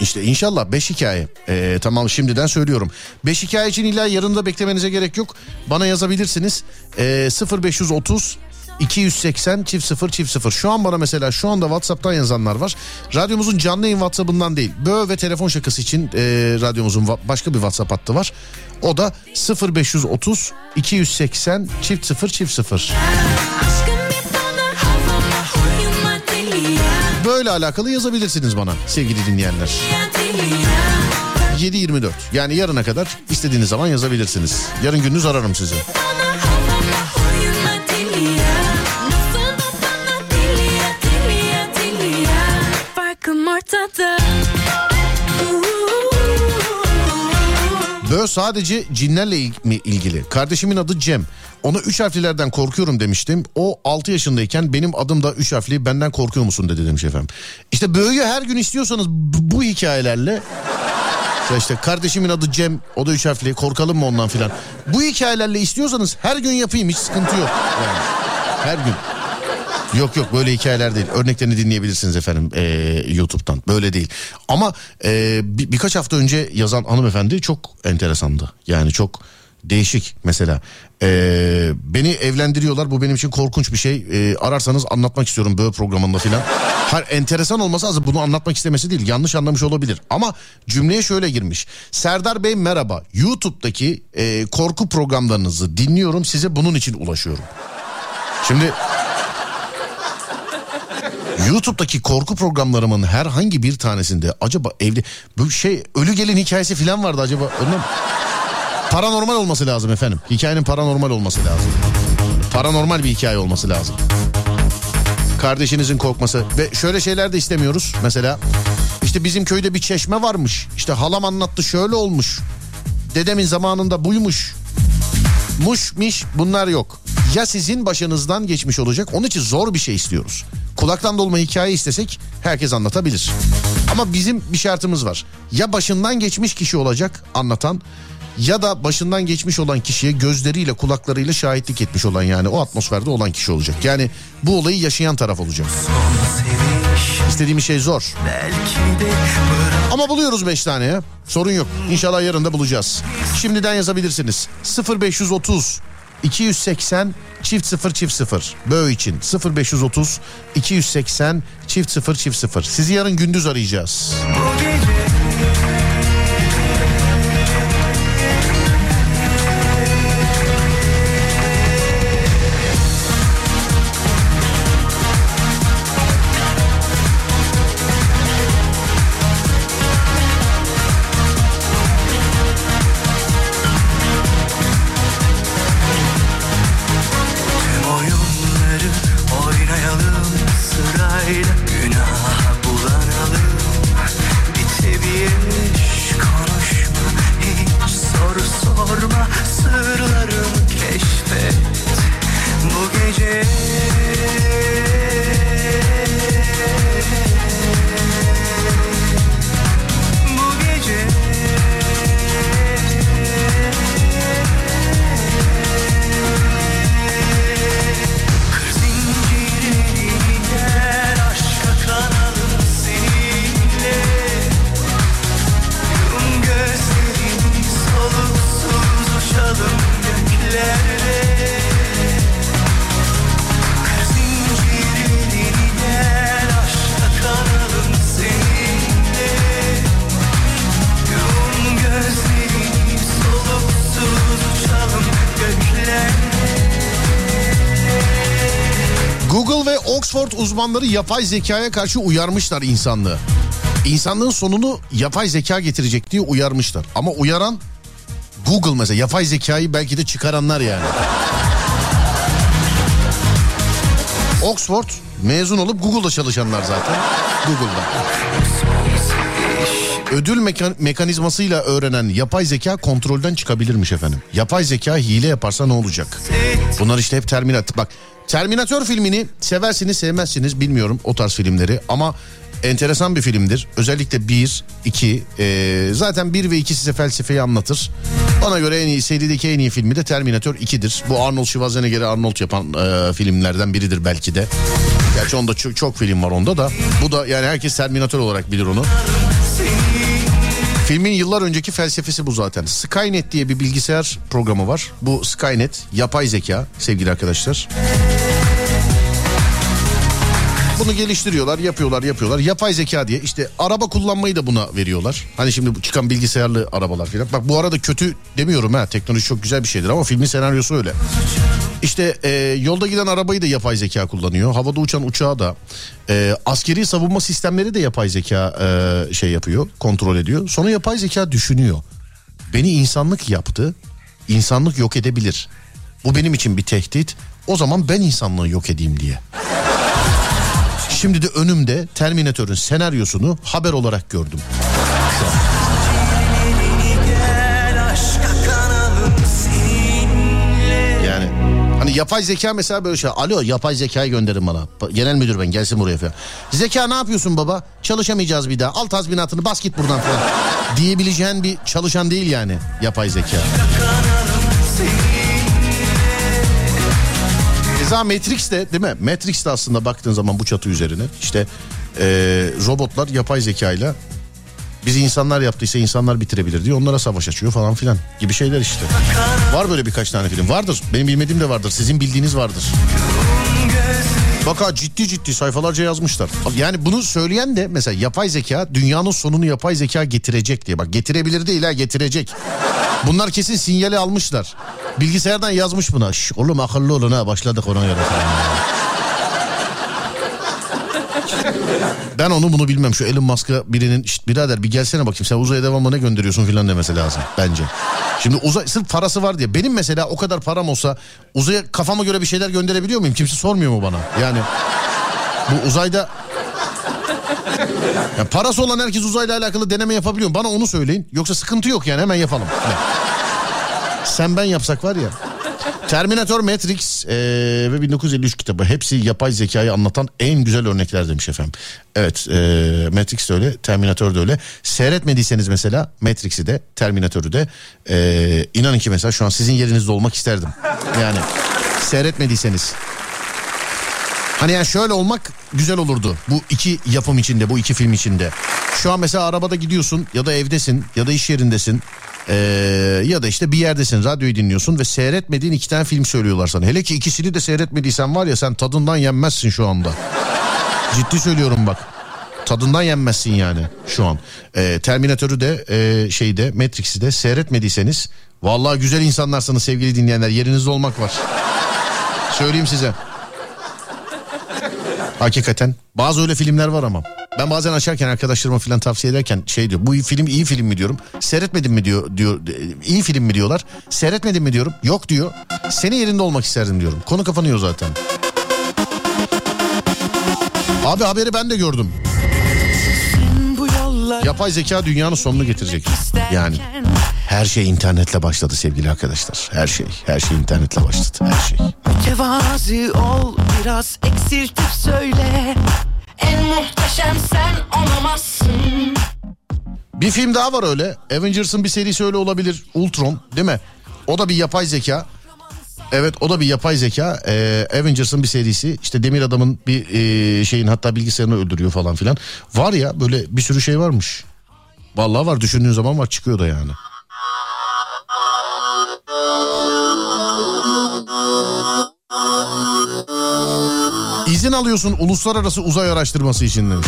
İşte inşallah 5 hikaye. Ee, tamam şimdiden söylüyorum. 5 hikaye için illa yarın da beklemenize gerek yok. Bana yazabilirsiniz. Ee, 0530 280 çift 0 çift 0. Şu an bana mesela şu anda WhatsApp'tan yazanlar var. Radyomuzun canlı yayın WhatsApp'ından değil. Bö ve telefon şakası için e, radyomuzun başka bir WhatsApp hattı var. O da 0530 280 çift 0 çift 0. Böyle alakalı yazabilirsiniz bana sevgili dinleyenler. 7.24 yani yarına kadar istediğiniz zaman yazabilirsiniz. Yarın gündüz ararım sizi. Huyuma deli Bö sadece cinlerle il- ilgili. Kardeşimin adı Cem. Ona üç harflilerden korkuyorum demiştim. O 6 yaşındayken benim adım da üç harfli benden korkuyor musun dedi demiş efendim. İşte Bö'yü her gün istiyorsanız bu, bu hikayelerle ya işte kardeşimin adı Cem o da üç harfli korkalım mı ondan filan. Bu hikayelerle istiyorsanız her gün yapayım hiç sıkıntı yok. Yani her gün. Yok yok böyle hikayeler değil. Örneklerini dinleyebilirsiniz efendim eee, YouTube'dan. Böyle değil. Ama eee, bir- birkaç hafta önce yazan hanımefendi çok enteresandı. Yani çok değişik mesela. Eee, beni evlendiriyorlar bu benim için korkunç bir şey. Eee, ararsanız anlatmak istiyorum böyle programında filan. Hayır enteresan olması lazım bunu anlatmak istemesi değil. Yanlış anlamış olabilir. Ama cümleye şöyle girmiş. Serdar Bey merhaba. YouTube'daki eee, korku programlarınızı dinliyorum. Size bunun için ulaşıyorum. Şimdi YouTube'daki korku programlarımın herhangi bir tanesinde acaba evde bu şey ölü gelin hikayesi falan vardı acaba ondan paranormal olması lazım efendim. Hikayenin paranormal olması lazım. Paranormal bir hikaye olması lazım. Kardeşinizin korkması ve şöyle şeyler de istemiyoruz. Mesela işte bizim köyde bir çeşme varmış. İşte halam anlattı şöyle olmuş. Dedemin zamanında buymuş. Muş miş bunlar yok. Ya sizin başınızdan geçmiş olacak onun için zor bir şey istiyoruz. Kulaktan dolma hikaye istesek herkes anlatabilir. Ama bizim bir şartımız var. Ya başından geçmiş kişi olacak anlatan ya da başından geçmiş olan kişiye gözleriyle kulaklarıyla şahitlik etmiş olan yani o atmosferde olan kişi olacak. Yani bu olayı yaşayan taraf olacak. İstediğim şey zor. Ama buluyoruz 5 tane ya. Sorun yok. İnşallah yarın da bulacağız. Şimdiden yazabilirsiniz. 0530 280 çift 0 çift 0 Böğ için 0530 280 çift 0 çift 0 Sizi yarın gündüz arayacağız. Tüm uzmanları yapay zekaya karşı uyarmışlar insanlığı. İnsanlığın sonunu yapay zeka getirecek diye uyarmışlar. Ama uyaran Google mesela yapay zekayı belki de çıkaranlar yani. Oxford mezun olup Google'da çalışanlar zaten. Google'da. Ödül mekan- mekanizmasıyla öğrenen yapay zeka kontrolden çıkabilirmiş efendim. Yapay zeka hile yaparsa ne olacak? Bunlar işte hep Terminator. Bak Terminator filmini seversiniz sevmezsiniz bilmiyorum o tarz filmleri ama enteresan bir filmdir. Özellikle 1, 2 e, zaten 1 ve 2 size felsefeyi anlatır. Bana göre en iyi serideki en iyi filmi de Terminator 2'dir. Bu Arnold Schwarzenegger'i Arnold yapan e, filmlerden biridir belki de. Gerçi onda çok, çok film var onda da. Bu da yani herkes Terminator olarak bilir onu. Filmin yıllar önceki felsefesi bu zaten. Skynet diye bir bilgisayar programı var. Bu Skynet yapay zeka sevgili arkadaşlar. Bunu geliştiriyorlar, yapıyorlar, yapıyorlar. Yapay zeka diye işte araba kullanmayı da buna veriyorlar. Hani şimdi çıkan bilgisayarlı arabalar falan. Bak bu arada kötü demiyorum ha. Teknoloji çok güzel bir şeydir ama filmin senaryosu öyle. İşte e, yolda giden arabayı da yapay zeka kullanıyor. Havada uçan uçağı da. E, askeri savunma sistemleri de yapay zeka e, şey yapıyor, kontrol ediyor. Sonra yapay zeka düşünüyor. Beni insanlık yaptı. insanlık yok edebilir. Bu benim için bir tehdit. O zaman ben insanlığı yok edeyim diye. Şimdi de önümde Terminator'ın senaryosunu haber olarak gördüm. Gel yapay zeka mesela böyle şey. Alo yapay zekayı gönderin bana. Genel müdür ben gelsin buraya falan. Zeka ne yapıyorsun baba? Çalışamayacağız bir daha. Al tazminatını bas git buradan falan. Diyebileceğin bir çalışan değil yani yapay zeka. Keza Matrix de değil mi? Matrix de aslında baktığın zaman bu çatı üzerine işte eee, robotlar yapay zekayla bizi insanlar yaptıysa insanlar bitirebilir diye onlara savaş açıyor falan filan gibi şeyler işte. Var böyle birkaç tane film. Vardır. Benim bilmediğim de vardır. Sizin bildiğiniz vardır. Bak ha ciddi ciddi sayfalarca yazmışlar. Yani bunu söyleyen de mesela yapay zeka dünyanın sonunu yapay zeka getirecek diye. Bak getirebilir değil ha getirecek. Bunlar kesin sinyali almışlar. Bilgisayardan yazmış buna. Şş, oğlum akıllı olun ha başladık ona göre. Ben onu bunu bilmem. Şu Elon Musk'a birinin "Şşt birader bir gelsene bakayım sen uzaya devamlı ne gönderiyorsun filan demesi lazım bence. Şimdi uzay sırf parası var diye. Benim mesela o kadar param olsa uzaya kafama göre bir şeyler gönderebiliyor muyum? Kimse sormuyor mu bana? Yani bu uzayda ya parası olan herkes uzayla alakalı deneme yapabiliyor? Bana onu söyleyin. Yoksa sıkıntı yok yani hemen yapalım. Yani. Sen ben yapsak var ya. Terminator Matrix eee, ve 1953 kitabı hepsi yapay zekayı anlatan en güzel örnekler demiş efendim. Evet eee, Matrix de öyle Terminator da öyle. Seyretmediyseniz mesela Matrix'i de Terminator'u da eee, inanın ki mesela şu an sizin yerinizde olmak isterdim. Yani seyretmediyseniz. Hani yani şöyle olmak güzel olurdu bu iki yapım içinde bu iki film içinde. Şu an mesela arabada gidiyorsun ya da evdesin ya da iş yerindesin. Ee, ya da işte bir yerdesin radyoyu dinliyorsun ve seyretmediğin iki tane film söylüyorlar sana. Hele ki ikisini de seyretmediysen var ya sen tadından yenmezsin şu anda. Ciddi söylüyorum bak. Tadından yenmezsin yani şu an. Ee, Terminatör'ü de e, şeyde Matrix'i de seyretmediyseniz vallahi güzel insanlarsınız sevgili dinleyenler yerinizde olmak var. Söyleyeyim size. Hakikaten. Bazı öyle filmler var ama. Ben bazen açarken arkadaşlarıma falan tavsiye ederken şey diyor. Bu film iyi film mi diyorum. Seyretmedin mi diyor. diyor iyi film mi diyorlar. Seyretmedin mi diyorum. Yok diyor. Senin yerinde olmak isterdim diyorum. Konu kapanıyor zaten. Abi haberi ben de gördüm. Yapay zeka dünyanın sonunu getirecek. Yani her şey internetle başladı sevgili arkadaşlar. Her şey, her şey internetle başladı. Her şey. Mütevazi ol biraz eksiltip söyle En muhteşem sen olamazsın Bir film daha var öyle. Avengers'ın bir serisi öyle olabilir. Ultron değil mi? O da bir yapay zeka. Evet o da bir yapay zeka. Ee, Avengers'ın bir serisi. İşte Demir Adam'ın bir e, şeyin hatta bilgisayarını öldürüyor falan filan. Var ya böyle bir sürü şey varmış. Vallahi var düşündüğün zaman var çıkıyor da yani. İzin alıyorsun uluslararası uzay araştırması için demiş.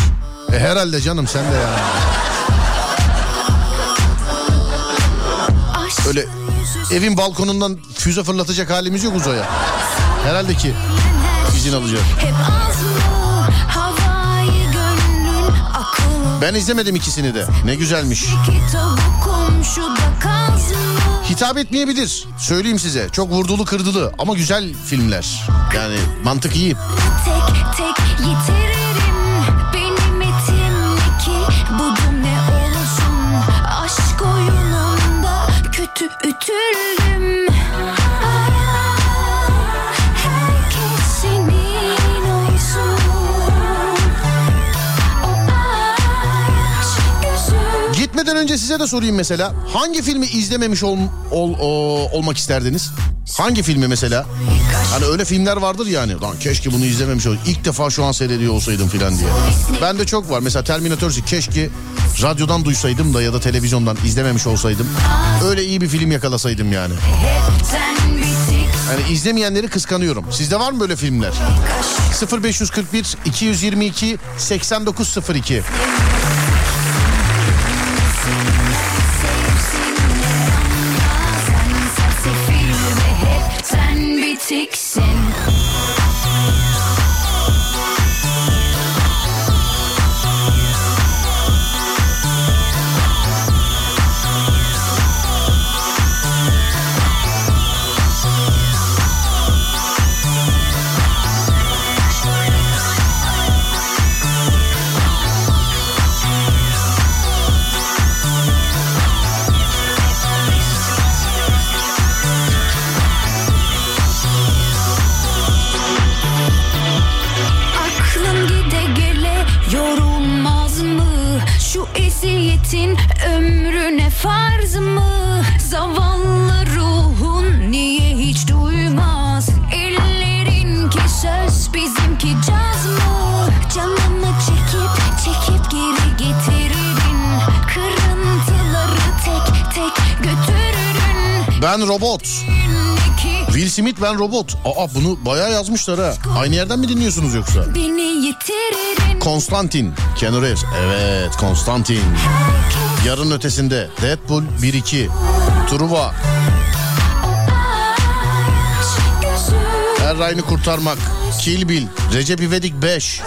E herhalde canım sen de yani. Öyle evin balkonundan füze fırlatacak halimiz yok uzaya. Herhalde ki izin akıl Ben izlemedim ikisini de. Ne güzelmiş. Komşuda mı Hitap etmeyebilir. Söyleyeyim size. Çok vurdulu kırdılı ama güzel filmler. Yani mantık iyi. Tek tek yitiririm benim etimdeki bu ne olsun aşk oyununda kötü ütüldüm. Gitmeden önce size de sorayım mesela. Hangi filmi izlememiş ol, ol- o- olmak isterdiniz? Hangi filmi mesela? Hani öyle filmler vardır yani. Lan keşke bunu izlememiş ol. İlk defa şu an seyrediyor olsaydım filan diye. Bende çok var. Mesela Terminator keşke radyodan duysaydım da ya da televizyondan izlememiş olsaydım. Öyle iyi bir film yakalasaydım yani. Yani izlemeyenleri kıskanıyorum. Sizde var mı böyle filmler? 0541 222 8902 fixing Ben Robot. Will Smith ben Robot. Aa bunu bayağı yazmışlar ha. Aynı yerden mi dinliyorsunuz yoksa? Konstantin. Keanu Reeves. Evet Konstantin. Yarın ötesinde. Deadpool 1-2. Truva. Aşk Ryan'ı kurtarmak. Kill Bill. Recep İvedik 5.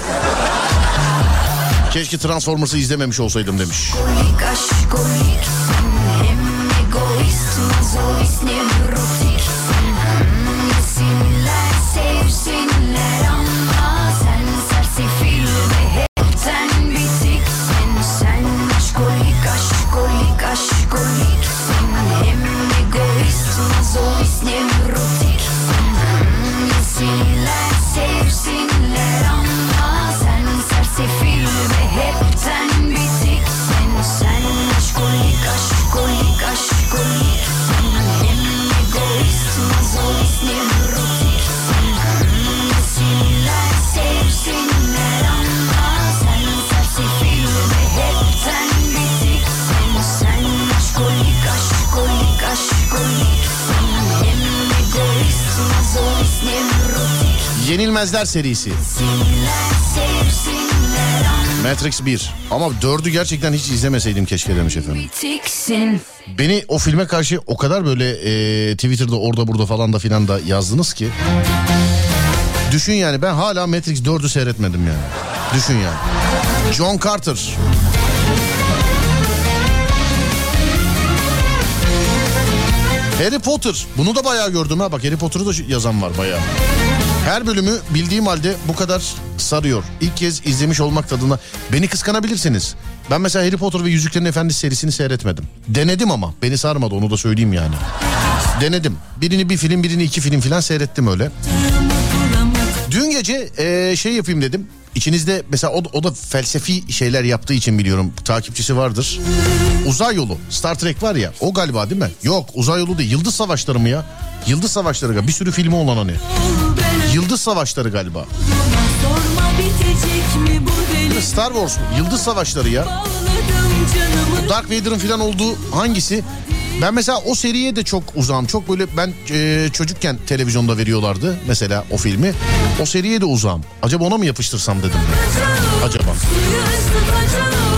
Keşke Transformers'ı izlememiş olsaydım demiş. Kolik aşkoliksin Hem Yenilmezler serisi. Matrix 1. Ama 4'ü gerçekten hiç izlemeseydim keşke demiş efendim. Beni o filme karşı o kadar böyle e, Twitter'da orada burada falan da filan da yazdınız ki. Düşün yani ben hala Matrix 4'ü seyretmedim yani. Düşün yani. John Carter. Harry Potter. Bunu da bayağı gördüm ha. Bak Harry Potter'ı da yazan var bayağı. Her bölümü bildiğim halde bu kadar sarıyor. İlk kez izlemiş olmak tadına. Beni kıskanabilirsiniz. Ben mesela Harry Potter ve Yüzüklerin Efendisi serisini seyretmedim. Denedim ama beni sarmadı onu da söyleyeyim yani. Denedim. Birini bir film birini iki film falan seyrettim öyle. Dün gece e, şey yapayım dedim. İçinizde mesela o, o da felsefi şeyler yaptığı için biliyorum. Takipçisi vardır. Uzay yolu. Star Trek var ya o galiba değil mi? Yok uzay yolu değil. Yıldız Savaşları mı ya? Yıldız Savaşları. Bir sürü filmi olan hani. Yıldız Savaşları galiba. Star Wars mu? Yıldız Savaşları ya. Dark Vader'ın falan olduğu hangisi? Ben mesela o seriye de çok uzağım. Çok böyle ben e, çocukken televizyonda veriyorlardı mesela o filmi. O seriye de uzağım. Acaba ona mı yapıştırsam dedim. Acaba. Suyu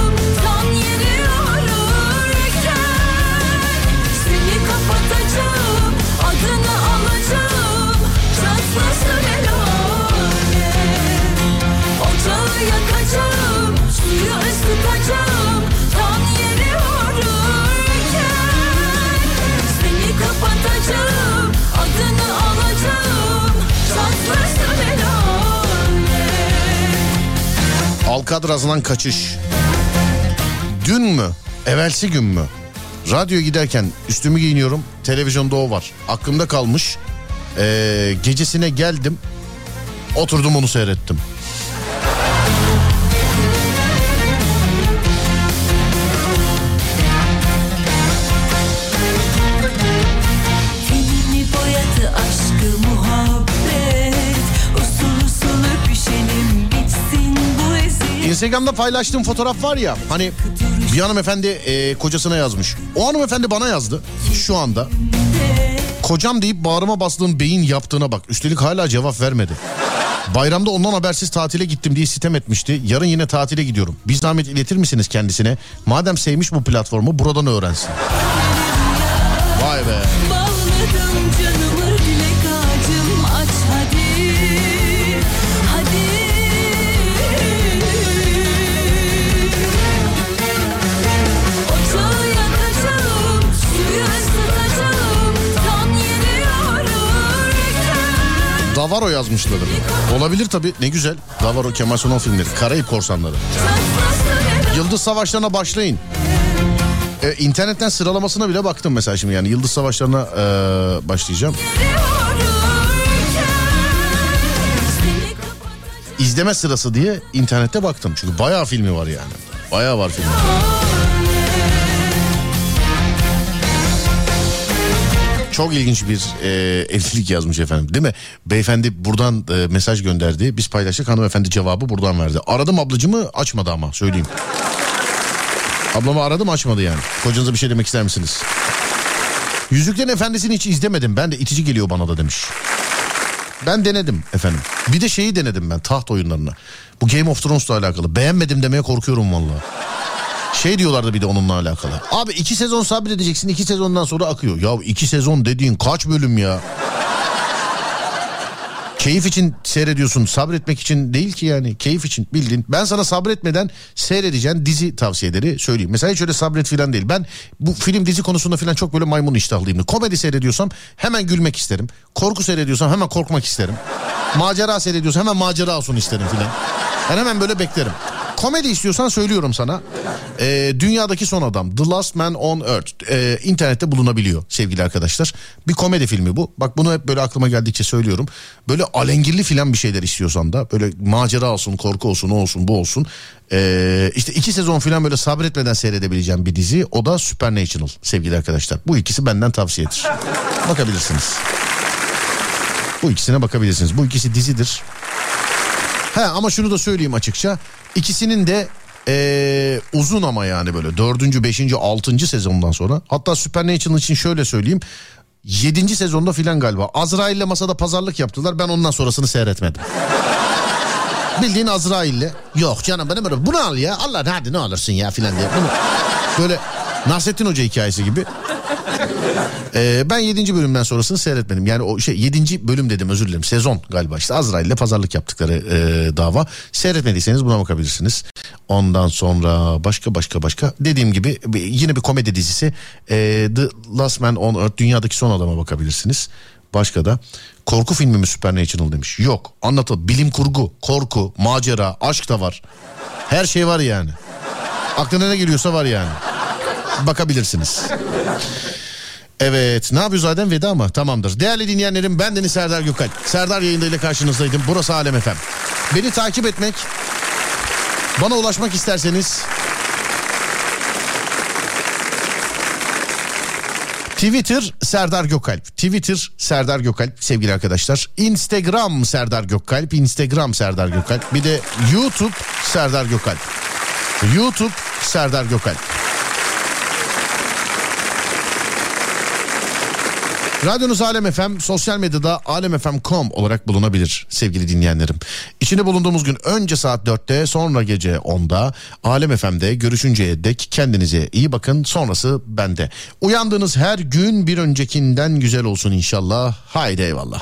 Alcatraz'dan kaçış. Dün mü? Evvelsi gün mü? Radyo giderken üstümü giyiniyorum. Televizyonda o var. Aklımda kalmış. Ee, gecesine geldim. Oturdum onu seyrettim. Instagram'da paylaştığım fotoğraf var ya hani bir hanımefendi e, kocasına yazmış. O hanımefendi bana yazdı şu anda. Kocam deyip bağrıma bastığım beyin yaptığına bak. Üstelik hala cevap vermedi. Bayramda ondan habersiz tatile gittim diye sitem etmişti. Yarın yine tatile gidiyorum. Bir zahmet iletir misiniz kendisine? Madem sevmiş bu platformu buradan öğrensin. Vay be. Davaro yazmışlar. Olabilir tabii ne güzel. Davaro Kemal Sunal filmleri. Karayip Korsanları. Yıldız Savaşlarına başlayın. Ee, internetten sıralamasına bile baktım mesela şimdi yani Yıldız Savaşlarına ee, başlayacağım. İzleme sırası diye internette baktım. Çünkü bayağı filmi var yani. Bayağı var filmi. Çok ilginç bir e, evlilik yazmış efendim değil mi? Beyefendi buradan e, mesaj gönderdi. Biz paylaştık hanımefendi cevabı buradan verdi. Aradım ablacımı açmadı ama söyleyeyim. Ablamı aradım açmadı yani. Kocanıza bir şey demek ister misiniz? Yüzüklerin Efendisi'ni hiç izlemedim. Ben de itici geliyor bana da demiş. Ben denedim efendim. Bir de şeyi denedim ben taht oyunlarına. Bu Game of Thrones'la alakalı. Beğenmedim demeye korkuyorum vallahi. Şey diyorlardı bir de onunla alakalı. Abi iki sezon sabredeceksin iki sezondan sonra akıyor. Ya iki sezon dediğin kaç bölüm ya? Keyif için seyrediyorsun sabretmek için değil ki yani keyif için bildin. Ben sana sabretmeden seyredeceğin dizi tavsiyeleri söyleyeyim. Mesela hiç öyle sabret filan değil. Ben bu film dizi konusunda filan çok böyle maymun iştahlıyım. Komedi seyrediyorsam hemen gülmek isterim. Korku seyrediyorsam hemen korkmak isterim. Macera seyrediyorsam hemen macera olsun isterim filan. Ben hemen böyle beklerim. Komedi istiyorsan söylüyorum sana. Ee, dünyadaki son adam The Last Man on Earth Ee, internette bulunabiliyor sevgili arkadaşlar. Bir komedi filmi bu. Bak bunu hep böyle aklıma geldikçe söylüyorum. Böyle alengirli filan bir şeyler istiyorsan da böyle macera olsun, korku olsun, o olsun, bu olsun. Ee, işte iki sezon filan böyle sabretmeden seyredebileceğim bir dizi. O da Supernatural sevgili arkadaşlar. Bu ikisi benden tavsiyedir. Bakabilirsiniz. Bu ikisine bakabilirsiniz. Bu ikisi dizidir. He ama şunu da söyleyeyim açıkça. İkisinin de ee, uzun ama yani böyle dördüncü, beşinci, altıncı sezondan sonra. Hatta Supernatural için şöyle söyleyeyim. Yedinci sezonda filan galiba. Azrail'le masada pazarlık yaptılar. Ben ondan sonrasını seyretmedim. Bildiğin Azrail'le. Yok canım benim böyle bunu al ya. Allah hadi ne alırsın ya filan diye. Bunu böyle Nasrettin Hoca hikayesi gibi. Ee, ben 7. bölümden sonrasını seyretmedim. Yani o şey 7. bölüm dedim özür dilerim. Sezon galiba işte Azrail ile pazarlık yaptıkları e, dava. Seyretmediyseniz buna bakabilirsiniz. Ondan sonra başka başka başka dediğim gibi yine bir komedi dizisi e, The Last Man on Earth dünyadaki son adama bakabilirsiniz. Başka da korku filmi mi Supernatural demiş. Yok anlatıl bilim kurgu, korku, macera, aşk da var. Her şey var yani. Aklına ne geliyorsa var yani. Bakabilirsiniz. Evet ne yapıyoruz zaten veda mı? Tamamdır. Değerli dinleyenlerim ben Deniz Serdar Gökalp. Serdar yayında karşınızdaydım. Burası Alem Efem. Beni takip etmek, bana ulaşmak isterseniz Twitter Serdar Gökalp. Twitter Serdar Gökalp sevgili arkadaşlar. Instagram Serdar Gökalp. Instagram Serdar Gökalp. Bir de YouTube Serdar Gökalp. YouTube Serdar Gökalp. Radyonuz Alem FM sosyal medyada alemfm.com olarak bulunabilir sevgili dinleyenlerim. İçinde bulunduğumuz gün önce saat 4'te sonra gece 10'da Alem FM'de görüşünceye dek kendinize iyi bakın sonrası bende. Uyandığınız her gün bir öncekinden güzel olsun inşallah. Haydi eyvallah.